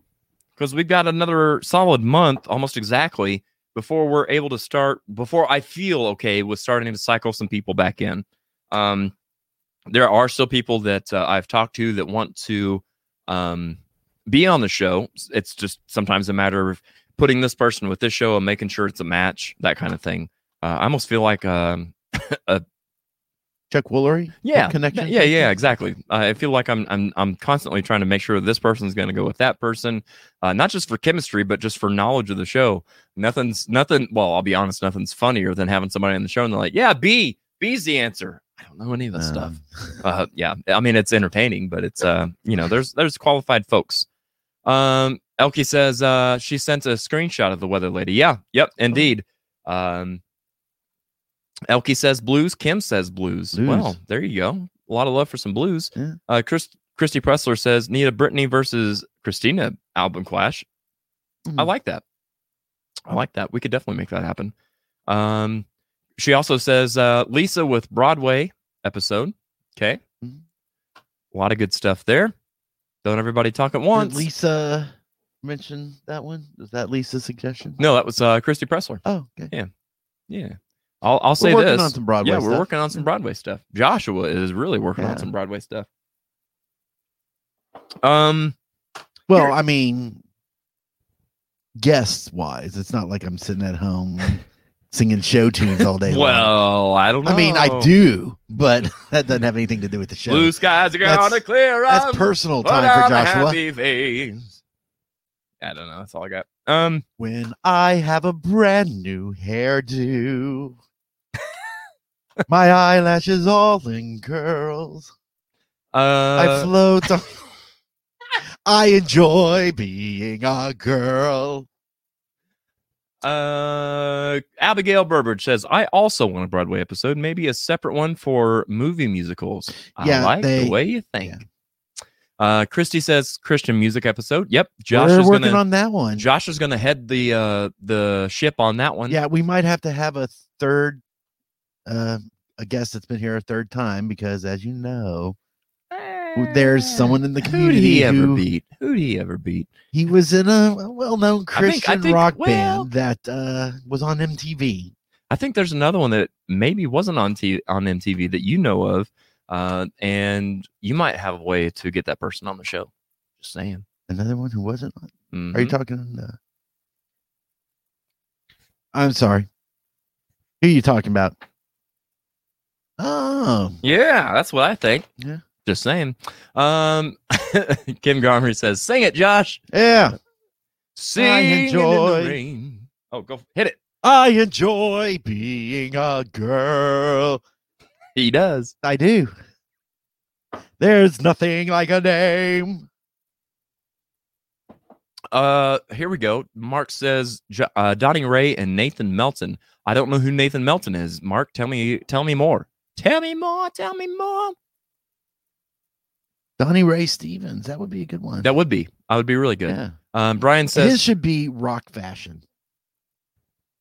because we've got another solid month, almost exactly, before we're able to start. Before I feel okay with starting to cycle some people back in. Um, there are still people that uh, I've talked to that want to um, be on the show. It's just sometimes a matter of putting this person with this show and making sure it's a match, that kind of thing. Uh, I almost feel like um, a Chuck Woolery? yeah connection. Yeah, yeah, exactly. I feel like I'm I'm I'm constantly trying to make sure this person's going to go with that person, uh, not just for chemistry, but just for knowledge of the show. Nothing's nothing. Well, I'll be honest, nothing's funnier than having somebody on the show and they're like, "Yeah, B, B's the answer." I don't know any of this stuff. Um, Uh, yeah, I mean it's entertaining, but it's uh, you know, there's there's qualified folks. Um, Elkie says uh, she sent a screenshot of the weather lady. Yeah, yep, indeed. Um, Elkie says blues. Kim says blues. Blues. Well, there you go. A lot of love for some blues. Yeah. Uh, Chris, Christy Pressler says need a Brittany versus Christina album clash. I Mhm. like that. I like that. We could definitely make that happen. Um, she also says uh, Lisa with Broadway episode. Okay, Mhm. a lot of good stuff there. Don't everybody talk at Did once. Lisa mentioned that one? Was that Lisa's suggestion? No, that was uh, Christy Pressler. Oh, okay. Yeah. Yeah, I'll I'll say we're working this. on some Broadway yeah, we're stuff. working on some Broadway stuff. Joshua is really working Yeah. on some Broadway stuff. Um, Well, Here- I mean, guests wise, it's not like I'm sitting at home singing show tunes all day long. well, I don't know. I mean, I do, but that doesn't have anything to do with the show. Blue skies are gonna clear up. That's personal time for Joshua. I don't know. That's all I got. Um, When I have a brand new hairdo, my eyelashes all in curls. I uh, float. on- I enjoy being a girl. uh, Abigail Burbridge says, I also want a Broadway episode, maybe a separate one for movie musicals. I Yeah, like they- the way you think. Uh, Christy says Christian music episode. Yep, Josh We're is working gonna on that one. Josh is gonna head the uh the ship on that one. Yeah, we might have to have a third, uh, a guest that's been here a third time because, as you know, there's someone in the community. Who'd he ever who- beat? Who'd he ever beat? he was in a well-known I think- I Christian think- rock well- band that uh, was on MTV. I think there's another one that maybe wasn't on T- on MTV that you know of, uh, and you might have a way to get that person on the show. Just saying. Another one who wasn't. on- Are you Mhm. talking? Uh, I'm sorry. Who are you talking about? Oh, Yeah, that's what I think. Yeah. Just saying. Um, Kim Garmer says, "Sing it, Josh. yeah. Sing I enjoy- in the rain." Oh, go hit it. I enjoy being a girl. He does. I do. There's nothing like a name. Uh, here we go. Mark says uh, Donnie Ray and Nathan Melton. I don't know who Nathan Melton is. Mark, tell me, tell me more. Tell me more. Tell me more. Donnie Ray Stevens. That would be a good one. That would be. I would be really good. Yeah. Um, Brian says, His should be rock fashion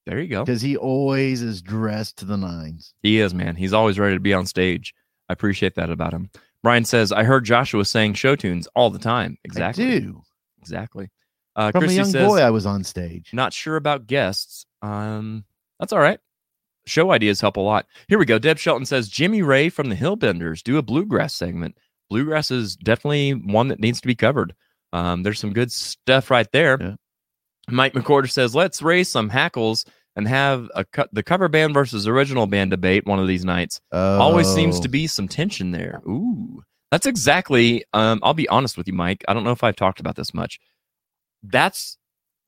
"There you go. because he always is dressed to the nines. He is, man. He's always ready to be on stage. I appreciate that about him." Brian says, "I heard Joshua saying show tunes all the time. Exactly. I do. Exactly." Uh, From Christy a young says, boy, I was on stage. Not sure about guests. Um, that's all right. Show ideas help a lot. Here we go. Deb Shelton says Jimmy Ray from the Hillbenders do a bluegrass segment. Bluegrass is definitely one that needs to be covered. Um, there's some good stuff right there. Yeah. Mike McCorder says let's raise some hackles and have a co- the cover band versus original band debate one of these nights. Always seems to Oh. be some tension there. Ooh, that's exactly. Um, I'll be honest with you, Mike. I don't know if I've talked about this much. That's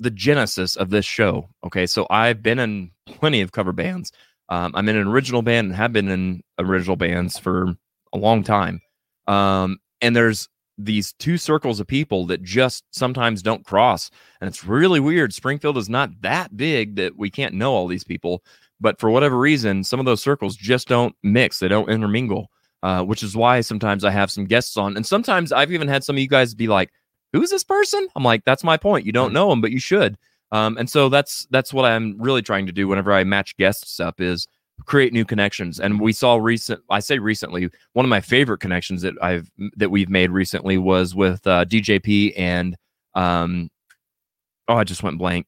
the genesis of this show. Okay, so I've been in plenty of cover bands. Um, I'm in an original band and have been in original bands for a long time. Um, and there's these two circles of people that just sometimes don't cross, and it's really weird. Springfield is not that big that we can't know all these people, but for whatever reason, some of those circles just don't mix. They don't intermingle. uh, which is why sometimes I have some guests on, and sometimes I've even had some of you guys be like, "Who's this person?" I'm like, "That's my point. You don't know him, but you should." Um, and so that's that's what I'm really trying to do whenever I match guests up is create new connections. And we saw recent, I say recently, one of my favorite connections that I've that we've made recently was with uh, DJP and um, oh, I just went blank.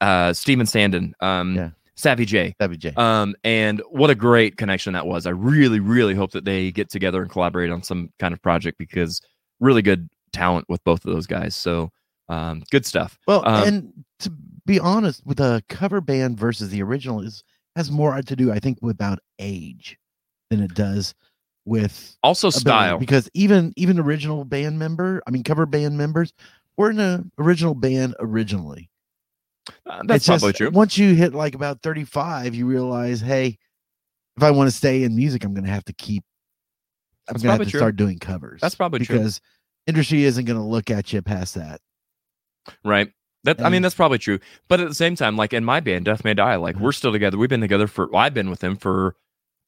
Uh, Steven Sandin, um, Yeah. Savvy J. Be Jay. Um, and what a great connection that was. I really, really hope that they get together and collaborate on some kind of project because really good talent with both of those guys. So um, good stuff. Well, Um, and to be honest, with a cover band versus the original is has more to do, I think, about age than it does with Also style. Because even even original band member, I mean, cover band members, were in an original band originally. Uh, that's It's just, probably true. Once you hit like about thirty five, you realize, hey, if I want to stay in music, I'm going to have to keep. I'm going to have to true. start doing covers. That's probably true. because industry isn't going to look at you past that. Right. That I mean that's probably true. But at the same time, like in my band, Death May Die, like Mhm. we're still together. We've been together for well, I've been with him for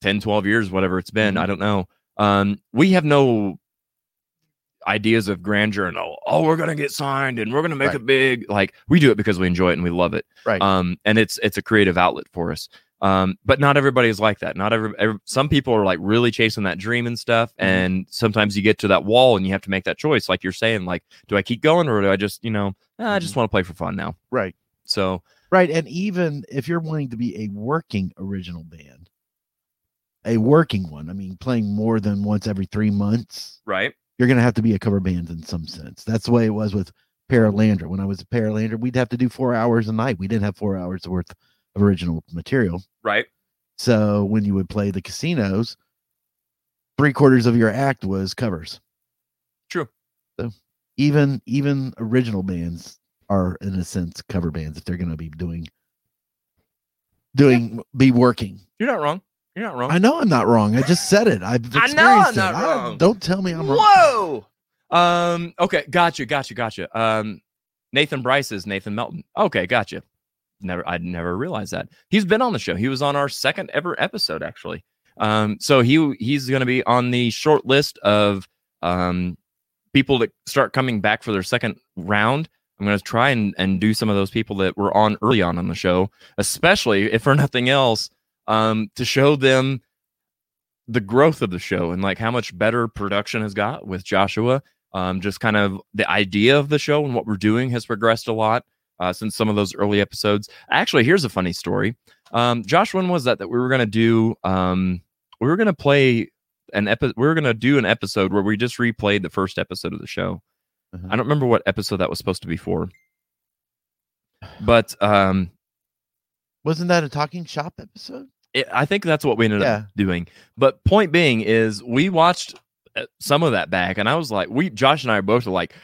10, 12 years, whatever it's been. Mhm. I don't know. Um, we have no ideas of grandeur and oh, oh, we're gonna get signed and we're gonna make Right. it big. Like we do it because we enjoy it and we love it. Right. Um, and it's it's a creative outlet for us. Um, but not everybody is like that. Not every, every some people are like really chasing that dream and stuff. Mhm. And sometimes you get to that wall and you have to make that choice. Like you're saying, like, do I keep going or do I just, you know, "Ah, I just want to play for fun now. right. So Right. And even if you're wanting to be a working original band, a working one, I mean, playing more than once every three months, right. you're going to have to be a cover band in some sense. That's the way it was with Paralandra. When I was a Paralandra, we'd have to do four hours a night. We didn't have four hours worth original material. Right. So when you would play the casinos, three quarters of your act was covers. True. So even even original bands are in a sense cover bands if they're going to be doing doing be working. You're not wrong. You're not wrong. I know I'm not wrong. I just said it. I've I know I'm it. not I- wrong. don't tell me I'm wrong. Whoa. Um. Okay. Gotcha. Gotcha. Gotcha. Um. Nathan Bryce is Nathan Melton. Okay. Gotcha. Never. I'd never realized that he's been on the show. He was on our second ever episode, actually. Um. So he he's going to be on the short list of um people that start coming back for their second round. I'm going to try and, and do some of those people that were on early on on the show, especially if for nothing else, um, to show them the growth of the show and like how much better production has got with Joshua. Um, just kind of the idea of the show and what we're doing has progressed a lot uh, since some of those early episodes. Actually, here's a funny story. Um, Josh, when was that that we were going to do? Um, we were going to play an episode. We were going to do an episode where we just replayed the first episode of the show. Uh-huh. I don't remember what episode that was supposed to be for, but um, Wasn't that a talking shop episode? it, I think that's what we ended Yeah. up doing. But point being is, we watched uh, some of that back, and I was like, we Josh and I both were like,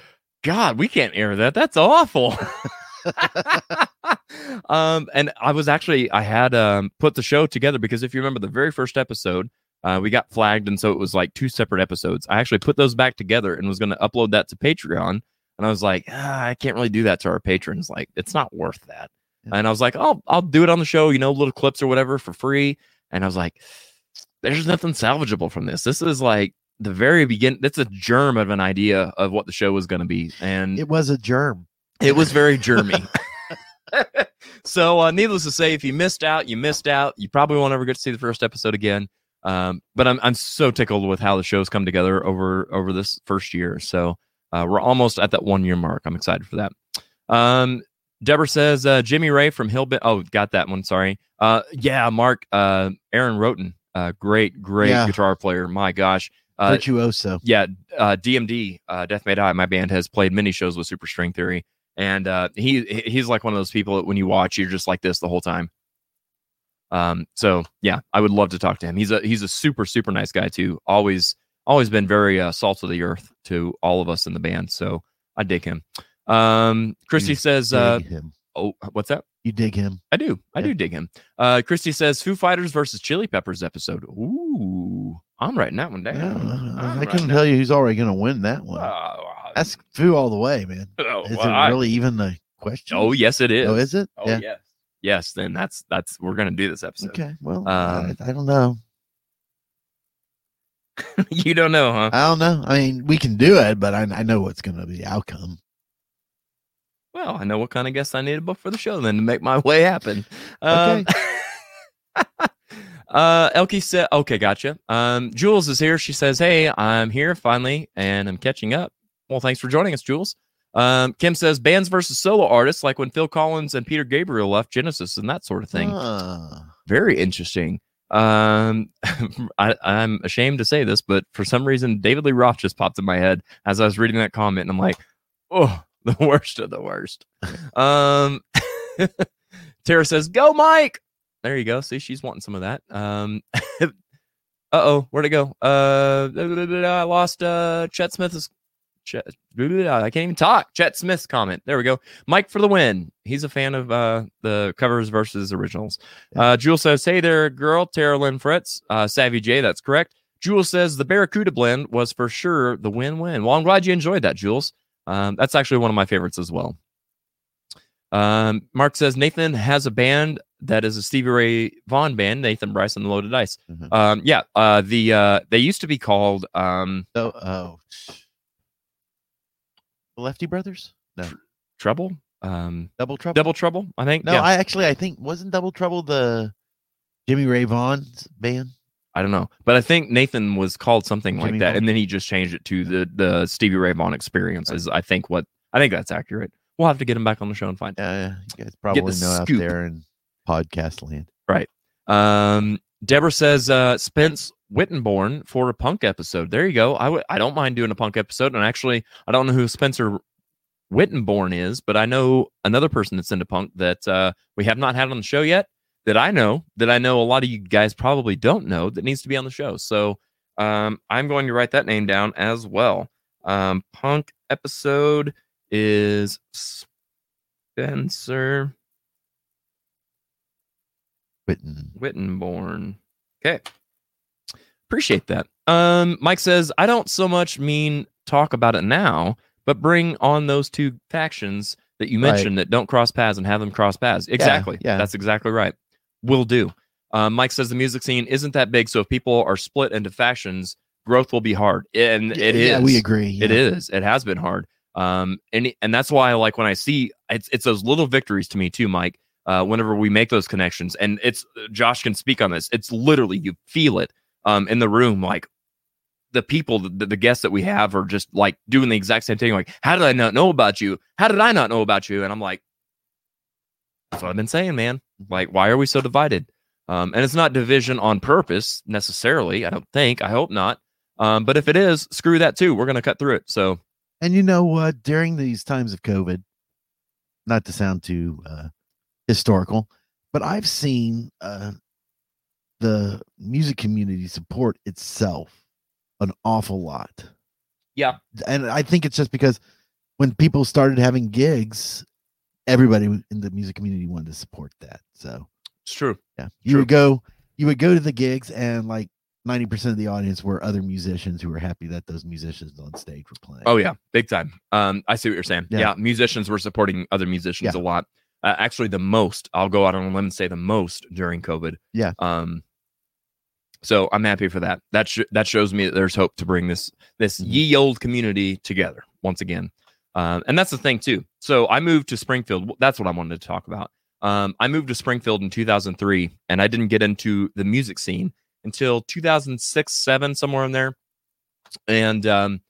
God, we can't air that. That's awful. um, and I was actually I had um put the show together because if you remember the very first episode, uh, we got flagged, and so it was like two separate episodes. I actually put those back together and was going to upload that to Patreon. And I was like, ah, I can't really do that to our patrons. Like, it's not worth that. Yeah. And I was like, oh, I'll do it on the show, you know, little clips or whatever for free. And I was like, there's nothing salvageable from this. This is like the very beginning. That's a germ of an idea of what the show was going to be, and It was a germ. It was very germy. so, uh, needless to say, if you missed out, you missed out. You probably won't ever get to see the first episode again. Um, but I'm I'm so tickled with how the show's come together over over this first year. So uh, we're almost at that one year mark. I'm excited for that. Um, Deborah says uh, Jimmy Ray from Hillbent. Oh, got that one. Sorry. Uh, yeah, Mark. Uh, Aaron Roten. Uh, great, great Yeah. guitar player. My gosh. Uh, Virtuoso. yeah, uh, DMD, uh, Death May Die, my band has played many shows with Super String Theory, and uh, he he- he's like one of those people that when you watch, you're just like this the whole time. Um, so yeah, I would love to talk to him. He's a he's a super super nice guy too. Always always been very uh, salt of the earth to all of us in the band. So I dig him. Um, Christy You says, uh, him. "Oh, what's that?" You dig him. I do. I Yeah. do dig him. Uh, Christy says Foo Fighters versus Chili Peppers episode. Ooh, I'm writing that one down. Yeah, I that- tell you who's already going to win that one. Oh, That's Foo all the way, man. oh, Is well, it I- really even the question? oh, yes, it is. Oh, is it? Oh, yes. Yes, then that's that's we're gonna do this episode. Okay. Well, Um, I, I don't know. you don't know, huh? I don't know. I mean, we can do it, but I, I know what's going to be the outcome. Well, I know what kind of guests I need to book for the show then to make my way happen. Um, uh, Elkie said, okay, gotcha. Um, Jules is here. She says, hey, I'm here finally and I'm catching up. Well, thanks for joining us, Jules. Um, Kim says, bands versus solo artists, like when Phil Collins and Peter Gabriel left Genesis and that sort of thing. Ah. Very interesting. Um, I, I'm ashamed to say this, but for some reason, David Lee Roth just popped in my head as I was reading that comment, and I'm like, oh, the worst of the worst. um, Tara says, "Go, Mike." There you go. See, she's wanting some of that. Um, uh oh, where'd it go? Uh, I lost uh Chet Smith's. Chet, I can't even talk. Chet Smith's comment. There we go. Mike for the win. He's a fan of uh the covers versus originals. Uh, Jules says, "Hey there, girl, Tara Lynn Fritz, uh, Savvy J. That's correct." Jules says the Barracuda blend was for sure the win-win. Well, I'm glad you enjoyed that, Jules. Um, that's actually one of my favorites as well. Um, Mark says Nathan has a band that is a Stevie Ray Vaughan band, Nathan Bryce and the Loaded Dice. Mhm. Um, yeah, uh, the uh, they used to be called um, So, oh, the Lefty Brothers? No, Trouble, um, Double Trouble. Double Trouble. I think. No, yeah. I actually I think wasn't Double Trouble the Jimmy Ray Vaughan's band. I don't know, but I think Nathan was called something like that, Vaughan. and then he just changed it to the the Stevie Ray Vaughan experience. Is I think what I think that's accurate. We'll have to get him back on the show and find. Yeah, yeah, you guys probably know out there in podcast land. Right? Um, Deborah says uh, Spence Wittenborn for a punk episode. There you go. I I don't mind doing a punk episode, and actually I don't know who Spencer Wittenborn is, but I know another person that's into punk that uh, we have not had on the show yet. That I know that I know a lot of you guys probably don't know that needs to be on the show. So um, I'm going to write that name down as well. Um, punk episode is Spencer Witten. Wittenborn. Okay. Appreciate that. Um, Mike says, I don't so much mean talk about it now, but bring on those two factions that you Right. mentioned that don't cross paths and have them cross paths. Exactly. yeah. That's exactly right. Will do. Um, Mike says the music scene isn't that big, so if people are split into factions, growth will be hard. And it is. Yeah, we agree. It yeah. is. It has been hard. Um, and and that's why, like, when I see it's it's those little victories to me too, Mike. Uh, whenever we make those connections, and it's Josh can speak on this. It's literally you feel it um in the room, like the people, the, the guests that we have are just like doing the exact same thing. Like, how did I not know about you? How did I not know about you? And I'm like, that's what I've been saying, man. Like, why are we so divided? Um, and it's not division on purpose necessarily. I don't think. I hope not. Um, but if it is, screw that too. We're gonna cut through it. So And you know what? During these times of COVID, not to sound too uh, historical, but I've seen uh, the music community support itself an awful lot. Yeah. And I think it's just because when people started having gigs, everybody in the music community wanted to support that. So, it's true. yeah, you True. would go, you would go to the gigs, and like 90% of the audience were other musicians who were happy that those musicians on stage were playing. Oh yeah, big time. Um, I see what you're saying. Yeah, Yeah. musicians were supporting other musicians Yeah. a lot. Uh, actually, the most. I'll go out on a limb and say the most during COVID. Yeah. Um. So I'm happy for that. That sh- that shows me that there's hope to bring this this Mhm. ye old community together once again. Um, and that's the thing too. So I moved to Springfield. That's what I wanted to talk about. Um, I moved to Springfield in 2003, and I didn't get into the music scene until 2006, seven, somewhere in there. And um,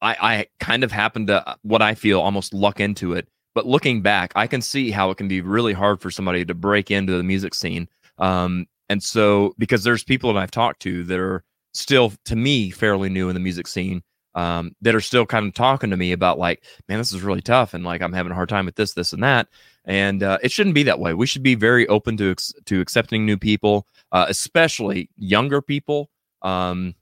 I, I kind of happened to uh, what I feel almost luck into it. But looking back, I can see how it can be really hard for somebody to break into the music scene. Um, and so, because there's people that I've talked to that are still, to me, fairly new in the music scene, um, that are still kind of talking to me about like, man, this is really tough, and like I'm having a hard time with this, this, and that. And uh, it shouldn't be that way. We should be very open to ex- to accepting new people, uh, especially younger people. Um,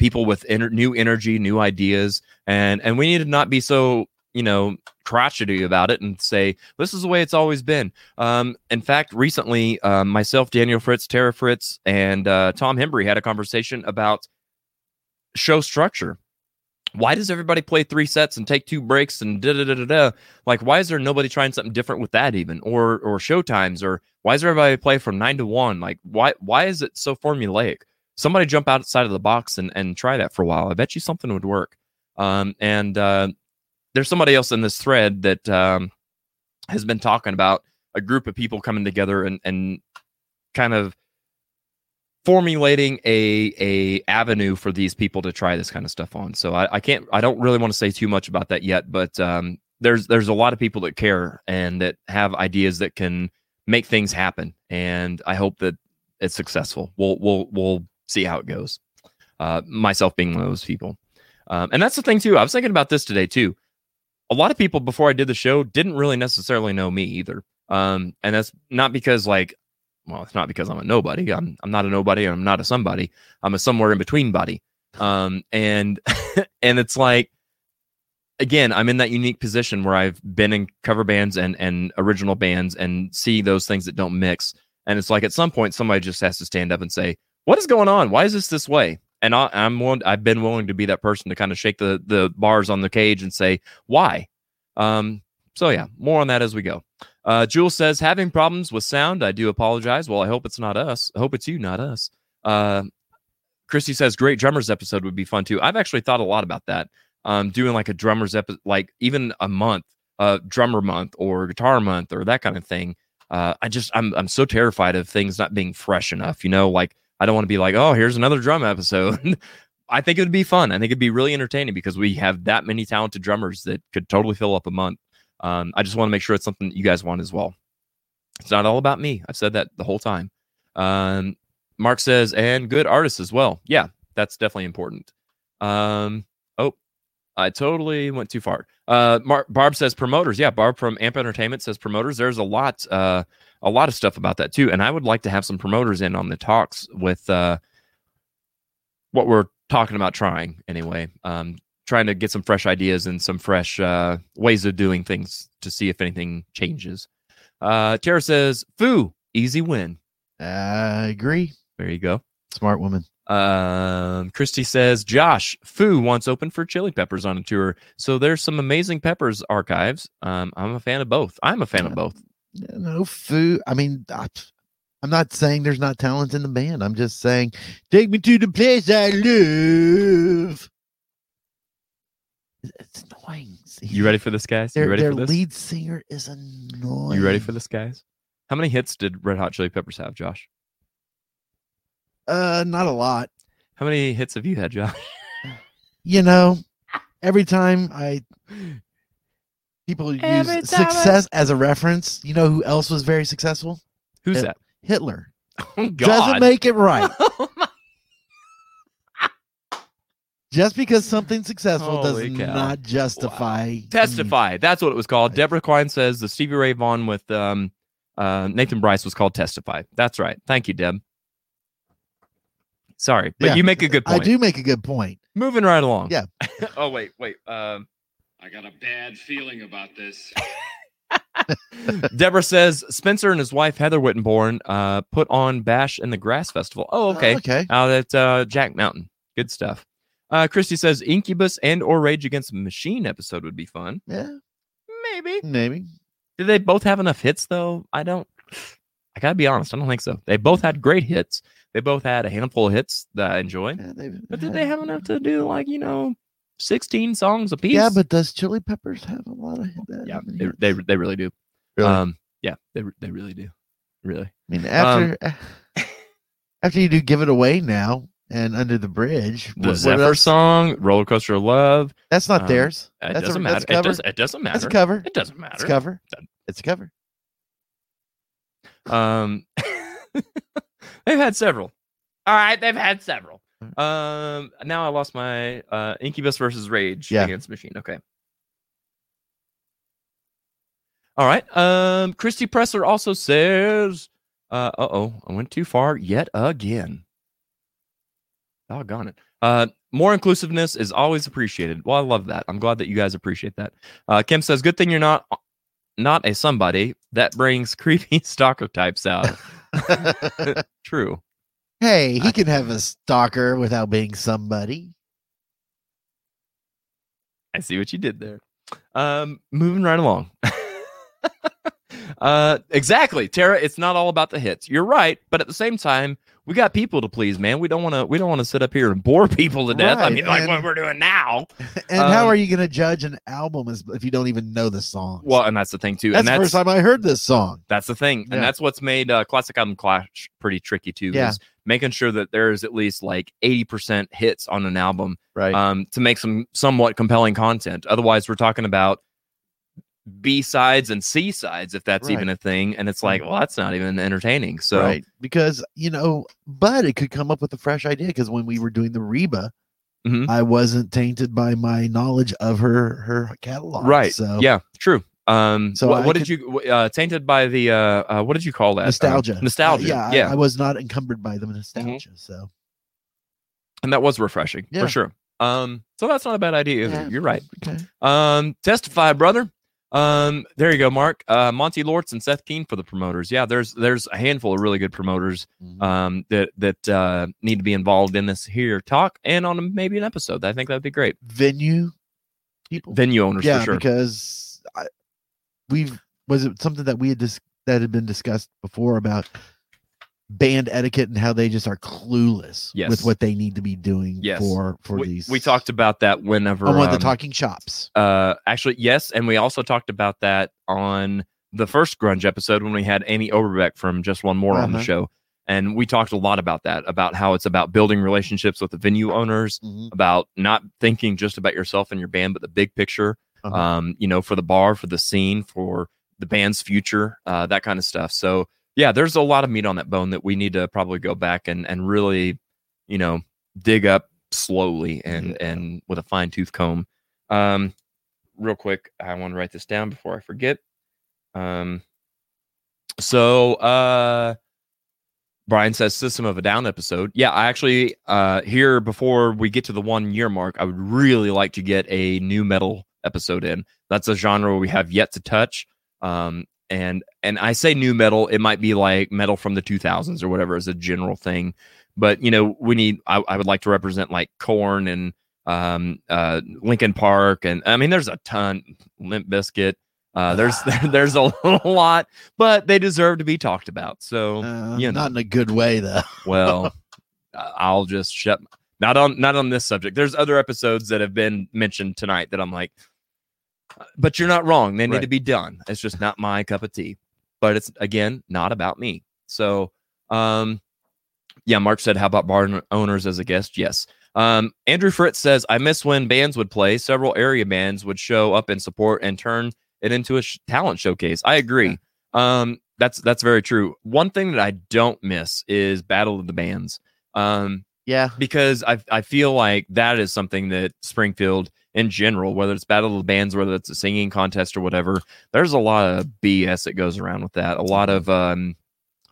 people with ener- new energy, new ideas, and and we need to not be so you know crotchety about it and say this is the way it's always been. Um, in fact, recently, um, myself, Daniel Fritz, Tara Fritz, and uh, Tom Hembry had a conversation about show structure. Why does everybody play three sets and take two breaks and da da da da da? Like, why is there nobody trying something different with that even, or or show times, or why is everybody play from nine to one? Like, why why is it so formulaic? somebody jump outside of the box and and try that for a while. I bet you something would work. Um, and uh, there's somebody else in this thread that um, has been talking about a group of people coming together and and kind of formulating a a avenue for these people to try this kind of stuff on. So I, I can't I don't really want to say too much about that yet, but um, there's there's a lot of people that care and that have ideas that can make things happen, and I hope that it's successful. We'll we'll we'll see how it goes. Uh, myself being one of those people, um, and that's the thing too. I was thinking about this today too. A lot of people before I did the show didn't really necessarily know me either, um, and that's not because like well, it's not because I'm a nobody. I'm I'm not a nobody. I'm not a somebody. I'm a somewhere in between body. Um, and and it's like again, I'm in that unique position where I've been in cover bands and and original bands and see those things that don't mix. And it's like at some point somebody just has to stand up and say, "What is going on? Why is this this way?" And I, I'm one. I've been willing to be that person to kind of shake the the bars on the cage and say, "Why?" Um, so yeah, more on that as we go. Uh, Jules says, having problems with sound. I do apologize. Well, I hope it's not us. I hope it's you, not us. Uh, Christy says, great drummers episode would be fun too. I've actually thought a lot about that. Um, doing like a drummers episode, like even a month, uh, drummer month or guitar month or that kind of thing. Uh, I just, I'm, I'm so terrified of things not being fresh enough. You know, like I don't want to be like, oh, here's another drum episode. I think it would be fun. I think it'd be really entertaining because we have that many talented drummers that could totally fill up a month. Um, I just want to make sure it's something that you guys want as well. It's not all about me. I've said that the whole time. Um, Mark says, and good artists as well. Yeah, that's definitely important. Um, oh, I totally went too far. Uh, Mar- Barb says promoters. Yeah, Barb from Amp Entertainment says promoters. There's a lot, uh, a lot of stuff about that too. And I would like to have some promoters in on the talks with uh, what we're talking about trying anyway. Um, trying to get some fresh ideas and some fresh uh, ways of doing things to see if anything changes. Uh, Tara says, "Foo, easy win." I agree. There you go. Smart woman. Um, Christy says, "Josh, Foo wants open for Chili Peppers on a tour, so there's some amazing Peppers archives. Um, I'm a fan of both. I'm a fan of both. No food. I mean, I, I'm not saying there's not talent in the band. I'm just saying, take me to the place I live. It's annoying. You ready for this, guys? Their, you ready their for this? lead singer is annoying. You ready for this, guys? How many hits did Red Hot Chili Peppers have, Josh? Uh, not a lot. How many hits have you had, Josh? You know, every time I people use Every time I- success as a reference, you know who else was very successful? Who's that? Hitler. Oh Doesn't make it right. Just because something's successful does cow. not justify Testify. That's what it was called. Deborah Klein says the Stevie Ray Vaughan with um, uh, Nathan Bryce was called Testify. That's right. Thank you, Deb. Sorry, but Yeah, you make a good point. I point. do make a good point. Moving right along. Yeah. oh wait, wait. Um, I got a bad feeling about this. Deborah says Spencer and his wife Heather Wittenborn uh, put on Bash in the Grass Festival. Oh, okay. okay. Out at uh, Jack Mountain. Good stuff. Uh, Christy says Incubus and or Rage Against Machine episode would be fun. Yeah, Maybe. maybe. Did they both have enough hits though? I don't. I gotta be honest. I don't think so. They both had great hits. They both had a handful of hits that I enjoyed. Yeah, But did had- they have enough to do like you know, sixteen songs apiece? Yeah, but does Chili Peppers have a lot of that yeah, they, they they really do. Really? Um, yeah, they they really do. Really. I mean, um, after after you do "Give It Away" now and "Under the Bridge," The what- what Zephyr else? song, Roller Coaster of Love. That's not um, theirs. It That's doesn't that's matter. It, cover. does, it doesn't matter. That's a cover. It doesn't It's matter. a cover. It's a cover. Um, they've had several. All right, they've had several. Um, now I lost my uh Incubus versus Rage Yeah. against Machine. Okay. All right. Um, Christy Presser also says, uh oh, I went too far yet again. Doggone it. Uh, more inclusiveness is always appreciated. Well, I love that. I'm glad that you guys appreciate that. Uh, Kim says, "Good thing you're not not a somebody that brings creepy stalker types out." True. Hey, he can have a stalker without being somebody. I see what you did there. Um, moving right along. Uh, exactly, Tara. It's not all about the hits. You're right, but at the same time, we got people to please, man. We don't want to. We don't want to sit up here and bore people to death. I mean, like and- what we're doing now. And how Um, are you going to judge an album as, if you don't even know the song? Well, and that's the thing too. that's and the first time I heard this song. that's the thing, Yeah. and that's what's made uh, classic album clash pretty tricky too. Yeah. Is making sure that there's at least like eighty percent hits on an album Right. um, to make some somewhat compelling content. Otherwise, we're talking about B sides and C sides, if that's Right. even a thing. And it's like, well, that's not even entertaining. So, right. Because, you know, but it could come up with a fresh idea because when we were doing the Reba, Mhm. I wasn't tainted by my knowledge of her her catalog. right, So yeah, true. Um, So so I what, did you uh, tainted by the uh, uh, what did you call that? Uh, nostalgia. nostalgia. Uh, yeah. yeah, I, I was not encumbered by the nostalgia. So and that was refreshing Yeah. for sure. Um, so that's not a bad idea. Either. Yeah. You're right. okay. Um, testify, brother. Um, there you go, Mark. Uh, Monty Lortz and Seth Keen for the promoters. Yeah, there's there's a handful of really good promoters Mhm. um that that uh need to be involved in this here talk and on a, maybe an episode. I think that'd be great. venue people. Venue owners yeah, for sure. because I, we've was it something that we had dis- that had been discussed before about band etiquette and how they just are clueless Yes. with what they need to be doing Yes. for for we, these. we talked about that whenever on one of um, the talking shops. uh actually yes and we also talked about that on the first grunge episode when we had amy overbeck from just one more on the Uh-huh. show and we talked a lot about that about how it's about building relationships with the venue owners Mhm. about not thinking just about yourself and your band but the big picture Uh-huh. um you know for the bar for the scene for the band's future uh that kind of stuff so yeah there's a lot of meat on that bone that we need to probably go back and and really you know dig up slowly and Yeah. and with a fine tooth comb um real quick i want to write this down before i forget um so uh Brian says System of a Down episode. Yeah, I actually uh here before we get to the one year mark, I would really like to get a nu metal episode in. That's a genre we have yet to touch. Um and and I say nu metal, it might be like metal from the 2000s or whatever as a general thing. But you know, we need I, I would like to represent like Korn and um uh Linkin Park and I mean there's a ton Limp Bizkit. Uh there's there's a lot, but they deserve to be talked about. So Uh, you know. Not in a good way though. well, I'll just shut. Not on not on this subject. There's other episodes that have been mentioned tonight that I'm like, but you're not wrong. They need to be done. It's just not my cup of tea. But it's again not about me. So, um, yeah. Mark said, "How about bar owners as a guest?" Yes. Um, Andrew Fritz says, "I miss when bands would play. Several area bands would show up and support and turn it into a sh- talent showcase." I agree. Um, that's that's very true. One thing that I don't miss is Battle of the Bands. Um, Yeah. because I I feel like that is something that Springfield in general, whether it's Battle of the Bands, whether it's a singing contest or whatever, there's a lot of BS that goes around with that. A lot of um,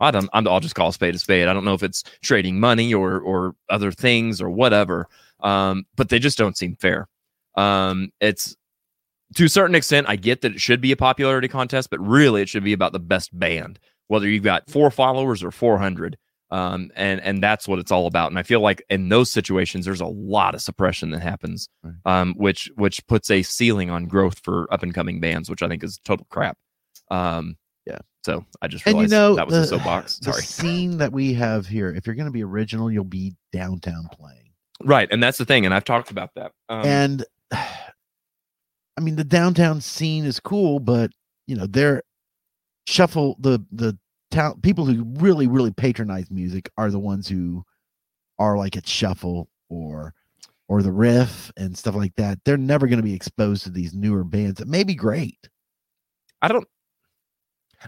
I don't I'm, I'll just call a spade a spade. I don't know if it's trading money or or other things or whatever. Um, but they just don't seem fair. Um, it's to a certain extent, I get that it should be a popularity contest, but really it should be about the best band, whether you've got four followers or 400. Um, and, and that's what it's all about. And I feel like in those situations, there's a lot of suppression that happens, um, which, which puts a ceiling on growth for up and coming bands, which I think is total crap. Um, Yeah. So I just And realized you know that was the, a soapbox. the Sorry. scene that we have here. If you're going to be original, you'll be downtown playing. Right. And that's the thing. And I've talked about that. Um, and I mean the downtown scene is cool, but you know they're shuffle the the town people who really really patronize music are the ones who are like at shuffle or or the riff and stuff like that. They're never going to be exposed to these newer bands that may be great. I don't.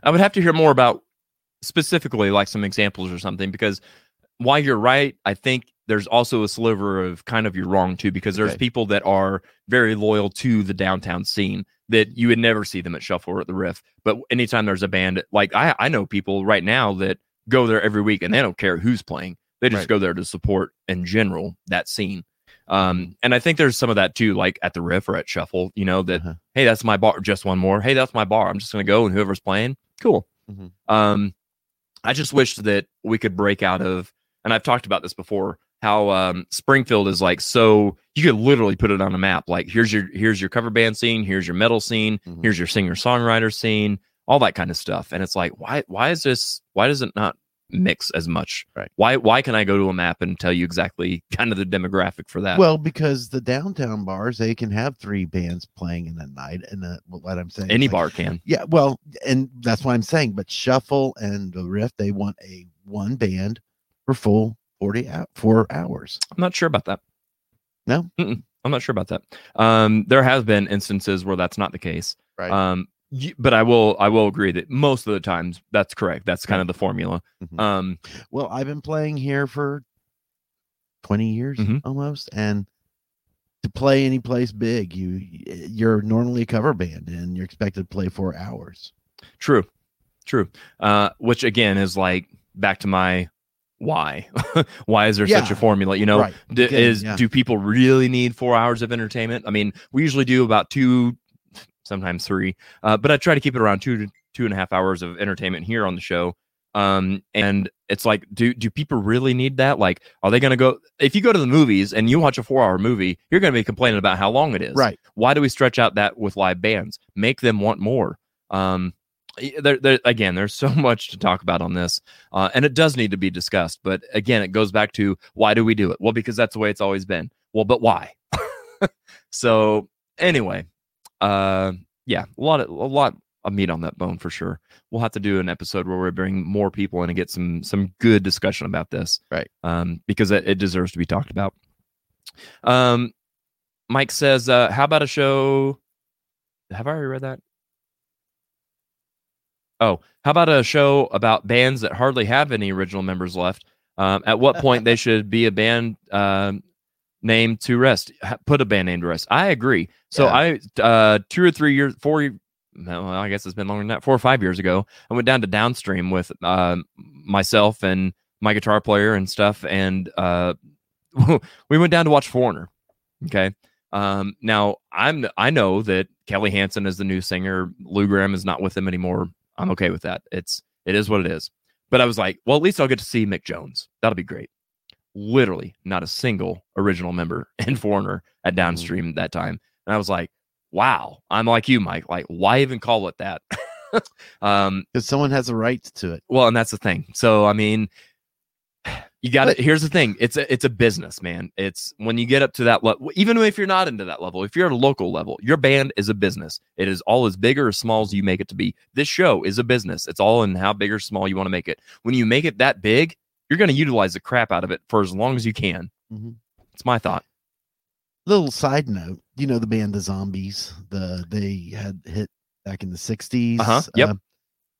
I would have to hear more about specifically like some examples or something because while you're right, I think there's also a sliver of kind of you're wrong too because there's Okay. people that are very loyal to the downtown scene that you would never see them at Shuffle or at the Riff. But anytime there's a band, like I, I know people right now that go there every week and they don't care who's playing. They just Right. go there to support in general that scene. Um, and I think there's some of that too, like at the Riff or at Shuffle, you know, that Uh-huh. hey, that's my bar. Just one more. Hey, that's my bar. I'm just gonna go and whoever's playing, cool. Mhm. Um, I just wish that we could break out of, and I've talked about this before, how um Springfield is like so you could literally put it on a map. Like here's your here's your cover band scene, here's your metal scene, Mhm. here's your singer songwriter scene, all that kind of stuff. And it's like, why why is this why does it not mix as much? Right. Why why can I go to a map and tell you exactly kind of the demographic for that? Well, because the downtown bars they can have three bands playing in a night, and uh, what I'm saying, any like- bar can. Yeah, well, and that's what I'm saying. But Shuffle and the Riff, they want a one band for full forty out four hours. I'm not sure about that. No? Mm-mm. I'm not sure about that. Um, there has been instances where that's not the case. Right. Um, but I will I will agree that most of the times that's correct. That's kind of the formula. Mhm. Um, Well, I've been playing here for twenty years Mhm. almost, and to play any place big, you you're normally a cover band, and you're expected to play four hours. True, true. Uh, which again is like back to my why. why is there such a formula? You know, right. d- is yeah. do people really need four hours of entertainment? I mean, we usually do about two, sometimes three, uh, but I try to keep it around two to two and a half hours of entertainment here on the show. Um, and it's like, do do people really need that? Like, are they going to go? If you go to the movies and you watch a four hour movie, you're going to be complaining about how long it is Right. why do we stretch out that with live bands make them want more um there, there again there's so much to talk about on this uh, and it does need to be discussed but again it goes back to why do we do it well because that's the way it's always been well but why so anyway uh yeah a lot of a lot of meat on that bone for sure we'll have to do an episode where we bring more people in and get some some good discussion about this Right. um because it, it deserves to be talked about um Mike says, uh, "How about a show?" Have I already read that? Oh, how about a show about bands that hardly have any original members left? Um, at what point they should be a band um, name to rest? Put a band name to rest. I agree. So Yeah. I, uh, two or three years, four, no, well, I guess it's been longer than that. Four or five years ago, I went down to Downstream with um myself and my guitar player and stuff, and uh, we went down to watch Foreigner. Okay. Um, now I'm I know that Kelly Hansen is the new singer. Lou Gramm is not with them anymore. I'm okay with that. It's it is what it is. But I was like, well, at least I'll get to see Mick Jones. That'll be great. Literally, not a single original member and Foreigner at Downstream that time. And I was like, wow. I'm like you, Mike. Like, why even call it that? um, Because someone has a right to it. well, and that's the thing. So I mean, you got But- Here's the thing: it's a it's a business, man. It's when you get up to that level. Even if you're not into that level, if you're at a local level, your band is a business. It is all as big or as small as you make it to be. This show is a business. It's all in how big or small you want to make it. When you make it that big, you're going to utilize the crap out of it for as long as you can. Mhm. It's my thought. Little side note, you know the band The Zombies, the they had hit back in the 60s. Uh-huh, yep. um,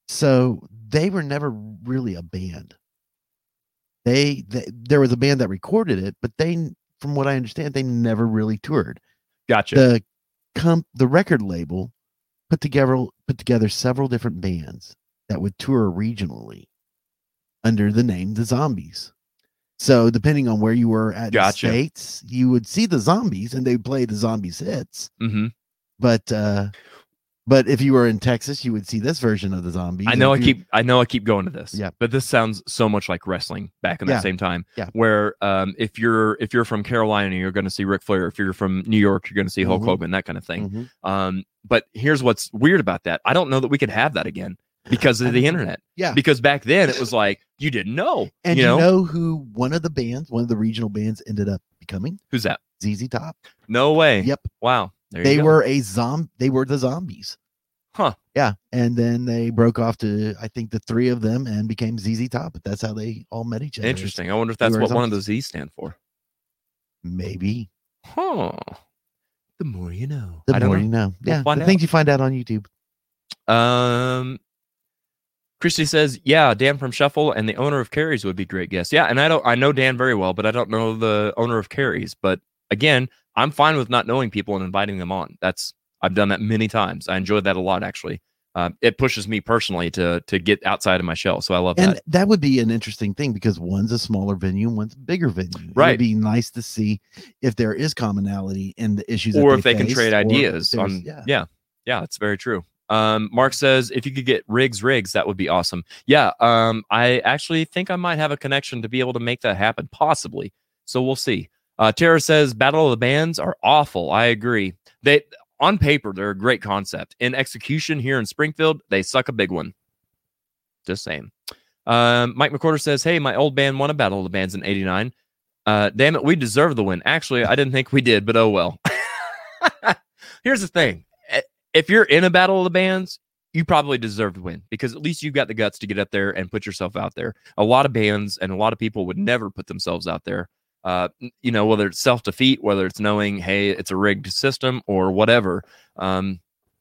so they were never really a band. They, they there was a band that recorded it, but they from what I understand, they never really toured. Gotcha. The comp the record label put together put together several different bands that would tour regionally under the name The Zombies. So depending on where you were at in the states, you would see the zombies and they'd play the zombies hits. hmm But uh but if you were in Texas, you would see this version of the zombies. I know I keep I know I keep going to this. Yeah. But this sounds so much like wrestling back in Yeah. same time. Yeah. Where um if you're if you're from Carolina, you're gonna see Ric Flair. If you're from New York, you're gonna see Hulk Mhm. Hogan, that kind of thing. Mhm. Um, but here's what's weird about that. I don't know that we could have that again because of the internet. Yeah. Because back then it was like you didn't know. And you you know, know? who one of the bands, one of the regional bands ended up becoming? who's that? ZZ Top. No way. Yep. Wow. There they were a zom they were the zombies. Huh. Yeah. And then they broke off to I think the three of them and became ZZ Top, but that's how they all met each other. Interesting. I wonder if that's were what one of zombies. those Z's stand for. Maybe. Huh. The more you know. The I more know. you know. We'll yeah. find the things you find out on YouTube. Um, Christy says, "Yeah, Dan from Shuffle and the owner of Carries would be great guests." Yeah, and I don't, I know Dan very well, but I don't know the owner of Carries. But again, I'm fine with not knowing people and inviting them on. That's I've done that many times. I enjoyed that a lot, actually. Uh, it pushes me personally to to get outside of my shell, so I love that. And that. that would be an interesting thing because one's a smaller venue one's a bigger venue. Right. It'd be nice to see if there is commonality in the issues, Or that if they can trade ideas on, yeah. yeah, yeah, it's very true. Um, Mark says if you could get rigs, rigs, that would be awesome. Yeah, um, I actually think I might have a connection to be able to make that happen, possibly. So we'll see. Uh, Tara says Battle of the Bands are awful. I agree. They on paper, they're a great concept. In execution here in Springfield, they suck a big one. Just saying. Um, Mike McCorder says, Hey, my old band won a battle of the bands in 89. Uh, damn it, we deserve the win. Actually, I didn't think we did, but oh well. Here's the thing Eh, if you're in a battle of the bands, you probably deserve to win because at least you've got the guts to get up there and put yourself out there. A lot of bands and a lot of people would never put themselves out there. Uh, you know, whether it's self defeat, whether it's knowing, hey, it's a rigged system or whatever. Um,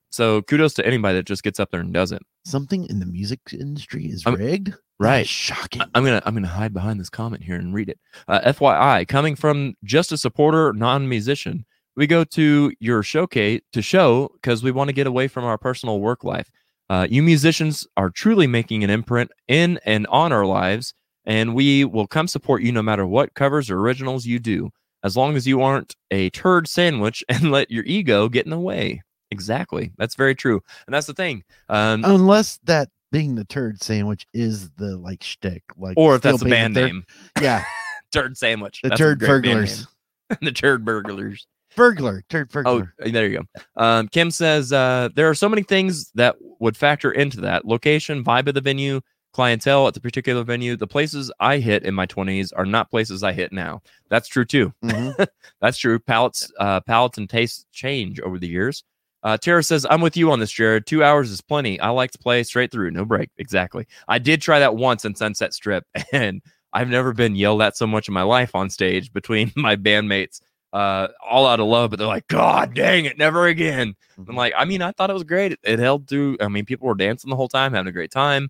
so kudos to anybody that just gets up there and does it. Something in the music industry is I'm- rigged. Right. That's shocking. I'm gonna I'm gonna hide behind this comment here and read it. Uh, FYI, coming from just a supporter, non-musician, we go to your showcase to show because we want to get away from our personal work life. Uh, you musicians are truly making an imprint in and on our lives, and we will come support you no matter what covers or originals you do, as long as you aren't a turd sandwich and let your ego get in the way. Exactly, that's very true, and that's the thing. Um, Unless that being the turd sandwich is the like shtick, like or if that's a band third- name, Yeah, turd sandwich. the That's turd burglars. the turd burglars. Burglar, turd burglar. Oh, there you go. Um, Kim says uh, there are so many things that would factor into that location, vibe of the venue, clientele at the particular venue. The places I hit in my 20s are not places I hit now. That's true too. Mhm. That's true. Palates, uh, palates and tastes change over the years. Uh, Tara says, I'm with you on this, Jared. Two hours is plenty. I like to play straight through, no break. Exactly. I did try that once in Sunset Strip, and I've never been yelled at so much in my life on stage between my bandmates, uh, all out of love, but they're like, God dang it, never again. I'm like, I mean, I thought it was great. It, it held through. I mean, people were dancing the whole time, having a great time.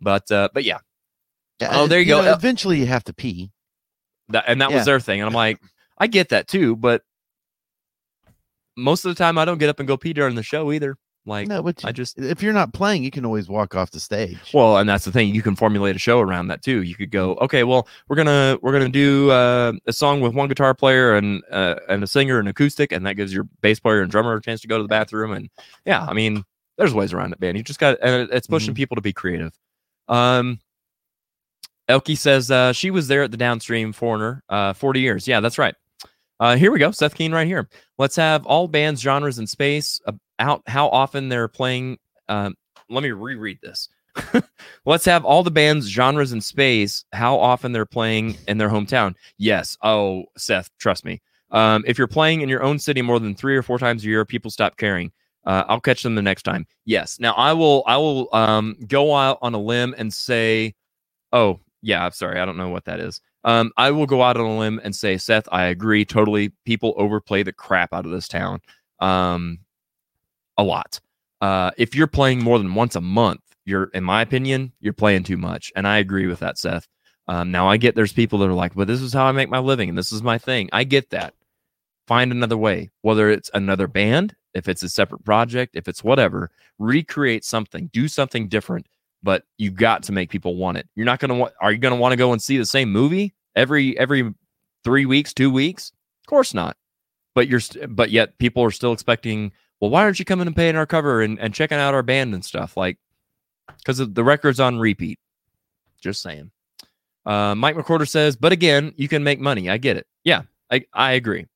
But uh, but yeah, oh, there you go. know, Uh, eventually, you have to pee. that, and that Yeah. was their thing. And I'm like, I get that too, but most of the time I don't get up and go pee during the show either. Like no, but I just if you're not playing, you can always walk off the stage. well, and that's the thing. You can formulate a show around that too. You could go, okay, well, we're gonna we're gonna do uh, a song with one guitar player and uh, and a singer and acoustic, and that gives your bass player and drummer a chance to go to the bathroom. And yeah, I mean, there's ways around it, man. You just got and it's pushing people to be creative. Um, Elke says uh, she was there at the downstream foreigner, uh, 40 years. Yeah, that's right. Uh, here we go. Seth Keen right here. Let's have all bands, genres, and space out how often they're playing. Um, let me reread this. Let's have all the bands, genres, and space how often they're playing in their hometown. Yes. Oh, Seth, trust me. Um, if you're playing in your own city more than three or four times a year, people stop caring. Uh, I'll catch them the next time. Yes. Now I will. I will um, go out on a limb and say, "Oh, yeah, I'm sorry. I don't know what that is." Um, I will go out on a limb and say, Seth, I agree totally. People overplay the crap out of this town, um, a lot. Uh, if you're playing more than once a month, you're, in my opinion, you're playing too much, and I agree with that, Seth. Um, now I get there's people that are like, "But this is how I make my living, and this is my thing." I get that. Find another way, whether it's another band, if it's a separate project, if it's whatever. Recreate something, do something different but you got to make people want it. You're not going to want are you going to want to go and see the same movie every every 3 weeks, 2 weeks? Of course not. But you're but yet people are still expecting, well, why aren't you coming and paying our cover and, and checking out our band and stuff like cuz the record's on repeat. Just saying. Uh, Mike McCorder says, but again, you can make money. I get it. Yeah, I, I agree.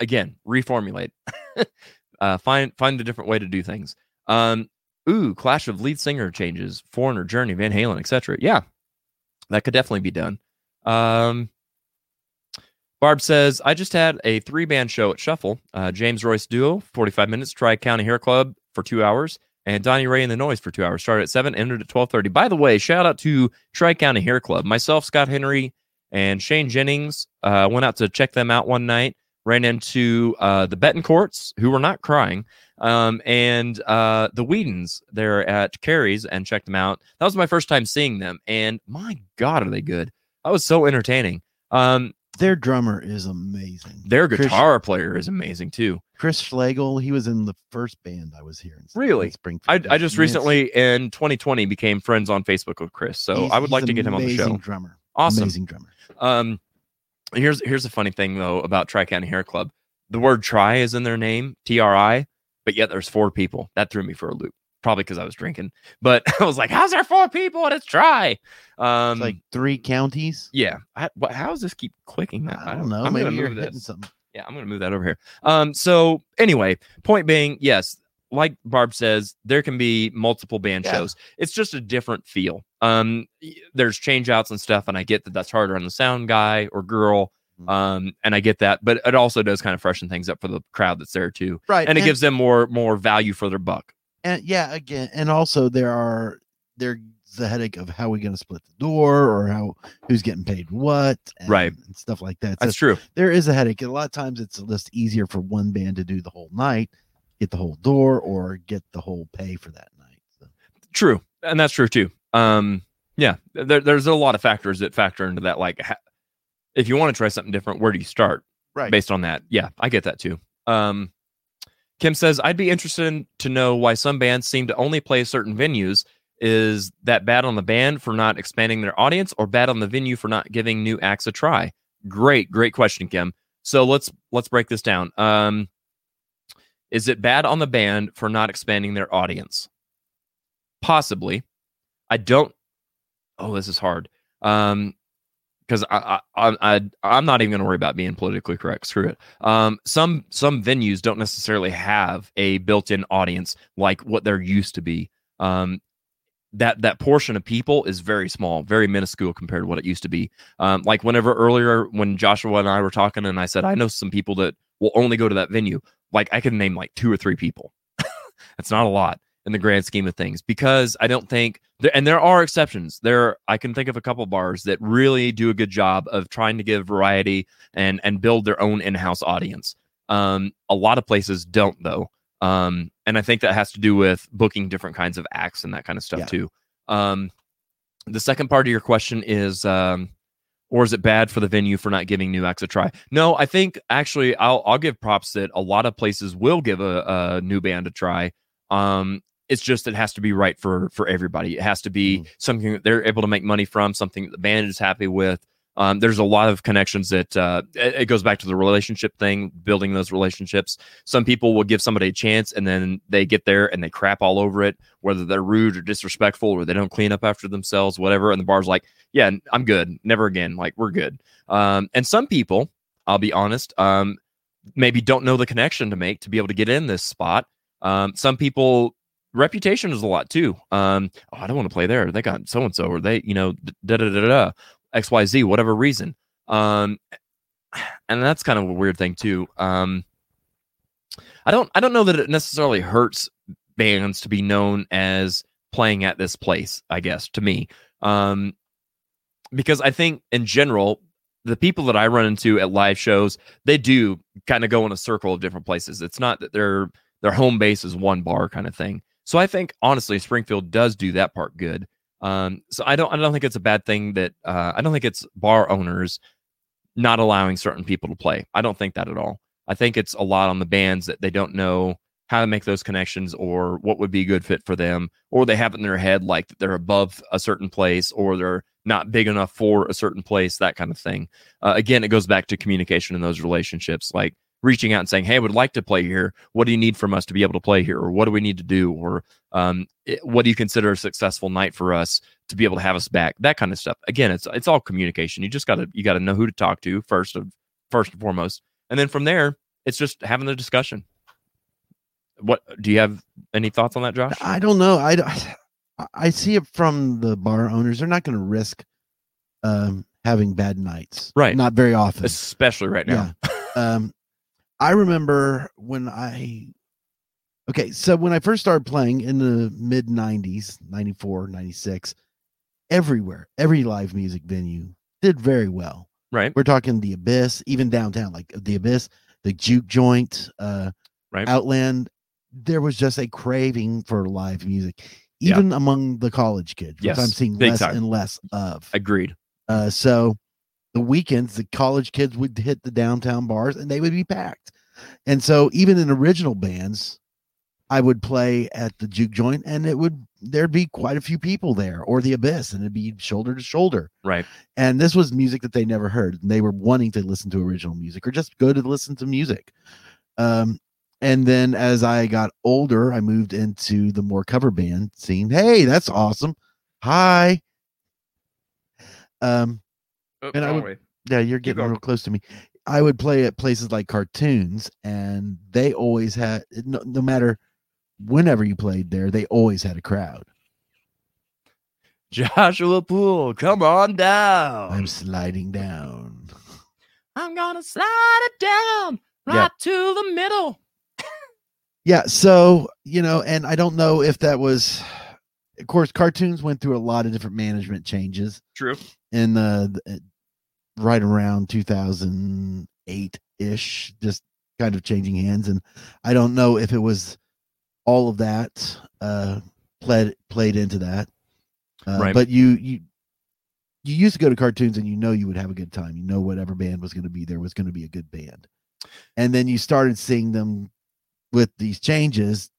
Again, reformulate. uh, find find a different way to do things. Um, ooh, clash of lead singer changes, Foreigner, Journey, Van Halen, etc. Yeah, that could definitely be done. Um, Barb says, I just had a three band show at Shuffle. Uh, James Royce Duo, 45 minutes, Tri County Hair Club for two hours, and Donnie Ray and the Noise for two hours. Started at 7, ended at 12.30. By the way, shout out to Tri County Hair Club. Myself, Scott Henry, and Shane Jennings uh, went out to check them out one night. Ran into uh, the Betancourts, who were not crying, um, and uh, the Whedons there at Carrie's and checked them out. That was my first time seeing them, and my God, are they good? That was so entertaining. Um, Their drummer is amazing. their Chris- guitar player is amazing too. Chris Schlegel, he was in the first band I was here. In, Really? Springfield. I, I just recently in 2020 became friends on Facebook with Chris, so He's- I would like to get him on the amazing show. Drummer, Awesome. amazing drummer. Um, here's here's a funny thing though about Tri County Hair Club. The word "try" is in their name, T R I, but yet there's four people. That threw me for a loop. Probably because I was drinking, but I was like, "How's there four people and it's Try?" Um, It's like three counties. yeah. I, what, how does this keep clicking? I don't know. I'm Maybe gonna you're move this. something. Yeah, I'm gonna move that over here. Um, so anyway, point being, yes, like Barb says, there can be multiple band Yeah. shows. It's just a different feel. Um, there's change outs and stuff, and I get that that's harder on the sound guy or girl. Mhm. Um, and I get that, but it also does kind of freshen things up for the crowd that's there too, right and it gives them more more value for their buck. and yeah again and also there are there's the headache of how we're going to split the door or how who's getting paid what and, Right. and stuff like that so That's true. there is a headache a lot of times it's just easier for one band to do the whole night get the whole door or get the whole pay for that night so, True, and that's true too. Um, yeah, there, there's a lot of factors that factor into that. Like, ha- if you want to try something different, where do you start? right Based on that, yeah, I get that too. Um, Kim says, I'd be interested in, to know why some bands seem to only play certain venues. Is that bad on the band for not expanding their audience, or bad on the venue for not giving new acts a try? Great, great question, Kim. So let's let's break this down. Um, is it bad on the band for not expanding their audience? Possibly. I don't. Oh, this is hard. Um, because I, I, I, I'm not even going to worry about being politically correct. Screw it. Um, some some venues don't necessarily have a built-in audience like what there used to be. Um, that that portion of people is very small, very minuscule compared to what it used to be. Um, like whenever earlier when Joshua and I were talking, and I said I know some people that will only go to that venue. Like I can name like two or three people. That's not a lot in the grand scheme of things because I don't think there, and there are exceptions. There I can think of a couple bars that really do a good job of trying to give variety and and build their own in-house audience. Um, a lot of places don't though. Um, and I think that has to do with booking different kinds of acts and that kind of stuff Yeah. too. Um, the second part of your question is um, or is it bad for the venue for not giving new acts a try? No, I think actually I'll I'll give props that a lot of places will give a, a new band a try. Um, it's just it has to be right for for everybody. It has to be something that they're able to make money from, something that the band is happy with. Um, there's a lot of connections that uh, it, goes back to the relationship thing, building those relationships. Some people will give somebody a chance and then they get there and they crap all over it, whether they're rude or disrespectful or they don't clean up after themselves, whatever. And the bar's like, yeah, I'm good. Never again. Like we're good. Um, and some people, I'll be honest, um, maybe don't know the connection to make to be able to get in this spot. Um, some people reputation is a lot too. Um, oh, I don't want to play there. They got so and so, or they, you know, da da da da da, X Y Z, whatever reason. Um, and that's kind of a weird thing too. Um, I don't, I don't know that it necessarily hurts bands to be known as playing at this place. I guess to me, um, because I think in general, the people that I run into at live shows, they do kind of go in a circle of different places. It's not that their their home base is one bar kind of thing. So I think honestly, Springfield does do that part good. Um, so I don't I don't think it's a bad thing that uh, I don't think it's bar owners not allowing certain people to play. I don't think that at all. I think it's a lot on the bands that they don't know how to make those connections or what would be a good fit for them, or they have it in their head like they're above a certain place or they're not big enough for a certain place, that kind of thing. Uh, again, it goes back to communication in those relationships, like reaching out and saying, "Hey, I would like to play here. What do you need from us to be able to play here, or what do we need to do, or um, it- what do you consider a successful night for us to be able to have us back?" That kind of stuff. Again, it's it's all communication. You just gotta you gotta know who to talk to first of first and foremost, and then from there, it's just having the discussion. What do you have any thoughts on that, Josh? I don't know. I, I see it from the bar owners. They're not going to risk um, having bad nights. Right. Not very often. Especially right now. Yeah. um, I remember when I, okay, so when I first started playing in the mid 90s, 94, 96, everywhere, every live music venue did very well. Right. We're talking the Abyss, even downtown, like the Abyss, the Juke Joint, uh, Right. Outland. There was just a craving for live music, Yeah. even among the college kids, which Yes, I'm seeing big less time. and less of. Agreed. Uh, so the weekends, the college kids would hit the downtown bars and they would be packed. And so even in original bands, I would play at the juke joint and it would there'd be quite a few people there or the abyss and it'd be shoulder to shoulder. Right. And this was music that they never heard. And they were wanting to listen to original music or just go to listen to music. Um, and then as I got older, I moved into the more cover band scene. Hey, that's awesome. Hi. Um, Oh, And I would- oh, way. yeah, you're getting going. real close to me. I would play at places like cartoons, and they always had no, no matter whenever you played there, they always had a crowd. Joshua Poole, come on down. I'm sliding down. I'm gonna slide it down right Yeah. to the middle. Yeah, so you know, and I don't know if that was, of course, cartoons went through a lot of different management changes True. in the, the- right around 2008 ish, just kind of changing hands, and I don't know if it was all of that uh played played into that, uh, Right. but you you you used to go to cartoons and you know you would have a good time. You know whatever band was going to be there was going to be a good band, and then you started seeing them with these changes,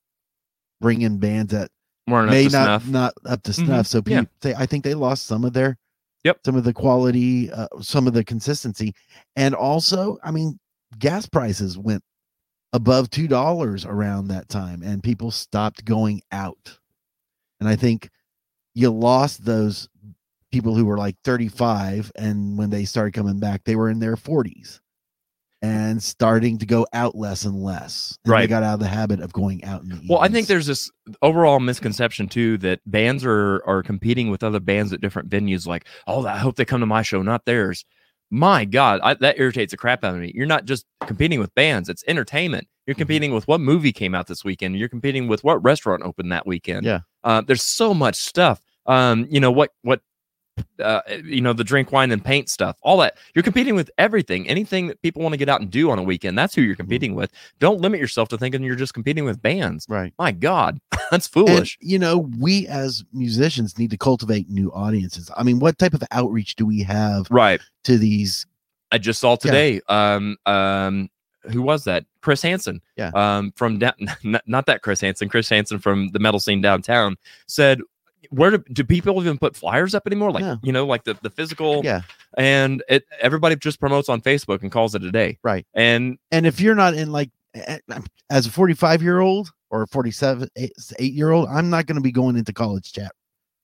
bring in bands that Weren't may up to not snuff. not up to Mhm. snuff. So Yeah. people say I think they lost some of their Yep. some of the quality, uh, some of the consistency, and also I mean gas prices went above two dollars around that time, and people stopped going out, and I think you lost those people who were like 35 and when they started coming back they were in their 40s and starting to go out less and less and they Right. got out of the habit of going out in the Well, I think there's this overall misconception too that bands are are competing with other bands at different venues. Like, oh, I hope they come to my show, not theirs. My God, I, that irritates the crap out of me. You're not just competing with bands; it's entertainment. You're Mm-hmm. competing with what movie came out this weekend. You're competing with what restaurant opened that weekend. Yeah. uh, there's so much stuff. Um, you know what what uh, you know the drink wine and paint stuff all that. You're competing with everything. Anything that people want to get out and do on a weekend that's who you're Mm-hmm. competing with. Don't limit yourself to thinking you're just competing with bands. Right. My god that's And, foolish. you know, we as musicians need to cultivate new audiences. I mean, what type of outreach do we have right. to these? i just saw today um um who was that? Chris hansen Yeah. um from down not, not that chris hansen. Chris hansen from the metal scene downtown said where do, do people even put flyers up anymore like No. you know like the, the physical Yeah, and it everybody just promotes on facebook and calls it a day right. and And if you're not in like as a 45 year old or a 47 eight, eight year old, I'm not going to be going into college chat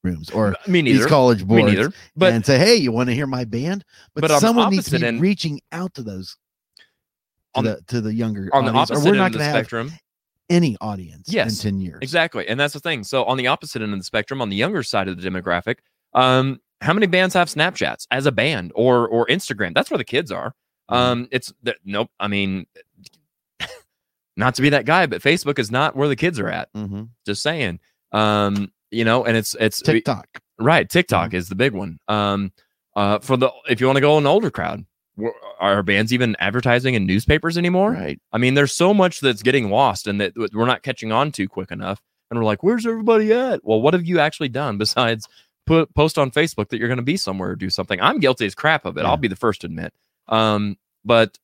rooms or me these neither college me boards neither but and say, "Hey, you want to hear my band?" But, But someone needs to be end- reaching out to those to On- the to the younger on the audience, or opposite we're not the going to have spectrum any audience Yes, in 10 years. Exactly. And that's the thing. So on the opposite end of the spectrum, on the younger side of the demographic, um, how many bands have Snapchats as a band or or Instagram? That's where the kids are. Mm-hmm. Um, it's th- nope. I mean, not to be that guy, but Facebook is not where the kids are at. Mhm. Just saying. Um, you know, and it's it's TikTok. right. TikTok Mm-hmm. is the big one. Um, uh, for the if you want to go an older crowd, are bands even advertising in newspapers anymore? Right. I mean, there's so much that's getting lost and that we're not catching on to quick enough. And we're like, where's everybody at? Well, what have you actually done besides put post on Facebook that you're going to be somewhere or do something? I'm guilty as crap of it. Yeah. I'll be the first to admit. Um, but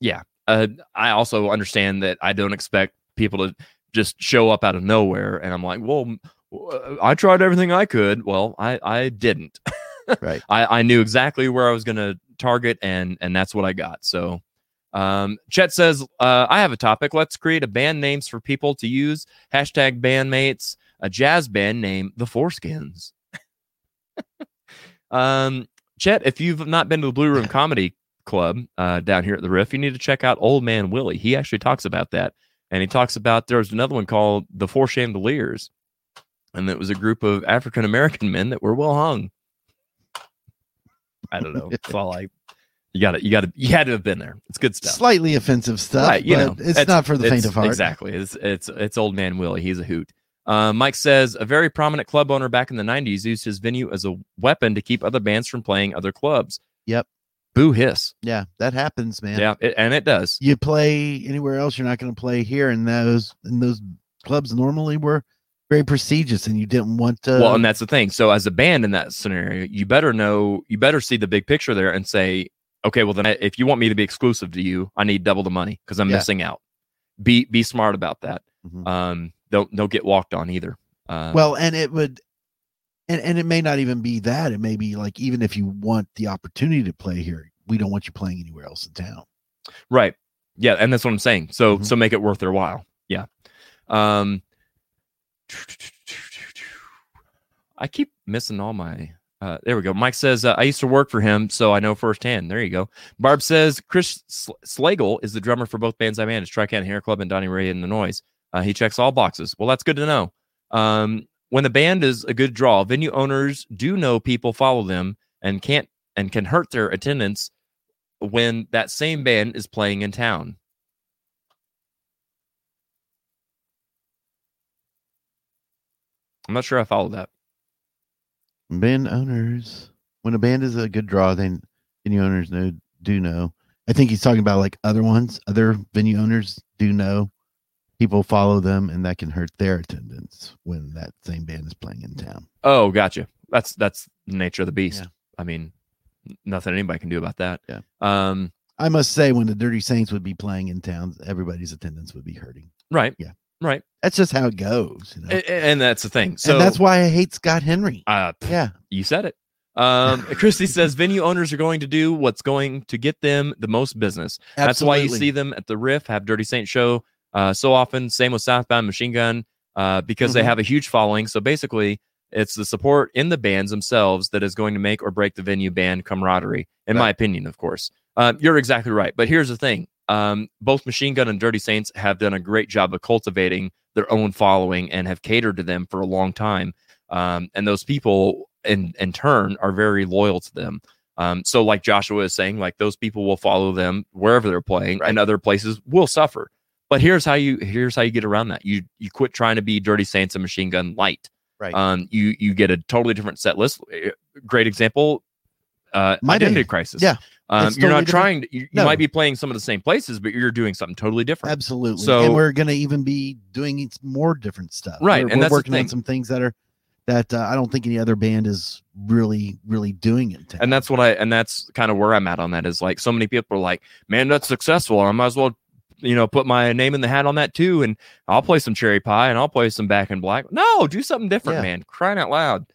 yeah, uh, I also understand that I don't expect people to just show up out of nowhere. And I'm like, well, I tried everything I could. Well, I I didn't. Right. I, I knew exactly where I was going to target, and and that's what I got. So, um, Chet says, uh, I have a topic. Let's create a band names for people to use. Hashtag bandmates. A jazz band name, the Foreskins. um, Chet, if you've not been to the Blue Room Comedy Club uh, down here at the Riff, you need to check out Old Man Willie. He actually talks about that, and he talks about there's another one called the Four Chandeliers, and it was a group of African American men that were well hung. I don't know. It's all like you got to, you got to, you had to have been there. It's good stuff. Slightly offensive stuff, Right, you but know, it's not for the faint of heart. Exactly. It's it's it's old man Willie. He's a hoot. Uh, Mike says a very prominent club owner back in the '90s used his venue as a weapon to keep other bands from playing other clubs. Yep. Boo hiss. Yeah, that happens, man. Yeah, it, and it does. You play anywhere else, you're not going to play here, and those and those clubs normally were very prestigious, and you didn't want to. well, and that's the thing. So as a band in that scenario, you better know, you better see the big picture there and say, okay, well then, if you want me to be exclusive to you, I need double the money because I'm Yeah. missing out. Be be smart about that. Mhm. Um, don't don't get walked on either. Uh, well, and it would, and and it may not even be that. It may be like even if you want the opportunity to play here, we don't want you playing anywhere else in town. Right. Yeah, and that's what I'm saying. So Mhm. so make it worth their while. Yeah. Um I keep missing all my Uh, there we go. Mike says, uh, I used to work for him, so I know firsthand. There you go. Barb says, Chris Sl- Slagle is the drummer for both bands I manage, Tri County Hair Club and Donnie Ray and the Noise. Uh, he checks all boxes. Well, that's good to know. Um, when the band is a good draw, venue owners do know people follow them and can't and can hurt their attendance when that same band is playing in town. I'm not sure I followed that. Band owners, when a band is a good draw, then venue owners know do know. I think he's talking about like other ones. Other venue owners do know people follow them, and that can hurt their attendance when that same band is playing in town. Oh, gotcha. That's that's the nature of the beast. Yeah. I mean, nothing anybody can do about that. Yeah. Um. I must say, when the Dirty Saints would be playing in town, everybody's attendance would be hurting. Right. Yeah. Right. That's just how it goes. You know? A- a- And, that's the thing. So and that's why I hate Scott Henry. Uh, Yeah. you said it. Um, Christy says venue owners are going to do what's going to get them the most business. That's why you see them at the Riff have Dirty Saint show uh, so often. Same with Southbound Machine Gun uh, because they Mhm. have a huge following. So basically, it's the support in the bands themselves that is going to make or break the venue band camaraderie. In my opinion, of course. Uh, you're exactly right. But here's the thing: um, both Machine Gun and Dirty Saints have done a great job of cultivating their own following and have catered to them for a long time. Um, and those people, in in turn, are very loyal to them. Um, so, like Joshua is saying, like those people will follow them wherever they're playing, and other places will suffer. But here's how you here's how you get around that. You you quit trying to be Dirty Saints and Machine Gun Light. Right. Um, you you get a totally different set list. Uh, Great example. Uh, My Identity Day. Crisis. Yeah. Um, you're not different. trying. To, you, you might be playing some of the same places, but you're doing something totally different. Absolutely. So- and we're going to even be doing more different stuff. Right, We're, and we're that's working on some things that are that uh, I don't think any other band is really, really doing it. and that's what I and that's kind of where I'm at on that is like so many people are like, man, that's successful. I might as well, you know, put my name in the hat on that too, and I'll play some cherry pie and I'll play some back in black. No, do something different, Yeah. man. Crying out loud.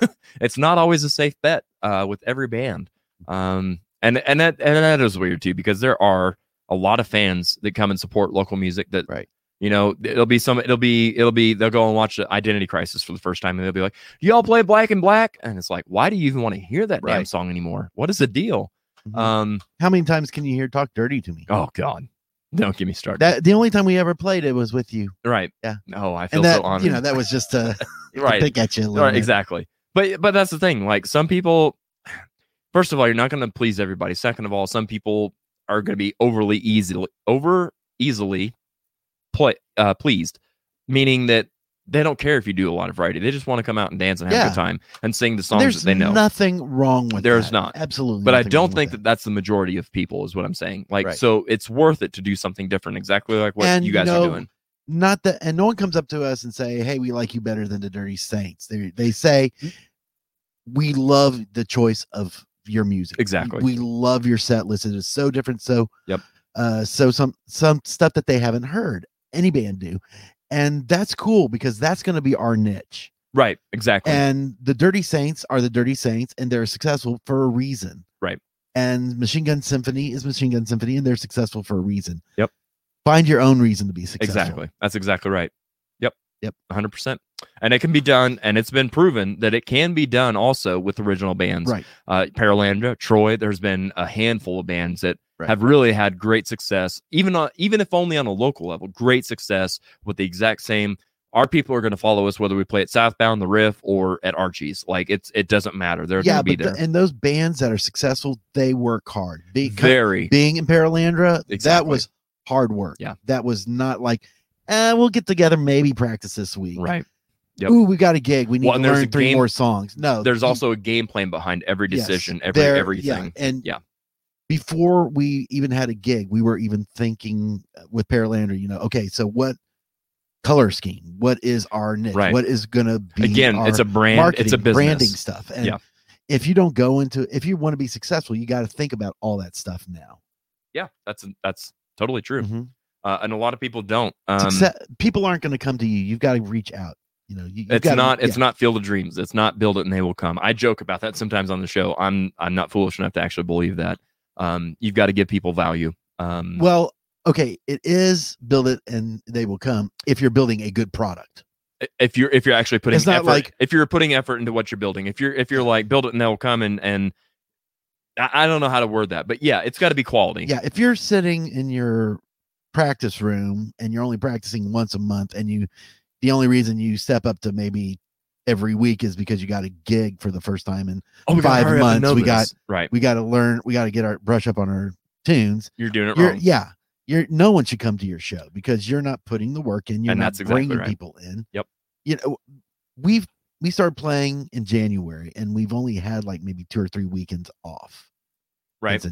it's not always a safe bet uh, with every band. Um, and and that and that is weird too because there are a lot of fans that come and support local music that Right. you know it'll be some it'll be it'll be they'll go and watch the identity crisis for the first time and they'll be like y'all play black and black? And it's like why do you even want to hear that damn song anymore? What is the deal? Mhm. um How many times can you hear talk dirty to me? oh god. Don't get me started. That the only time we ever played it was with you, right. Yeah. no i feel and that so honored you know that was just to right. pick at you a little right bit. exactly. But but that's the thing like some people first of all you're not going to please everybody second of all some people are going to be overly easily over easily play uh pleased meaning that they don't care if you do a lot of variety they just want to come out and dance and have a good time and sing the songs There's that they know nothing wrong with There's that. not. absolutely. but I don't think that. that that's the majority of people is what I'm saying like Right. so it's worth it to do something different exactly like what And, you you guys know, are doing not that and no one comes up to us and say hey we like you better than the dirty saints they they say Mm. we love the choice of your music Exactly. we love your set list it is so different so Yep. uh so some some stuff that they haven't heard any band do and that's cool because that's going to be our niche right exactly and the dirty saints are the dirty saints and they're successful for a reason Right. and machine gun symphony is machine gun symphony and they're successful for a reason Yep. find your own reason to be successful Exactly. That's exactly right. Yep. Yep. 100%. And it can be done, and it's been proven that it can be done also with original bands. right Uh, Paralandra, Troy, there's been a handful of bands that Right. have really had great success, even on, even if only on a local level, great success with the exact same. Our people are going to follow us whether we play at Southbound, the Riff, or at Archie's. Like it's it doesn't matter. They're yeah going to be there. the- and those bands that are successful they work hard Be- Very. being in Paralandra, that was hard work. Yeah. That was not like, eh, we'll get together, maybe practice this week. Right. Yep. Ooh, we got a gig. We need Well, to learn three game- more songs. No, There's you- also a game plan behind every yes, decision, every there- everything. Yeah, and Yeah. before we even had a gig, we were even thinking uh, with Paralandra, you know, okay, so what color scheme? What is our niche? Right. What is going to be Again, it's a brand. marketing, It's a business. branding stuff? And Yeah. if you don't go into, if you want to be successful, you got to think about all that stuff now. Yeah, that's that's totally true. Mhm. Uh, and a lot of people don't. Um, people aren't going to come to you. You've got to reach out. You know, you, it's not it's yeah. not field of dreams it's not build it and they will come i joke about that sometimes on the show i'm i'm not foolish enough to actually believe that um you've got to give people value um Well, okay, it is build it and they will come if you're building a good product. if you're if you're actually putting It's not effort, like- if you're putting effort into what you're building, if you're if you're like build it and they'll come and and I, I don't know how to word that, but yeah, it's got to be quality. Yeah, if you're sitting in your practice room and you're only practicing once a month, and you, the only reason you step up to maybe every week is because you got a gig for the first time in Oh, five hurry up and months. We this. got right. we got to learn. We got to get our brush up on our tunes. You're doing it You're wrong. yeah. You're no one should come to your show because you're not putting the work in. You're And not that's exactly bringing right. people in. Yep. You know, we've we started playing in January, and we've only had like maybe two or three weekends off. Right.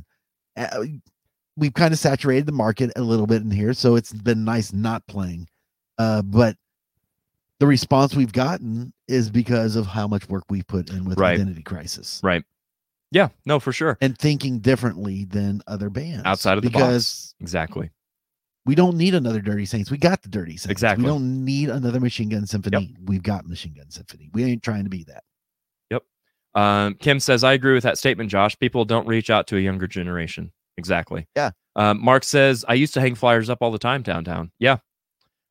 We've kind of saturated the market a little bit in here, so it's been nice not playing. Uh, but the response we've gotten is because of how much work we put in with Right. Identity Crisis Right. Yeah. No, for sure. and thinking differently than other bands Outside of the because box. Exactly. we don't need another Dirty Saints. We got the Dirty Saints. Exactly. We don't need another Machine Gun Symphony. We've got Machine Gun Symphony. We ain't trying to be that. Yep. Um, Kim says, I agree with that statement, Josh. People don't reach out to a younger generation. Exactly. Yeah. Um, Mark says, I used to hang flyers up all the time downtown. Yeah.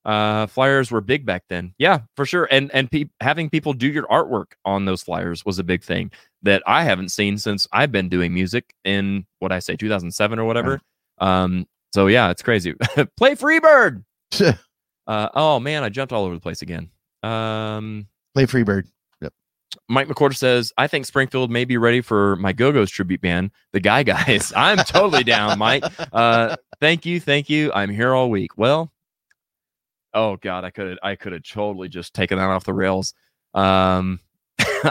Uh, flyers were big back then. Yeah, for sure. And and pe- having people do your artwork on those flyers was a big thing that I haven't seen since I've been doing music in what I say 2007 or whatever. Um, so yeah, it's crazy. Play Freebird. uh, oh man, I jumped all over the place again. Um, Play Freebird. Mike McCord says, I think Springfield may be ready for my Go Go's tribute band, the Guy Guys. I'm totally down, Mike. Uh, thank you, thank you. I'm here all week. Well, oh God, I could I could have totally just taken that off the rails. Um,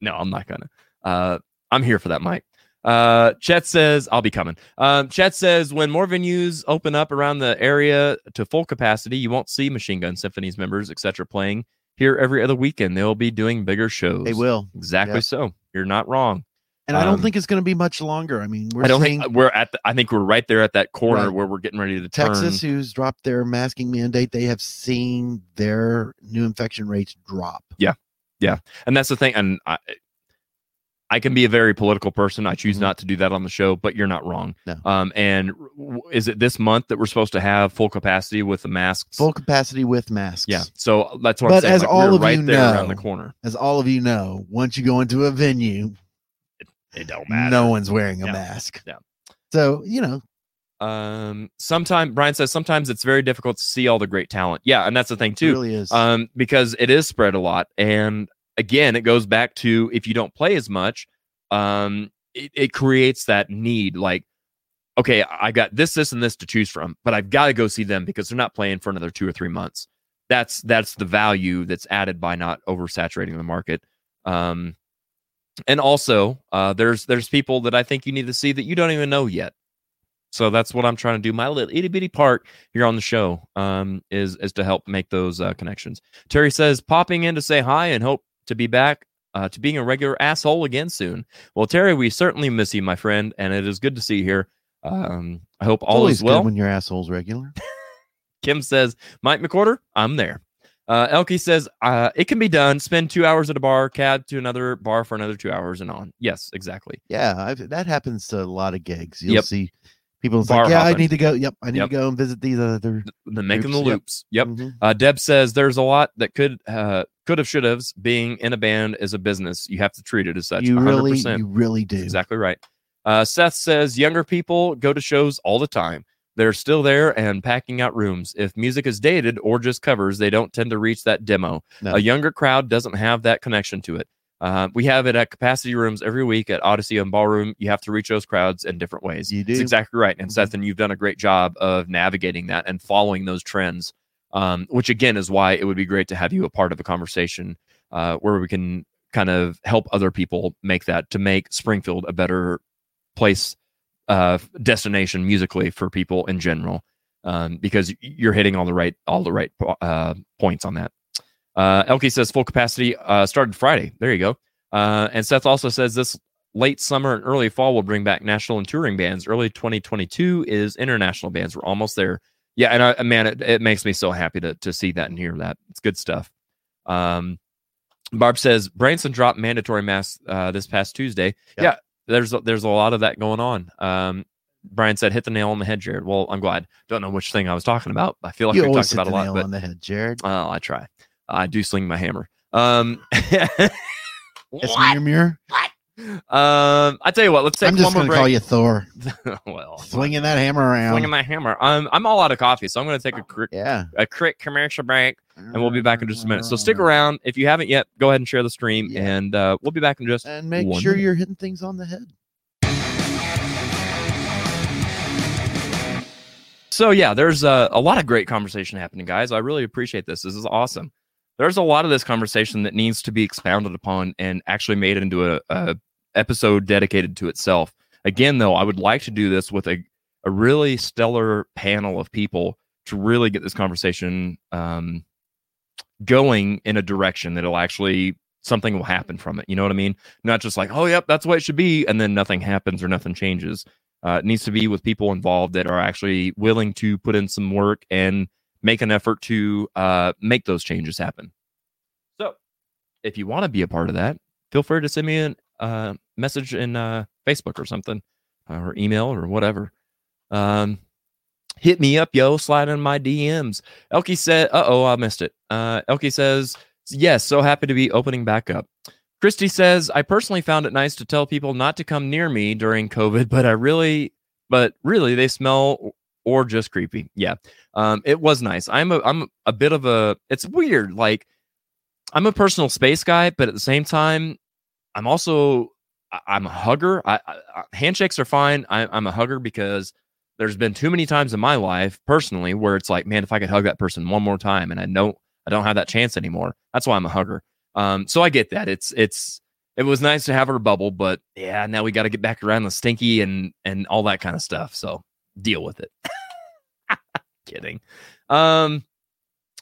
no, I'm not gonna. Uh, I'm here for that, Mike. Uh, Chet says I'll be coming. Um, Chet says when more venues open up around the area to full capacity, you won't see Machine Gun Symphonies members, etc., playing here every other weekend. They'll be doing bigger shows. They will. Exactly Yep. so. You're not wrong. And I don't Um, think it's going to be much longer. I mean, we're I don't seeing think we're at. The, I think we're right there at that corner Right. where we're getting ready to Texas, turn. who's dropped their masking mandate, they have seen their new infection rates drop. Yeah, yeah, and that's the thing. And I, I can be a very political person. I choose Mhm. not to do that on the show, but you're not wrong. No. Um, and w- is it this month that we're supposed to have full capacity with the masks? Full capacity with masks. Yeah. So that's what I'm But saying. as like, all of right you there around the know, corner. As all of you know, once you go into a venue, It don't matter. no one's wearing a Yeah. mask. Yeah. So, you know, Um, sometimes Brian says sometimes it's very difficult to see all the great talent. Yeah, and that's the thing it too. really is. um, because it is spread a lot. And again, it goes back to if you don't play as much, um, it, it creates that need. Like, okay, I got this, this, and this to choose from, but I've got to go see them because they're not playing for another two or three months. That's that's the value that's added by not oversaturating the market. Um, and also, uh, there's there's people that I think you need to see that you don't even know yet. So that's what I'm trying to do. My little itty bitty part here on the show um, is is to help make those uh, connections. Terry says popping in to say hi and hope to be back uh, to being a regular asshole again soon. Well, Terry, we certainly miss you, my friend, and it is good to see you here. Um, I hope all is well. good when your asshole's regular. Kim says, Mike McCorder, I'm there. Uh, Elkie says, uh, it can be done. Spend two hours at a bar, cab to another bar for another two hours and on. Yes, exactly. Yeah, I've, that happens to a lot of gigs. You'll Yep. see people Bar like, yeah, I need to go. Yep, I need Yep. to go and visit these other. The making the Loops, yep. Yep. Mhm. Uh, Deb says there's a lot that could uh, could have should have. Being in a band is a business. You have to treat it as such. You 100%. really, you really do. exactly right. Uh, Seth says younger people go to shows all the time. They're still there and packing out rooms. If music is dated or just covers, they don't tend to reach that demo. No. A younger crowd doesn't have that connection to it. Uh, we have it at capacity rooms every week at Odyssey and Ballroom. You have to reach those crowds in different ways. You That's do. exactly right. And Mhm. Seth, and you've done a great job of navigating that and following those trends. Um, which again is why it would be great to have you a part of a conversation uh, where we can kind of help other people make that to make Springfield a better place, uh, destination musically for people in general. Um, because you're hitting all the right all the right uh, points on that. Uh, Elke says full capacity uh, started Friday. There you go. Uh, and Seth also says this late summer and early fall will bring back national and touring bands. Early 2022 is international bands. We're almost there. Yeah, and I, man, it, it makes me so happy to to see that and hear that. It's good stuff. Um, Barb says Branson dropped mandatory masks uh, this past Tuesday. Yeah. Yeah, there's a, there's a lot of that going on. Um, Brian said, "Hit the nail on the head, Jared." Well, I'm glad. Don't know which thing I was talking about. I feel like you we always talked about the a lot, nail but on the head, Jared. oh, I try. I do sling my hammer. Um, It's mirror mirror. Um, I tell you what. Let's take I'm just more gonna call you Thor, well, swinging that hammer around. swinging my hammer. Um, I'm all out of coffee, so I'm going to take a quick, yeah, a quick commercial break, and we'll be back in just a minute. So stick around. If you haven't yet, go ahead and share the stream, Yeah. and uh, we'll be back in just and make sure minute. you're hitting things on the head. So yeah, there's a, a lot of great conversation happening, guys. I really appreciate this. This is awesome. There's a lot of this conversation that needs to be expounded upon and actually made into a, a episode dedicated to itself. Again, though, I would like to do this with a, a really stellar panel of people to really get this conversation um, going in a direction that'll actually something will happen from it. You know what I mean? Not just like, oh, yep, that's what it should be, and then nothing happens or nothing changes. Uh, it needs to be with people involved that are actually willing to put in some work and make an effort to uh, make those changes happen. So, if you want to be a part of that, feel free to send me a uh, message in uh, Facebook or something, or email or whatever. Um, hit me up, yo. Slide in my DMs. Elkie said, "Uh oh, I missed it." Uh, Elkie says, "Yes, so happy to be opening back up." Christy says, I personally found it nice to tell people not to come near me during COVID, but I really, but really they smell or just creepy. Yeah. Um, it was nice. I'm a, I'm a bit of a, it's weird. Like I'm a personal space guy, but at the same time, I'm also, I'm a hugger. I, I- handshakes are fine. I, I'm a hugger because there's been too many times in my life personally where it's like, man, if I could hug that person one more time and I know I don't have that chance anymore. That's why I'm a hugger. Um, so I get that. It's it's it was nice to have her bubble, but yeah, now we got to get back around the stinky and and all that kind of stuff. So deal with it. Kidding. Um,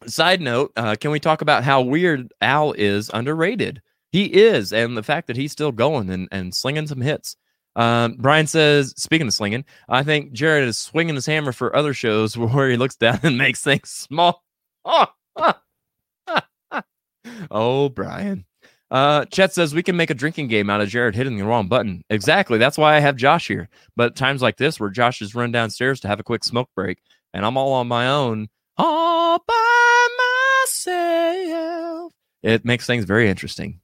side note, uh, can we talk about how weird Al is underrated? He is, and the fact that he's still going and, and slinging some hits. Um, Brian says, speaking of slinging, I think Jared is swinging his hammer for other shows where he looks down and makes things small. Oh, oh, Brian. Uh, Chet says we can make a drinking game out of Jared hitting the wrong button. Exactly. That's why I have Josh here. But times like this, where Josh has run downstairs to have a quick smoke break, and I'm all on my own, all by myself, it makes things very interesting.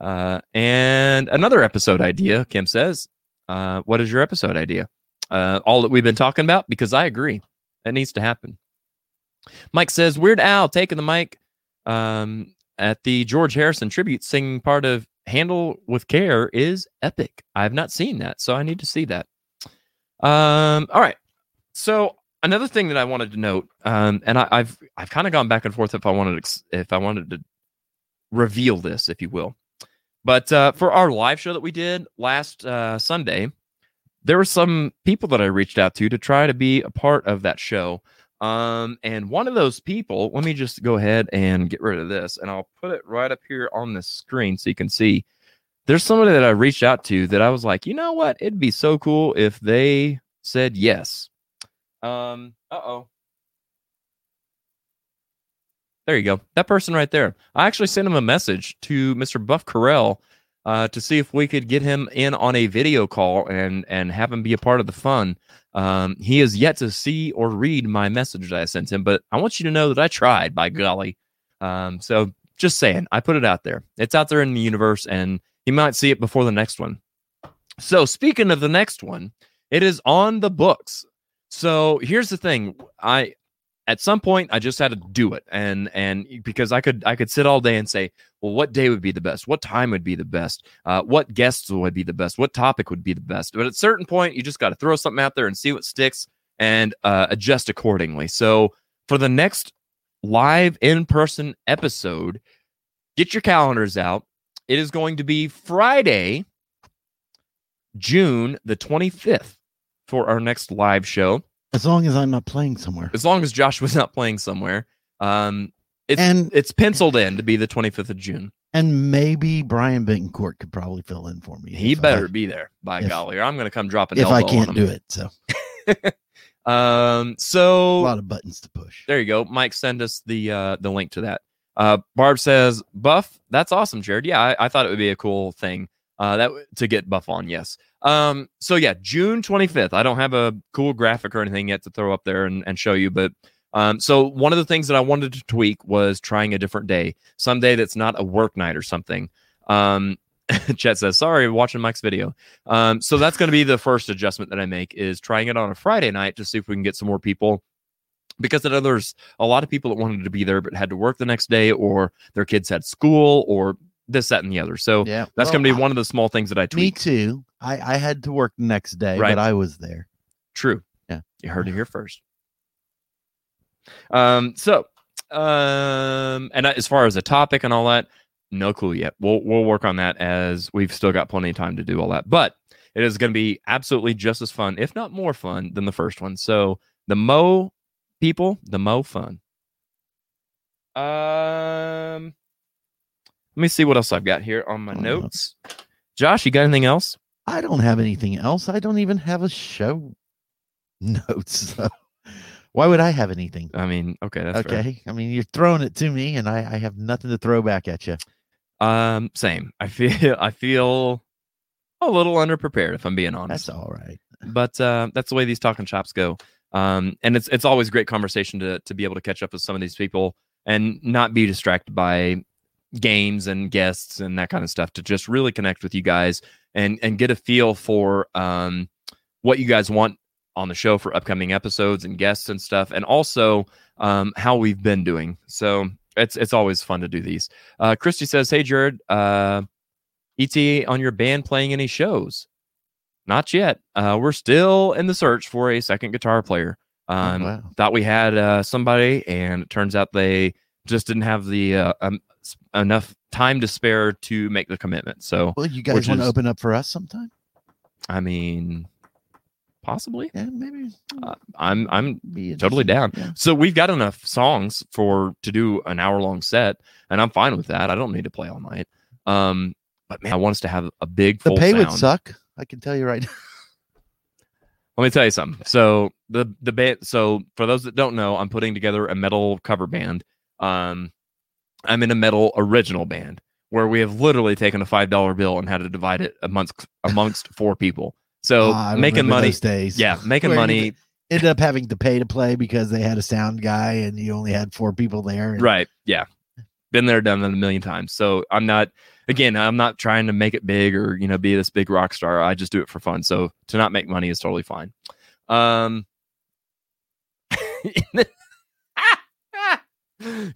Uh, and another episode idea, Kim says, uh, what is your episode idea? Uh, all that we've been talking about, because I agree. That needs to happen. Mike says, Weird Al taking the mic um, at the George Harrison tribute singing part of Handle with Care is epic. I have not seen that, so I need to see that. Um, all right. So another thing that I wanted to note, um, and I, I've I've kind of gone back and forth if I wanted to, if I wanted to reveal this, if you will. But uh, for our live show that we did last uh, Sunday, there were some people that I reached out to to try to be a part of that show. Um, and one of those people, let me just go ahead and get rid of this, and I'll put it right up here on the screen so you can see. There's somebody that I reached out to that I was like, you know what? It'd be so cool if they said yes. Um, uh oh. There you go. That person right there. I actually sent him a message to Mr. Buff Carell uh, to see if we could get him in on a video call and and have him be a part of the fun. Um, he has yet to see or read my message that I sent him, but I want you to know that I tried. By golly, um, so just saying, I put it out there. It's out there in the universe, and he might see it before the next one. So speaking of the next one, it is on the books. So here's the thing, I at some point I just had to do it, and and because I could I could sit all day and say, well, what day would be the best? What time would be the best? Uh, what guests would be the best? What topic would be the best? But at a certain point, you just got to throw something out there and see what sticks and uh, adjust accordingly. So for the next live in person episode, get your calendars out. It is going to be Friday, June the 25th for our next live show. As long as I'm not playing somewhere. As long as Josh was not playing somewhere. Um, it's, And- it's penciled in to be the 25th of June. And maybe Brian Bittencourt could probably fill in for me. He better I, be there, by if- golly, or I'm going to come drop an if I can't do it. So Um, so a lot of buttons to push. there you go. Mike, send us the uh, the link to that. Uh, Barb says, "Buff, that's awesome, Jared. Yeah, I, I thought it would be a cool thing. Uh, that to get buff on, yes. Um, so yeah, June 25th. I don't have a cool graphic or anything yet to throw up there and, and show you, but um, so one of the things that I wanted to tweak was trying a different day, some day that's not a work night or something. Um, Chet says, "Sorry, watching Mike's video." Um, so that's going to be the first adjustment that I make is trying it on a Friday night to see if we can get some more people. Because I know there's a lot of people that wanted to be there but had to work the next day, or their kids had school, or this, that, and the other. So Yeah, that's well, going to be one of the small things that I tweet. Me too. I I had to work the next day, Right. but I was there. True. Yeah. You heard it here first. Um, so um and as far as a topic and all that, no clue yet. We'll we'll work on that as we've still got plenty of time to do all that. But it is going to be absolutely just as fun, if not more fun, than the first one. So the Mo people, the Mo fun. Um let me see what else I've got here on my on. notes. Josh, you got anything else? I don't have anything else. I don't even have a show notes. So why would I have anything? I mean, okay, that's fair. okay. I mean, you're throwing it to me, and I, I have nothing to throw back at you. Um, same. I feel I feel a little underprepared if I'm being honest. That's all right. But uh, that's the way these talking shops go. Um, and it's it's always great conversation to to be able to catch up with some of these people and not be distracted by games and guests and that kind of stuff. To just really connect with you guys and and get a feel for um what you guys want on the show for upcoming episodes and guests and stuff, and also um, how we've been doing. So it's it's always fun to do these. Uh, Christy says, "Hey Jared, uh, ETA on your band playing any shows? Not yet. Uh, we're still in the search for a second guitar player. Um, wow. Thought we had uh, somebody, and it turns out they just didn't have the uh, um, enough time to spare to make the commitment. So Well, you guys want to open up for us sometime? I mean, possibly. Yeah, maybe. Uh, I'm I'm totally down. Yeah. So we've got enough songs for to do an hour long set, and I'm fine with that. I don't need to play all night. Um, but man, I want us to have a big The pay would suck. I can tell you right now. Let me tell you something. So the the band. So for those that don't know, I'm putting together a metal cover band. Um, I'm in a metal original band where we have literally taken a five dollar bill and had to divide it amongst amongst four people. So I making money. days. Yeah, making Where money. Ended up having to pay to play because they had a sound guy and you only had four people there. and- Right. Yeah. Been there, done that a million times. So I'm not, again, I'm not trying to make it big or, you know, be this big rock star. I just do it for fun. So to not make money is totally fine. Um,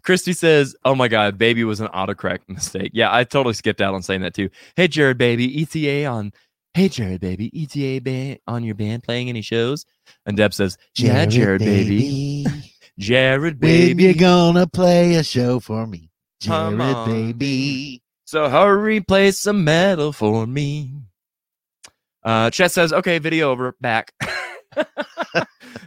Christy says, "Oh my God, baby was an autocorrect mistake." Yeah, I totally skipped out on saying that too. Hey, Jared, baby, ETA on. Hey, Jared, baby, ETA band on your band playing any shows? And Deb says, "Yeah, Jared, baby, Jared, When baby." you gonna play a show for me? Jared, baby. So hurry, play some metal for me. Uh, Chet says, okay, video over, back.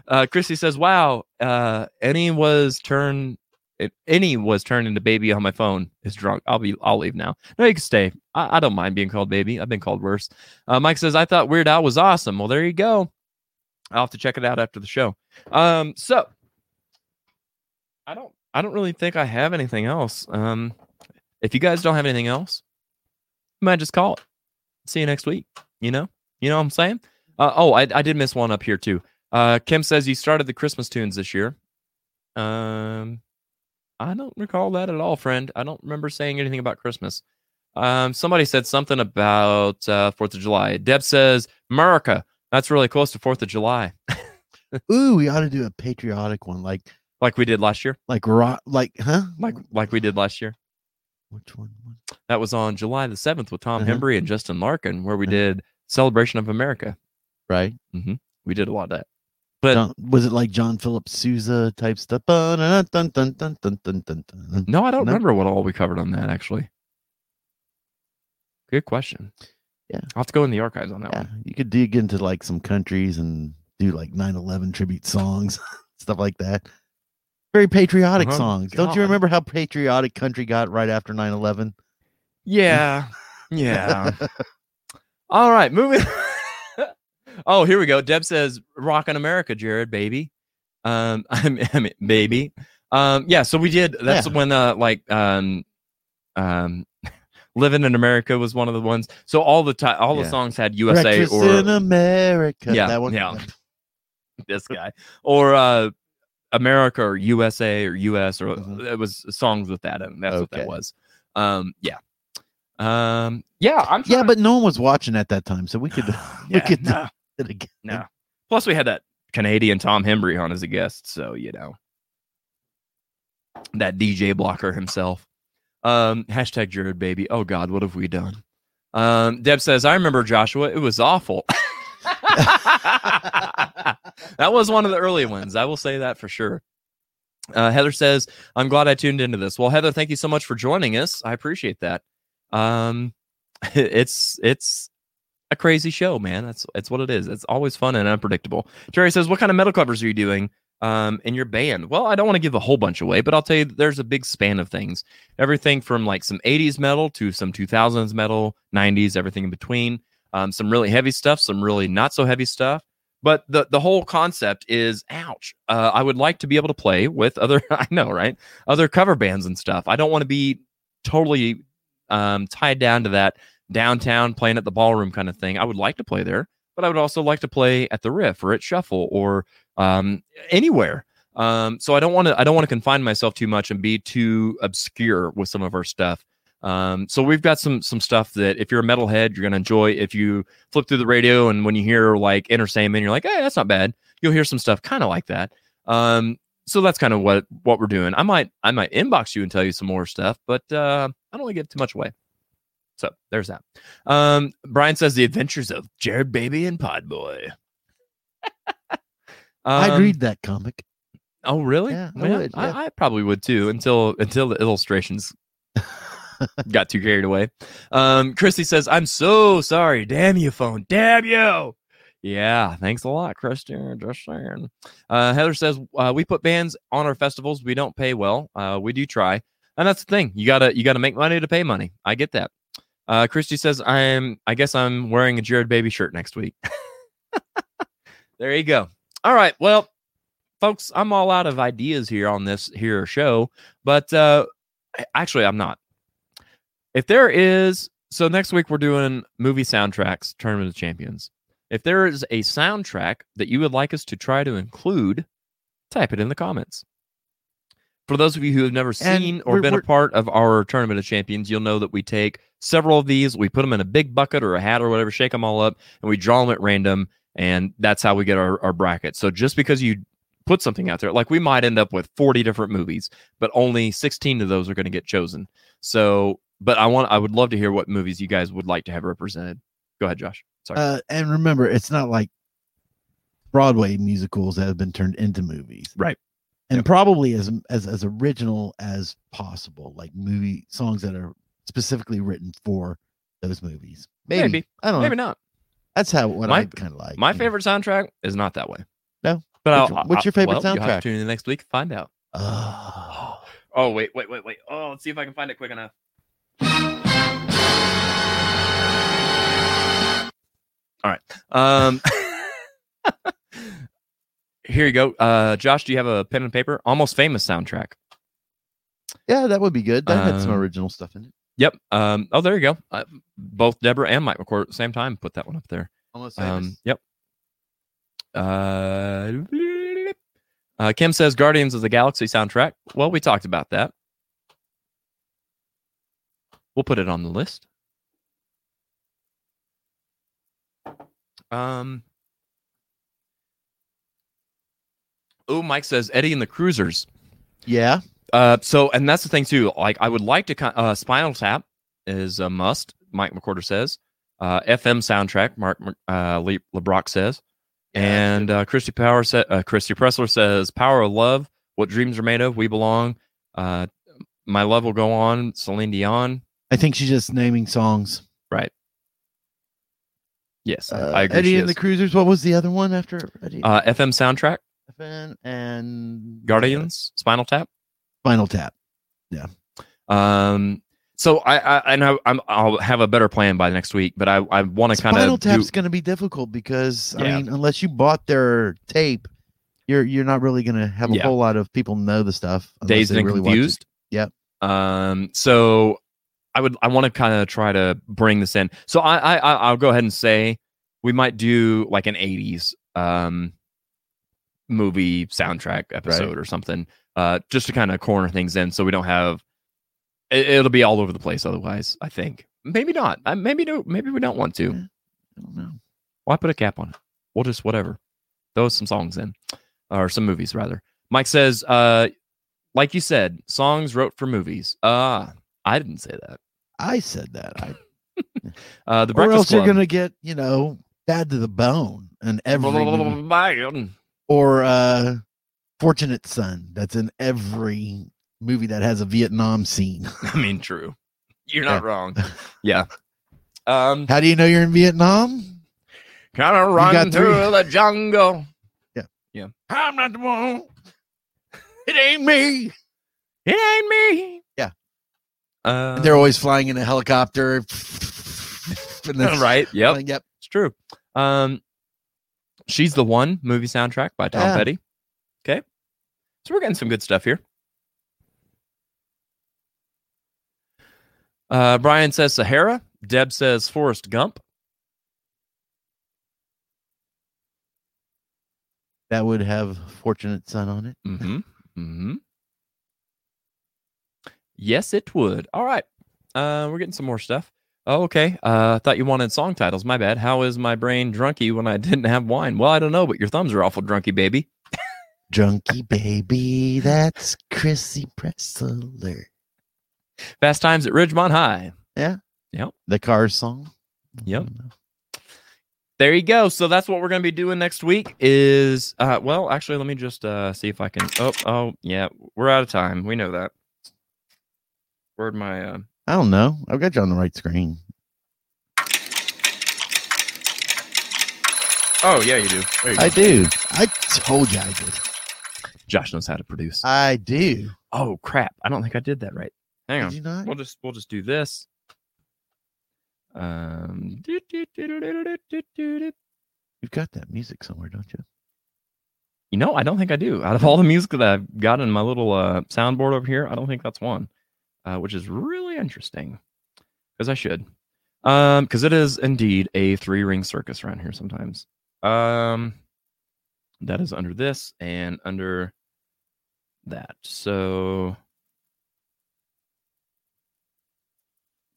uh, Christy says, wow, uh, any was turned, if any was turned into baby on my phone is drunk. I'll be, I'll leave now. No, you can stay. I, I don't mind being called baby. I've been called worse. Uh, Mike says, I thought Weird Al was awesome. Well, there you go. I'll have to check it out after the show. Um, so I don't, I don't really think I have anything else. Um, if you guys don't have anything else, you might just call it. See you next week. You know, you know what I'm saying? Uh, oh, I, I did miss one up here too. Uh, Kim says you started the Christmas tunes this year. Um, I don't recall that at all, friend. I don't remember saying anything about Christmas. Um, somebody said something about uh, Fourth of July. Deb says America. That's really close to Fourth of July, Ooh, we ought to do a patriotic one, like like we did last year. like rock, like huh? Like like we did last year. Which one? That was on July the seventh with Tom Uh-huh. Hembry and Justin Larkin, where we Uh-huh. did Celebration of America. Right? We did a lot of that. But John, was it like John Philip Sousa type stuff? No, I don't no? remember what all we covered on that actually. Good question. Yeah. I'll have to go in the archives on that yeah. one. You could dig into like some countries and do like 9-11 tribute songs, stuff like that. Very patriotic uh-huh. songs. God. Don't you remember how patriotic country got right after 9-11? Yeah. yeah. all right, moving oh, here we go. Deb says "Rockin' America, Jared, baby." Um, I mean, I mean, baby. Um, yeah. So we did. That's Yeah. when uh, like um, um, Living in America was one of the ones. So all the time, all the songs had USA Breakfast or in America. Yeah, that one. yeah. this guy or uh America or USA or US or Mhm. it was songs with that and that's what that was. Um yeah. Um yeah, I'm Yeah, trying- but no one was watching at that time, so we could we could it again. no. Plus we had that Canadian Tom Hembry on as a guest, so you know. That DJ blocker himself. Um hashtag Jared baby. Oh god, what have we done? Um Deb says, I remember Joshua, it was awful. that was one of the early ones. I will say that for sure. Uh, Heather says, "I'm glad I tuned into this." Well, Heather, thank you so much for joining us. I appreciate that. Um, it's it's a crazy show, man. That's it's what it is. It's always fun and unpredictable. Jerry says, "What kind of metal covers are you doing um, in your band?" Well, I don't want to give a whole bunch away, but I'll tell you, there's a big span of things. Everything from like some '80s metal to some 2000s metal, '90s, everything in between. Um, some really heavy stuff, some really not so heavy stuff but the the whole concept is ouch uh, i would like to be able to play with other i know right other cover bands and stuff i don't want to be totally um, tied down to that downtown playing at the ballroom kind of thing i would like to play there but i would also like to play at the riff or at shuffle or um, anywhere um, so i don't want to i don't want to confine myself too much and be too obscure with some of our stuff um, so we've got some some stuff that if you're a metalhead, you're gonna enjoy. If you flip through the radio and when you hear like entertainment, you're like, hey, that's not bad. You'll hear some stuff kind of like that. Um, so that's kind of what what we're doing. I might I might inbox you and tell you some more stuff, but uh, I don't want to give too much away. So there's that. Um, Brian says the adventures of Jared Baby and Podboy. I'd Um, read that comic. Oh, really? Yeah, I would, yeah. I, I probably would too until until the illustrations got too carried away. Um, Christy says, "I'm so sorry. Damn you, phone. Damn you." Yeah, thanks a lot, Christian. Just saying. Uh, Heather says, uh, "We put bands on our festivals. We don't pay well. Uh, we do try, and that's the thing. You gotta you gotta make money to pay money. I get that." Uh, Christy says, "I'm. I guess I'm wearing a Jared Baby shirt next week." there you go. All right. Well, folks, I'm all out of ideas here on this here show, but uh, actually, I'm not. If there is, so next week we're doing movie soundtracks, Tournament of Champions. If there is a soundtrack that you would like us to try to include, type it in the comments. For those of you who have never And seen or been a part of our Tournament of Champions, you'll know that we take several of these, we put them in a big bucket or a hat or whatever, shake them all up, and we draw them at random, and that's how we get our, our bracket. So just because you put something out there, like we might end up with 40 different movies, but only 16 of those are going to get chosen. So, but I want, I would love to hear what movies you guys would like to have represented. Go ahead, Josh. Sorry. Uh, and remember, it's not like Broadway musicals that have been turned into movies, Right. And probably as as as original as possible, like movie songs that are specifically written for those movies. Maybe, Maybe. I don't know. Maybe know. not. That's how what My- I kind of like. My you know. favorite soundtrack is not that way. No? But Which I'll, one- what's your favorite well, You'll have soundtrack? to tune in next week to find out. Oh. Oh, wait, wait, wait, wait. Oh, let's see if I can find it quick enough. All right. Um, here you go. Uh, Josh, do you have a pen and paper? Almost famous soundtrack. yeah, that would be good. That had some Um, original stuff in it. Yep. Um, oh, there you go. Uh, both Deborah and Mike record at the same time. Put that one up there. Almost Um, yep. Uh, uh, Kim says Guardians of the Galaxy soundtrack. Well, we talked about that. We'll put it on the list. Um. Oh, Mike says Eddie and the Cruisers. yeah, Uh, so and that's the thing too. Like I would like to. con- Uh, Spinal Tap is a must. Mike McCorder says. Uh, FM soundtrack. Mark uh, Le- LeBrock says. and uh, Christy Power sa- uh, Christy Pressler says, "Power of love. What dreams are made of. We belong. Uh, my love will go on. Celine Dion. I think she's just naming songs. Right. Yes, Uh, I agree. Eddie and the. Cruisers. What was the other one after Eddie? uh, FM soundtrack. And Guardians. Spinal Tap. Spinal Tap. Yeah. Um. So I, I and I, I'm I'll have a better plan by next week, but I I want to kind of Spinal Tap's do. going to be difficult because Yeah. I mean, unless you bought their tape, you're you're not really going to have a Yeah. whole lot of people know the stuff. Dazed and really confused. Yep. Um. So I would I want to kind of try to bring this in. So I, I I- I'll go ahead and say we might do like an '80s um movie soundtrack episode or something, uh, just to kind of corner things in, so we don't have it, it'll be all over the place. Otherwise, I think maybe not. Uh, maybe no. Maybe we don't want to. I don't know. Why put a cap on it? We'll just whatever. Throw some songs in, or some movies rather. Mike says, uh, like you said, songs wrote for movies. Uh I didn't say that. I said that. I, Uh, the or Breakfast else you're gonna get you know bad to the bone and every. or uh Fortunate Son. That's in every movie that has a Vietnam scene. I mean, true. You're not Yeah. wrong. Yeah. Um, How do you know you're in Vietnam? kind of run three- through the jungle. Yeah. Yeah. I'm not the one. It ain't me. It ain't me. Yeah. Uh, They're always flying in a helicopter. Right. Yep. yep. It's true. Um, She's the One movie soundtrack by Tom Yeah. Petty. Okay. So we're getting some good stuff here. Uh, Brian says Sahara. Deb says Forrest Gump. That would have Fortunate Son on it. Mm-hmm. Mm-hmm. Yes, it would. All right. Uh, we're getting some more stuff. Oh, okay. Uh, thought you wanted song titles. My bad. How is my brain drunky when I didn't have wine? Well, I don't know, but your thumbs are awful drunky, baby. Junkie baby, that's Chrissy Pressler. Fast times at Ridgemont High. Yeah. Yep. The Cars song. Yep. There you go. So that's what we're going to be doing next week. Is uh, well, actually, let me just uh, see if I can. Oh, oh, yeah, we're out of time. We know that. Where'd my? Uh... I don't know. I've got you on the right screen. Oh, yeah, you do. You I do. I told you I did. Josh knows how to produce. I do. Oh crap! I don't think I did that right. Hang Did on. you not? We'll just we'll just do this. Um. You've got that music somewhere, don't you? You know, I don't think I do. Out of all the music that I've got in my little uh, soundboard over here, I don't think that's one, uh, which is really interesting because I should. Um, because it is indeed a three ring circus around here sometimes. Um, that is under this and under that. So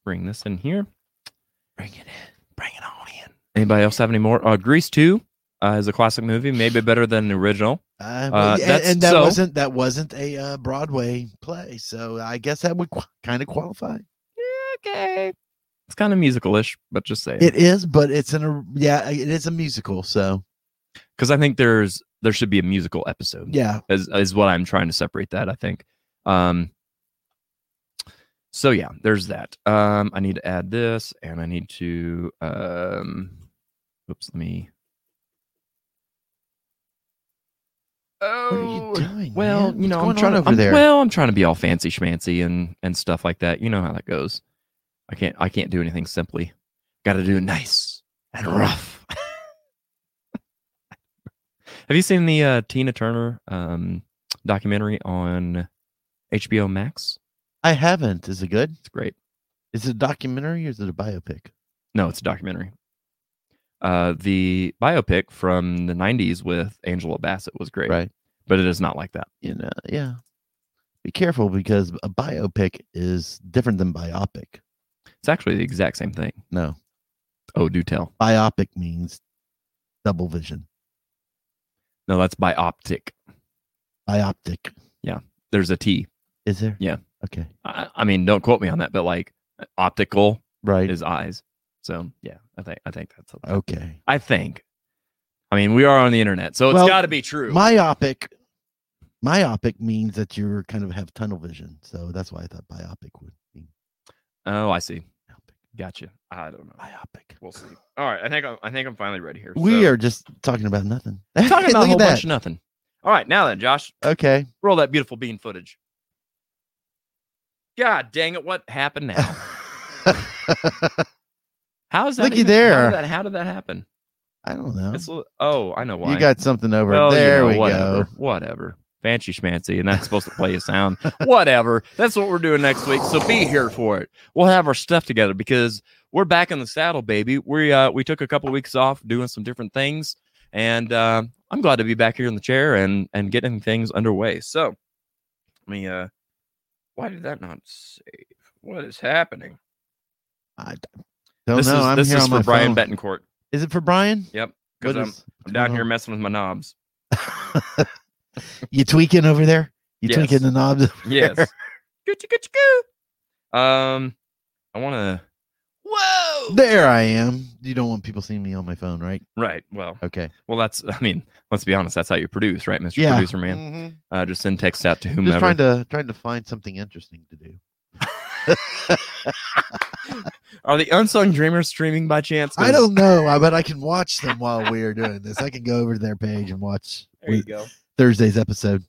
bring this in here. Bring it in. Bring it on in. Anybody else have any more? Uh, Grease two uh, is a classic movie, maybe better than the original. Uh, Uh, and, and that so- wasn't that wasn't a uh, Broadway play, so I guess that would qu- kind of qualify. Okay. It's kind of musical-ish, but just say It is, but it's in a yeah, it is a musical. So because I think there's there should be a musical episode. yeah, is is what I'm trying to separate that. I think. Um. So yeah, there's that. Um, I need to add this, and I need to um. Oops, let me. Oh, what are you doing? well, man? you know, I'm trying on to. over I'm- there. Well, I'm trying to be all fancy schmancy and and stuff like that. You know how that goes. I can't. I can't do anything simply. Got to do nice and rough. Have you seen the uh, Tina Turner um, documentary on HBO Max? I haven't. Is it good? It's great. Is it a documentary or is it a biopic? No, it's a documentary. Uh, the biopic from the '90s with Angela Bassett was great, Right. but it is not like that. You know, yeah. Be careful because a biopic is different than biopic. It's actually the exact same thing. No, Oh, do tell. biopic means double vision. No, that's bioptic. Bioptic. Yeah. There's a T. Is there? Yeah. Okay. I, I mean, don't quote me on that, but like optical Right. is eyes. So yeah, I think I think that's. okay. I think. I mean, we are on the internet, so it's Well, got to be true. Myopic. Myopic means that you're kind of have tunnel vision. So that's why I thought biopic would mean oh, I see. myopic. Gotcha. I don't know. Biopic. We'll see. All right, I think I'm, I think I'm finally ready here. We So- are just talking about nothing. talking about a whole bunch of nothing. All right, now then, Josh, Okay. roll that beautiful bean footage. God dang it! What happened now? How is that? Looky even- there. How did that, how did that happen? I don't know. It's, oh, I know why. You got something over Well, you there. know, we whatever, go. Whatever. fancy schmancy, and that's supposed to play a sound. Whatever. That's what we're doing next week. So be here for it. We'll have our stuff together because we're back in the saddle, baby. We uh we took a couple weeks off doing some different things, and uh, I'm glad to be back here in the chair and and getting things underway. So let me uh why did that not save? What is happening? I don't this know. is I'm this here is for Brian phone. Betancourt. Is it for Brian? Yep. Because I'm, I'm down here messing with my knobs. you tweaking over there? You Yes. tweaking the knobs? Yes. there? Goochie, goochie, goo. Um, I want to. Whoa. There I am. You don't want people seeing me on my phone, right? Right. Well, Okay. well, that's. I mean, let's be honest. That's how you produce, right, Mister Yeah. Producer Man? Mhm. Uh, just send text out to Just whomever. trying to trying to find something interesting to do. Are the unsung dreamers streaming by chance? I don't know, I- but I can watch them while we are doing this. I can go over to their page and watch There you go. Thursday's episode.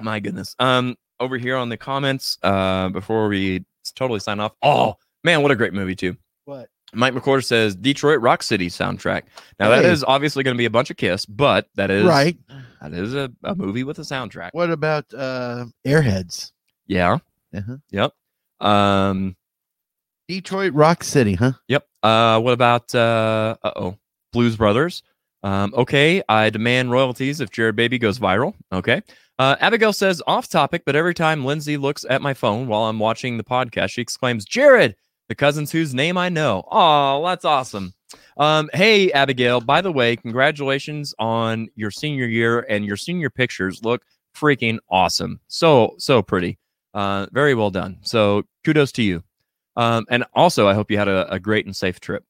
My goodness. Um, over here on the comments, uh, before we totally sign off. Oh man, what a great movie too. What? Mike McCord says Detroit Rock City soundtrack. Now that Hey. is obviously going to be a bunch of Kiss, but that is Right. That is a, a movie with a soundtrack. What about uh Airheads? Yeah. Uh-huh. Yep. Um. Detroit Rock City, huh? Yep. Uh. What about uh? Oh. Blues Brothers. Um. Okay. I demand royalties if Jared Baby goes viral. Okay. Uh, Abigail says off topic, but every time Lindsay looks at my phone while I'm watching the podcast, she exclaims, "Jared, the cousins whose name I know." Oh, that's awesome. Um, hey Abigail, by the way, congratulations on your senior year and your senior pictures look freaking awesome. So so pretty. Uh, very well done. So kudos to you. Um, and also, I hope you had a, a great and safe trip.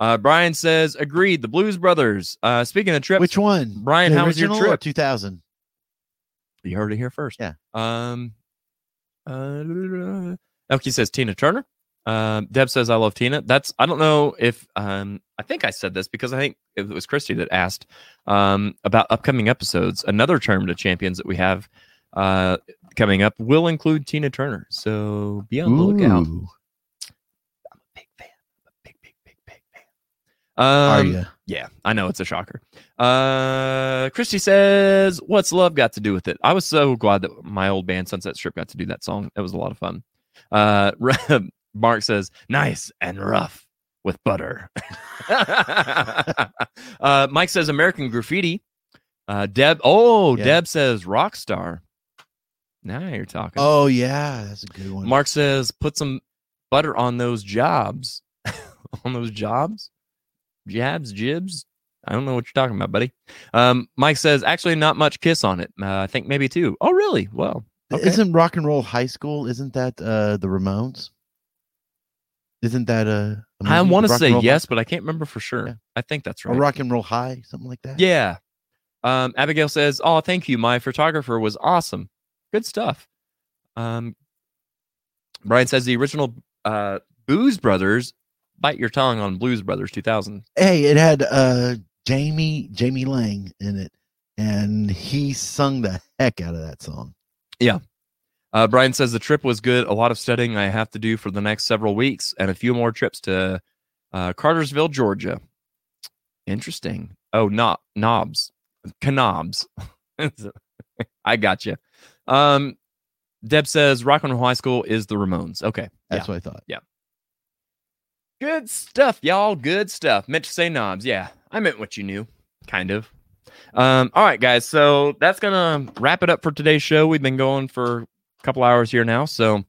Uh, Brian says, agreed. The Blues Brothers. Uh, speaking of trips, Which one? Brian, The how was your trip? 2000. You heard it here first. Yeah. Um. Uh, Elkie says Tina Turner. Um, Deb says I love Tina. That's I don't know if um I think I said this because I think it was Christy that asked um about upcoming episodes. Another term to champions that we have uh coming up will include Tina Turner. So be on the lookout. Ooh, I'm a Big fan. I'm a big, big, big, big fan. Um, are you? yeah, I know it's a shocker. Uh, Christy says, "What's love got to do with it?" I was so glad that my old band Sunset Strip got to do that song. It was a lot of fun. Uh, Mark says, "Nice and rough with butter." uh, Mike says, "American Graffiti." Uh, Deb, oh, Yeah. Deb says, "Rock star." Now you're talking. Oh yeah, that's a good one. Mark says, "Put some butter on those jobs." on those jobs, jabs, jibs. I don't know what you're talking about, buddy. Um, Mike says, actually, not much kiss on it. Uh, I think maybe two. Oh, really? Well, okay. Isn't Rock and Roll High School? Isn't that uh the Ramones? Isn't that a? a I want to say Roll High- yes, but I can't remember for sure. Yeah. I think that's Or right. Rock and Roll High, something like that. Yeah. Um, Abigail says, "Oh, thank you. My photographer was awesome. Good stuff." Um, Brian says the original uh, Booze Brothers. Bite your tongue on Blues Brothers 2000. Hey, it had uh Jamie Jamie Lang in it, and he sung the heck out of that song. Yeah. Uh, Brian says the trip was good. A lot of studying I have to do for the next several weeks, and a few more trips to uh, Cartersville, Georgia. Interesting. Oh, not knobs, knobs. I got you. Um, Deb says Rock and Roll High School is the Ramones. Okay, That's yeah. what I thought. Yeah. Good stuff, y'all. Good stuff. Meant to say knobs. Yeah, I meant what you knew, kind of. Um, all right, guys. So that's gonna wrap it up for today's show. We've been going for a couple hours here now. So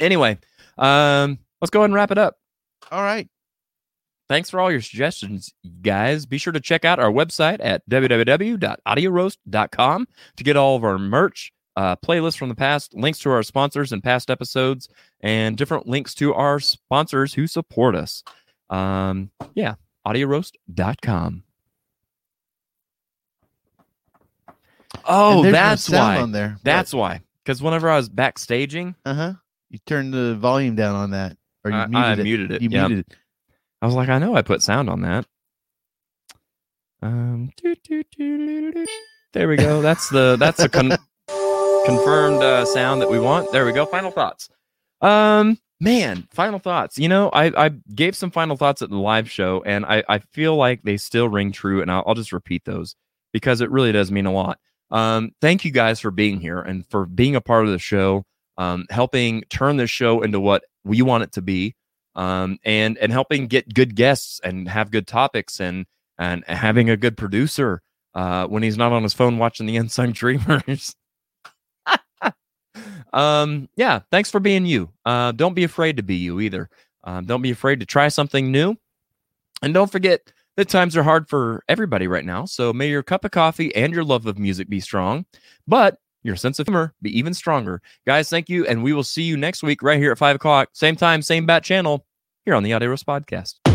anyway, um, let's go ahead and wrap it up. All right. Thanks for all your suggestions, guys. Be sure to check out our website at www.audioroast.com to get all of our merch, uh, playlists from the past, links to our sponsors and past episodes, and different links to our sponsors who support us. Um, yeah, audioroast.com. Oh, there's no that's why. on there. That's why. Because whenever I was backstaging, uh huh. You turned the volume down on that, or you I, muted I it. muted it. You Yep. muted it. I was like, I know I put sound on that. Um, doo, doo, doo, doo, doo. there we go. That's the that's the con- confirmed uh, sound that we want. There we go. Final thoughts. Um, man, final thoughts. You know, I I gave some final thoughts at the live show, and I I feel like they still ring true, and I'll, I'll just repeat those because it really does mean a lot. um, thank you guys for being here and for being a part of the show, um, helping turn this show into what we want it to be, um, and and helping get good guests and have good topics and and having a good producer uh, when he's not on his phone watching the Unsung Dreamers. um, yeah, thanks for being you. Uh, don't be afraid to be you either. Um, don't be afraid to try something new, and don't forget that times are hard for everybody right now. So may your cup of coffee and your love of music be strong, but your sense of humor be even stronger. Guys, thank you. And we will see you next week right here at five o'clock. Same time, same bat channel here on the Audio Roast Podcast.